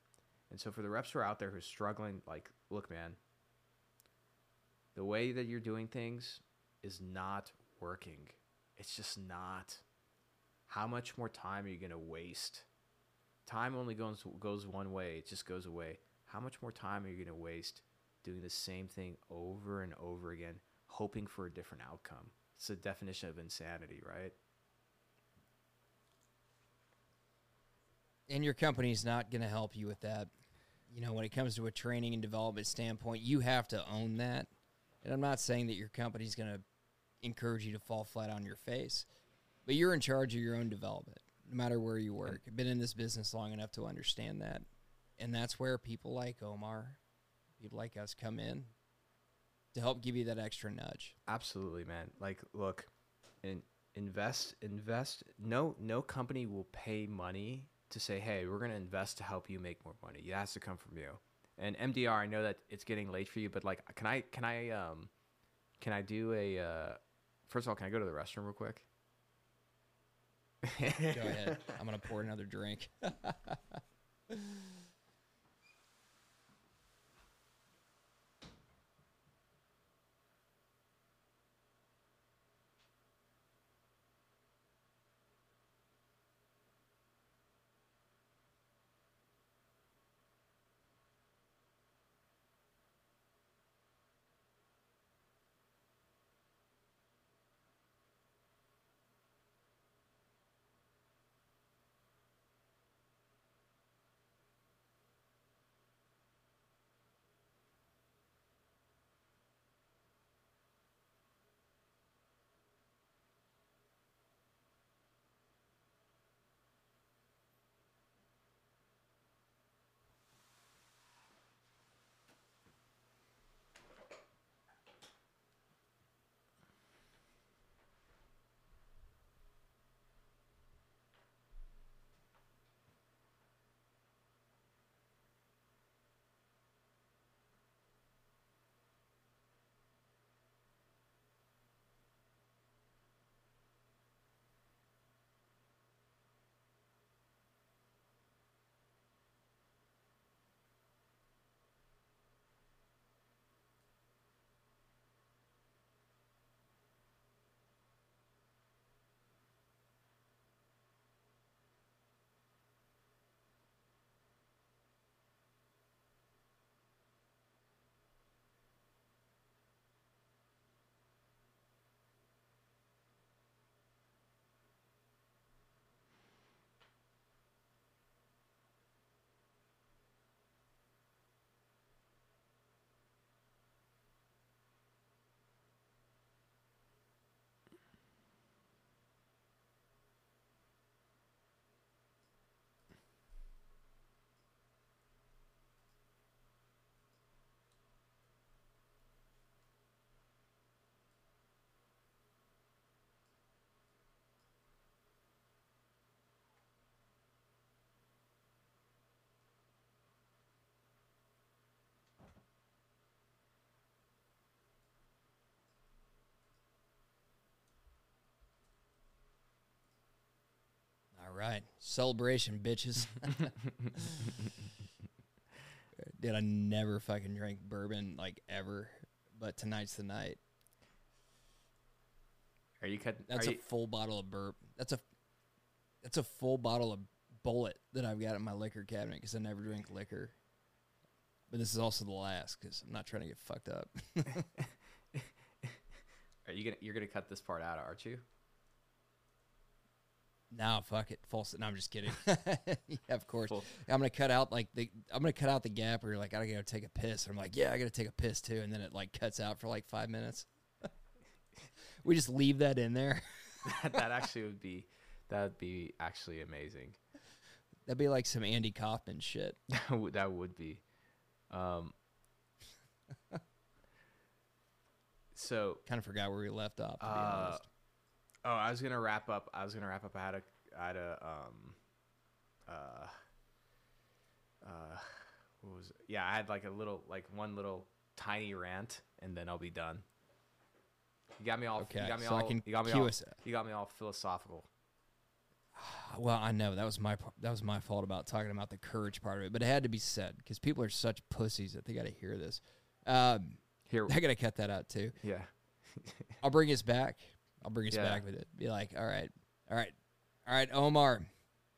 And so for the reps who are out there who are struggling, like, look, man, the way that you're doing things is not working. It's just not how much more time are you going to waste? Time only goes goes one way. It just goes away. How much more time are you going to waste doing the same thing over and over again, hoping for a different outcome? It's the definition of insanity, right? And your company's not going to help you with that. You know, when it comes to a training and development standpoint, you have to own that. And I'm not saying that your company's going to encourage you to fall flat on your face but you're in charge of your own development, no matter where you work. I've been in this business long enough to understand that. And that's where people like Omar, people like us come in to help give you that extra nudge. Absolutely, man. Like, look, in, invest, invest. No, no company will pay money to say, hey, we're going to invest to help you make more money. It has to come from you. And MDR, I know that it's getting late for you, but like, can I, can I, um, can I do a, uh, first of all, can I go to the restroom real quick? Go ahead. I'm gonna pour another drink. right. Celebration, bitches. Did I never fucking drink bourbon like ever, but tonight's the night. Are you cutting? That's a you, full bottle of burp. That's a that's a full bottle of Bulleit that I've got in my liquor cabinet because I never drink liquor. But this is also the last because I'm not trying to get fucked up. Are you gonna you're gonna cut this part out, aren't you? No, fuck it. False. No, I'm just kidding. yeah, of course. Full- I'm gonna cut out like the. I'm gonna cut out the gap where you're like, I gotta go take a piss. And I'm like, yeah, I gotta take a piss too, and then it like cuts out for like five minutes. we just leave that in there. that, that actually would be that would be actually amazing. That'd be like some Andy Kaufman shit. That would- that would be. Um, so Kind of forgot where we left off. To be Uh, honest. Oh, I was gonna wrap up. I was gonna wrap up. I had a, I had a, um, uh, uh, what was? It? Yeah, I had like a little, like one little tiny rant, and then I'll be done. You got me all. Okay, You got me so I all. can you got me all. us- You got me all philosophical. Well, I know that was my that was my fault about talking about the courage part of it, but it had to be said because people are such pussies that they got to hear this. Um, Here, I got to cut that out too. yeah, I'll bring us back. I'll bring us Yeah. back with it. Be like, all right, all right, all right, Omar,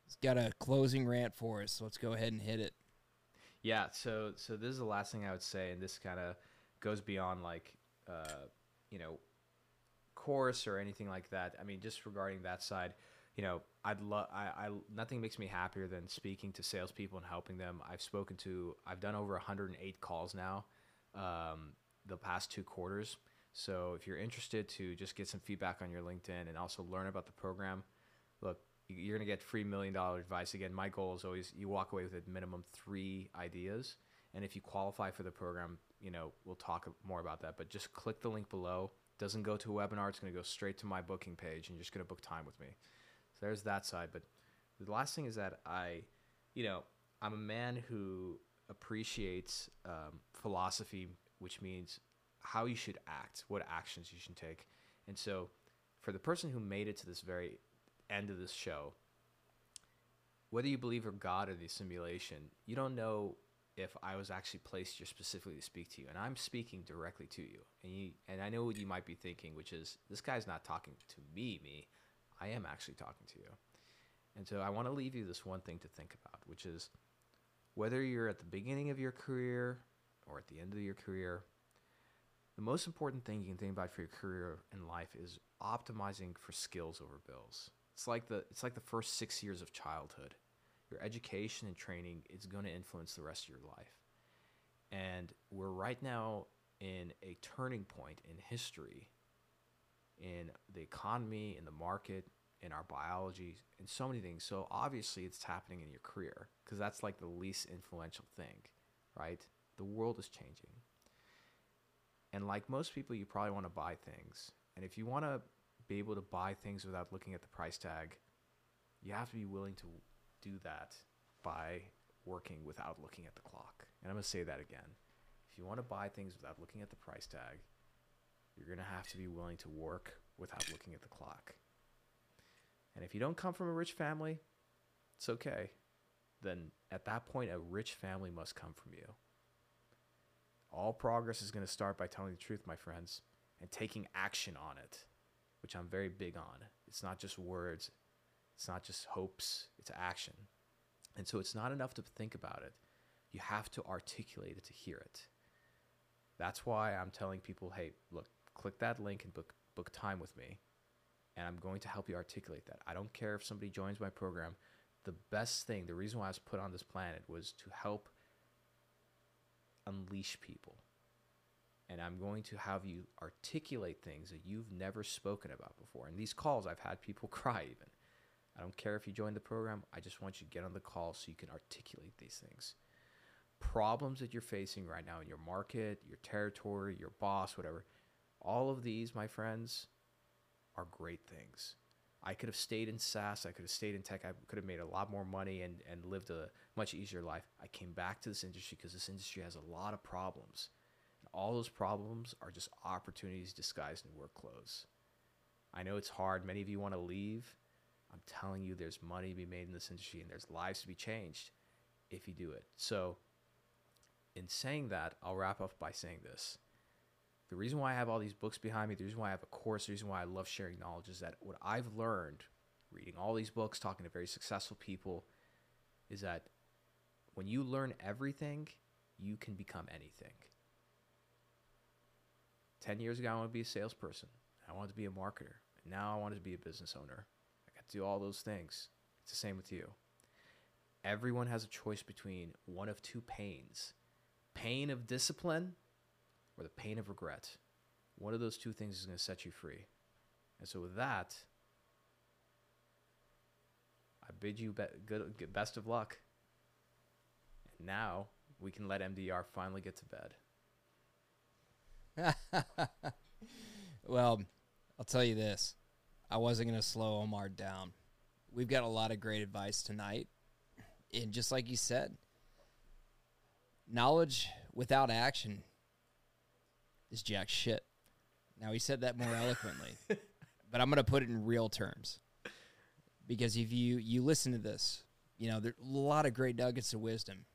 he's got a closing rant for us. So let's go ahead and hit it. yeah. So, so this is the last thing I would say, and this kind of goes beyond like, uh, you know, course or anything like that. I mean, just regarding that side, you know, I'd love. I, I nothing makes me happier than speaking to salespeople and helping them. I've spoken to. I've done over 108 calls now, um, the past two quarters. So if you're interested to just get some feedback on your LinkedIn and also learn about the program, look, you- you're gonna get free million dollar advice. Again, my goal is always you walk away with a minimum three ideas, and if you qualify for the program, you know we'll talk more about that. But just click the link below. Doesn't go to a webinar. It's gonna go straight to my booking page, and you're just gonna book time with me. So there's that side. But the last thing is that I, you know, I'm a man who appreciates um, philosophy, which means how you should act, what actions you should take. And so, for the person who made it to this very end of this show, whether you believe in God or the simulation, you don't know if I was actually placed here specifically to speak to you, and I'm speaking directly to you. And you, and I know what you might be thinking, which is this guy's not talking to me, me. I am actually talking to you. And so I want to leave you this one thing to think about, which is whether you're at the beginning of your career or at the end of your career, the most important thing you can think about for your career in life is optimizing for skills over bills. It's like the it's like the first 6 years of childhood. Your education and training is going to influence the rest of your life. And we're right now in a turning point in history in the economy, in the market, in our biology, in so many things. So obviously it's happening in your career because that's like the least influential thing, right? The world is changing. And like most people, you probably want to buy things. And if you want to be able to buy things without looking at the price tag, you have to be willing to do that by working without looking at the clock. And I'm going to say that again. If you want to buy things without looking at the price tag, you're going to have to be willing to work without looking at the clock. And if you don't come from a rich family, it's okay. Then at that point, a rich family must come from you. All progress is going to start by telling the truth, my friends, and taking action on it, which I'm very big on. It's not just words, it's not just hopes, it's action. And so it's not enough to think about it. You have to articulate it to hear it. That's why I'm telling people, hey, look, click that link and book book time with me. And I'm going to help you articulate that. I don't care if somebody joins my program. The best thing, the reason why I was put on this planet was to help unleash people. And I'm going to have you articulate things that you've never spoken about before. In these calls, I've had people cry even. I don't care if you join the program. I just want you to get on the call so you can articulate these things. Problems that you're facing right now in your market, your territory, your boss, whatever. All of these, my friends, are great things. I could have stayed in SaaS. I could have stayed in tech. I could have made a lot more money and, and lived a much easier life. I came back to this industry because this industry has a lot of problems. And all those problems are just opportunities disguised in work clothes. I know it's hard. Many of you want to leave. I'm telling you, there's money to be made in this industry and there's lives to be changed if you do it. So, in saying that, I'll wrap up by saying this. The reason why I have all these books behind me, the reason why I have a course, the reason why I love sharing knowledge is that what I've learned reading all these books, talking to very successful people, is that when you learn everything, you can become anything. 10 years ago, I wanted to be a salesperson. I wanted to be a marketer. And now I wanted to be a business owner. I got to do all those things. It's the same with you. Everyone has a choice between one of two pains pain of discipline or the pain of regret. One of those two things is going to set you free. And so, with that, I bid you be- good, best of luck. And now we can let MDR finally get to bed. well, I'll tell you this. I wasn't going to slow Omar down. We've got a lot of great advice tonight. And just like you said, knowledge without action is jack shit. Now, he said that more eloquently, but I'm going to put it in real terms. Because if you, you listen to this, you know, there's a lot of great nuggets of wisdom.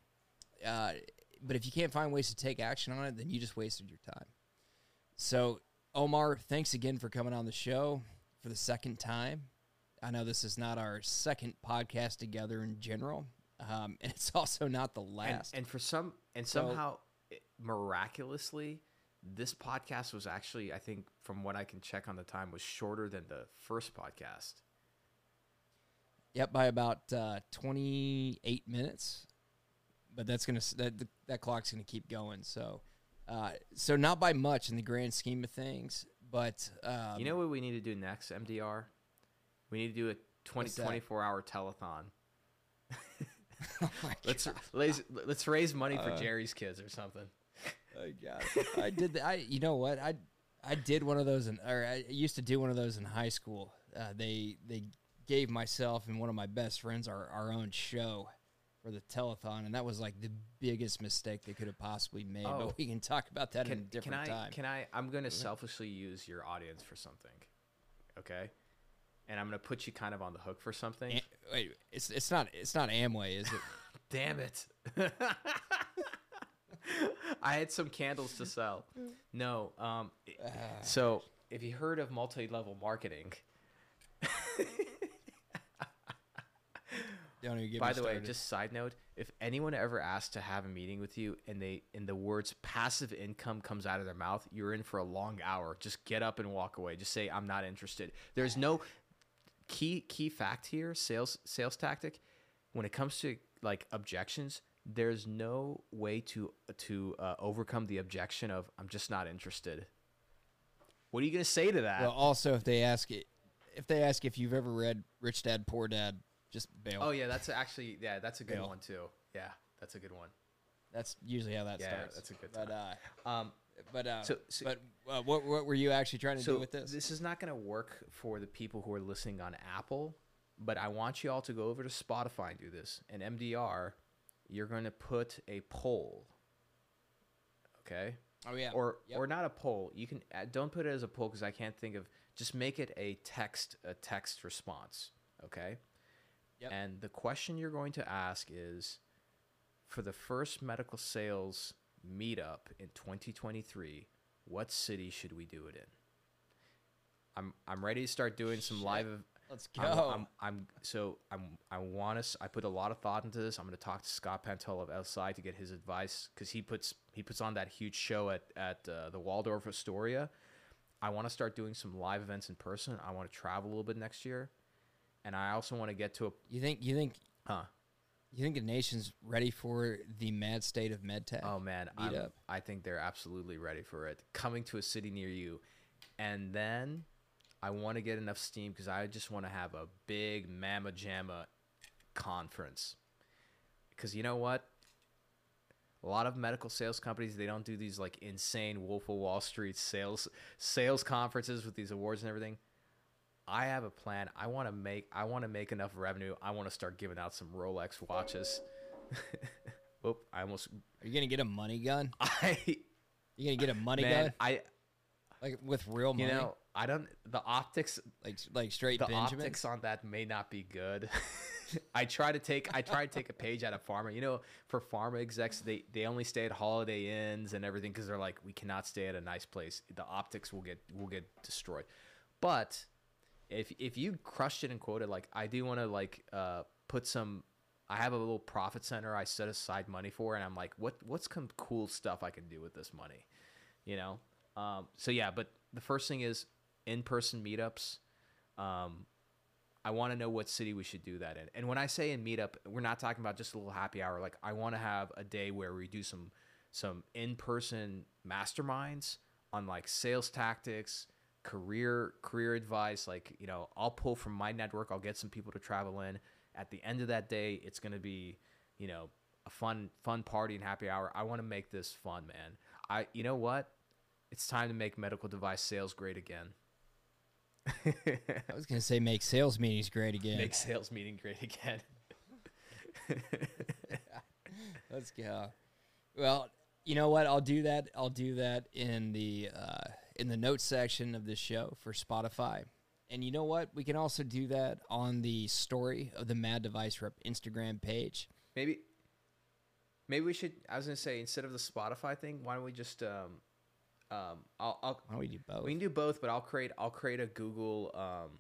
Uh, but if you can't find ways to take action on it, then you just wasted your time. So, Omar, thanks again for coming on the show for the second time. I know this is not our second podcast together in general, um, and it's also not the last. And, and for some, and So- somehow, miraculously, this podcast was actually, I think, from what I can check on the time, was shorter than the first podcast. Yep, by about uh, 28 minutes. But that's gonna that that clock's gonna keep going. So, uh, so not by much in the grand scheme of things. But um, you know what we need to do next, MDR? We need to do a 20, 24 hour telethon. oh Let's God, raise, let's raise money for Uh, Jerry's kids or something. I got it. I did. The, I you know what I I did one of those in or I used to do one of those in high school. Uh, they they gave myself and one of my best friends our our own show for the telethon, and that was like the biggest mistake they could have possibly made. Oh. But we can talk about that in a Can, can different I? time. Can I? I'm gonna selfishly use your audience for something, okay? And I'm gonna put you kind of on the hook for something. Am- wait, it's it's not it's not Amway, is it? Damn it! I had some candles to sell. No. Um. Ah, So, if you heard of multi-level marketing, don't even get by me the way, started. just side note, if anyone ever asks to have a meeting with you and they and the words passive income comes out of their mouth, you're in for a long hour. Just get up and walk away. Just say I'm not interested. There's no key key fact here, sales sales tactic. When it comes to like objections, there's no way to to uh, overcome the objection of I'm just not interested. What are you gonna say to that? well, also if they ask it, if they ask if you've ever read Rich Dad Poor Dad, just bail. oh yeah, that's actually yeah, that's a good Bill. one too. Yeah, that's a good one. That's usually how that Yeah, starts. that's a good But uh, Um, but uh, So- so- but uh, what what were you actually trying to so do with this? this? is not going to work for the people who are listening on Apple, but I want you all to go over to Spotify and do this. And MDR, you're going to put a poll. Okay? oh yeah, Or Yep. or not a poll. You can uh, don't put it as a poll cuz I can't think of just make it a text a text response, okay? Yep. And the question you're going to ask is for the first medical sales meetup in 2023, what city should we do it in? I'm I'm ready to start doing some Shit. live let's go. I'm, I'm, I'm so I'm I want to I put a lot of thought into this. I'm going to talk to Scott Pantel of LSI to get his advice because he puts he puts on that huge show at at uh, the Waldorf Astoria. I want to start doing some live events in person. I want to travel a little bit next year, and I also want to get to a you think you think huh. you think the nation's ready for the mad state of medtech? Oh man, Meet I'm- up. I think they're absolutely ready for it. Coming to a city near you, and then I want to get enough steam because I just want to have a big Mama Jamma conference. Because you know what? A lot of medical sales companies they don't do these like insane Wolf of Wall Street sales sales conferences with these awards and everything. I have a plan. I want to make I want to make enough revenue. I want to start giving out some Rolex watches. Oop, I almost Are you gonna get a money gun? I You gonna get a money man, gun I like with real money? you know I don't the optics like like straight the Benjamin. optics on that may not be good. I try to take I try to take a page out of pharma. You know, for pharma execs, they they only stay at Holiday Inns and everything because they're like, we cannot stay at a nice place. The optics will get will get destroyed. But if if you crushed it and quoted like, I do want to like uh, put some. I have a little profit center I set aside money for, and I'm like, what what's some cool stuff I can do with this money, you know? Um, so yeah, but the first thing is in person meetups. Um, I want to know what city we should do that in. And when I say in meetup, we're not talking about just a little happy hour. Like I want to have a day where we do some some in person masterminds on like sales tactics, career career advice. Like you know, I'll pull from my network. I'll get some people to travel in. At the end of that day, it's going to be you know a fun fun party and happy hour. I want to make this fun, man. I you know what? It's time to make medical device sales great again. I was going to say make sales meetings great again. Make sales meeting great again. Let's go. Well, you know what? I'll do that. I'll do that in the uh, in the notes section of this show for Spotify. And you know what? We can also do that on the story of the Mad Device Rep Instagram page. Maybe maybe we should I was gonna say instead of the Spotify thing, why don't we just um um I'll, I'll Why we do both? we can do both, but I'll create I'll create a Google um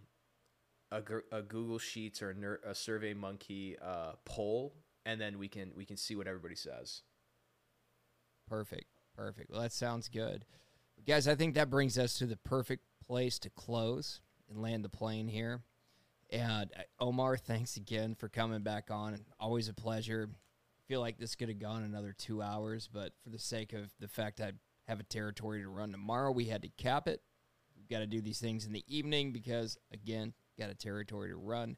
a, a Google Sheets or a, ner- a Survey Monkey uh, poll, and then we can we can see what everybody says. Perfect. Perfect. Well, that sounds good. Guys, I think that brings us to the perfect place to close and land the plane here. And uh, Omar, thanks again for coming back on. Always a pleasure. feel like this could have gone another two hours, but for the sake of the fact I have a territory to run tomorrow, we had to cap it. We've got to do these things in the evening because, again, got a territory to run.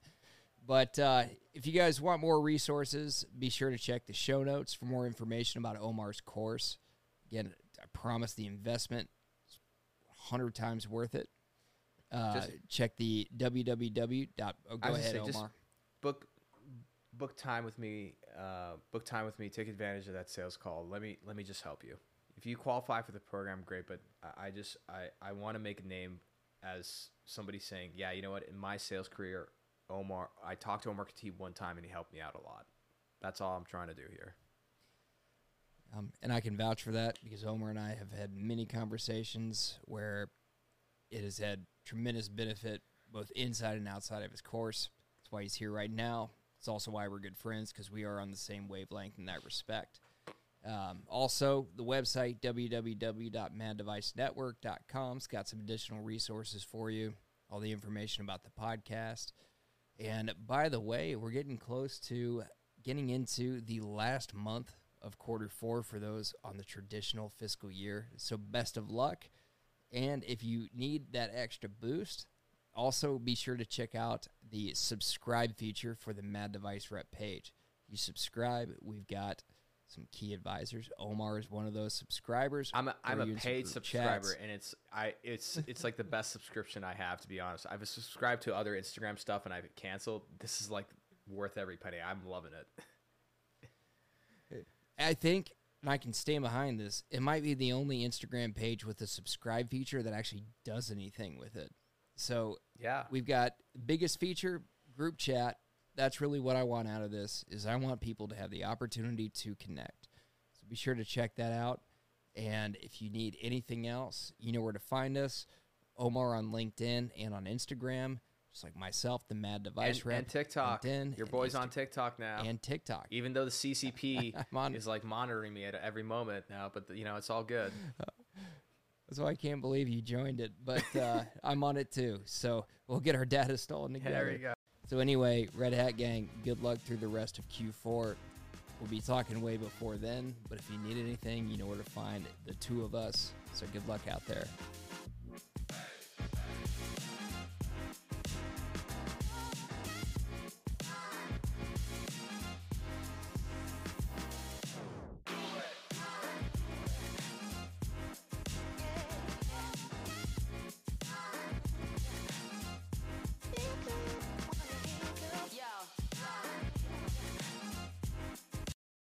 But uh, if you guys want more resources, be sure to check the show notes for more information about Omar's course. Again, I promise the investment is 100 times worth it. Uh, Just- check the www. Oh, go ahead, say, Omar. book book time with me. Uh, book time with me. Take advantage of that sales call. Let me let me just help you. If you qualify for the program, great. But I, just I I want to make a name as somebody saying, yeah, you know what? In my sales career, Omar, I talked to Omar Khateeb one time and he helped me out a lot. That's all I'm trying to do here. Um, and I can vouch for that because Omar and I have had many conversations where it has had tremendous benefit both inside and outside of his course. That's why he's here right now. It's also why we're good friends because we are on the same wavelength in that respect. Um, also, the website www.maddevicenetwork.com's got some additional resources for you, all the information about the podcast. And by the way, we're getting close to getting into the last month of quarter four for those on the traditional fiscal year. So, best of luck. And if you need that extra boost, also be sure to check out the subscribe feature for the Mad Device Rep page. You subscribe, we've got some key advisors. Omar is one of those subscribers. I'm a, I'm a paid subscriber, chats. and it's I it's it's like the best subscription I have to be honest. I've subscribed to other Instagram stuff and I've canceled. This is like worth every penny. I'm loving it. I think, and I can stand behind this, it might be the only Instagram page with a subscribe feature that actually does anything with it. So Yeah, we've got biggest feature group chat. That's really what I want out of this is I want people to have the opportunity to connect. So be sure to check that out. And if you need anything else, you know where to find us. Omar on LinkedIn and on Instagram, just like myself, the Mad Device and, Rep. and TikTok. LinkedIn Your boy's on TikTok now. and TikTok. Even though the CCP on- is like monitoring me at every moment now, but you know it's all good. That's why I can't believe you joined it, but uh, I'm on it too. So we'll get our data stolen together. there you go. So anyway, Red Hat Gang, good luck through the rest of Q4. We'll be talking way before then, but if you need anything, you know where to find the two of us. So good luck out there.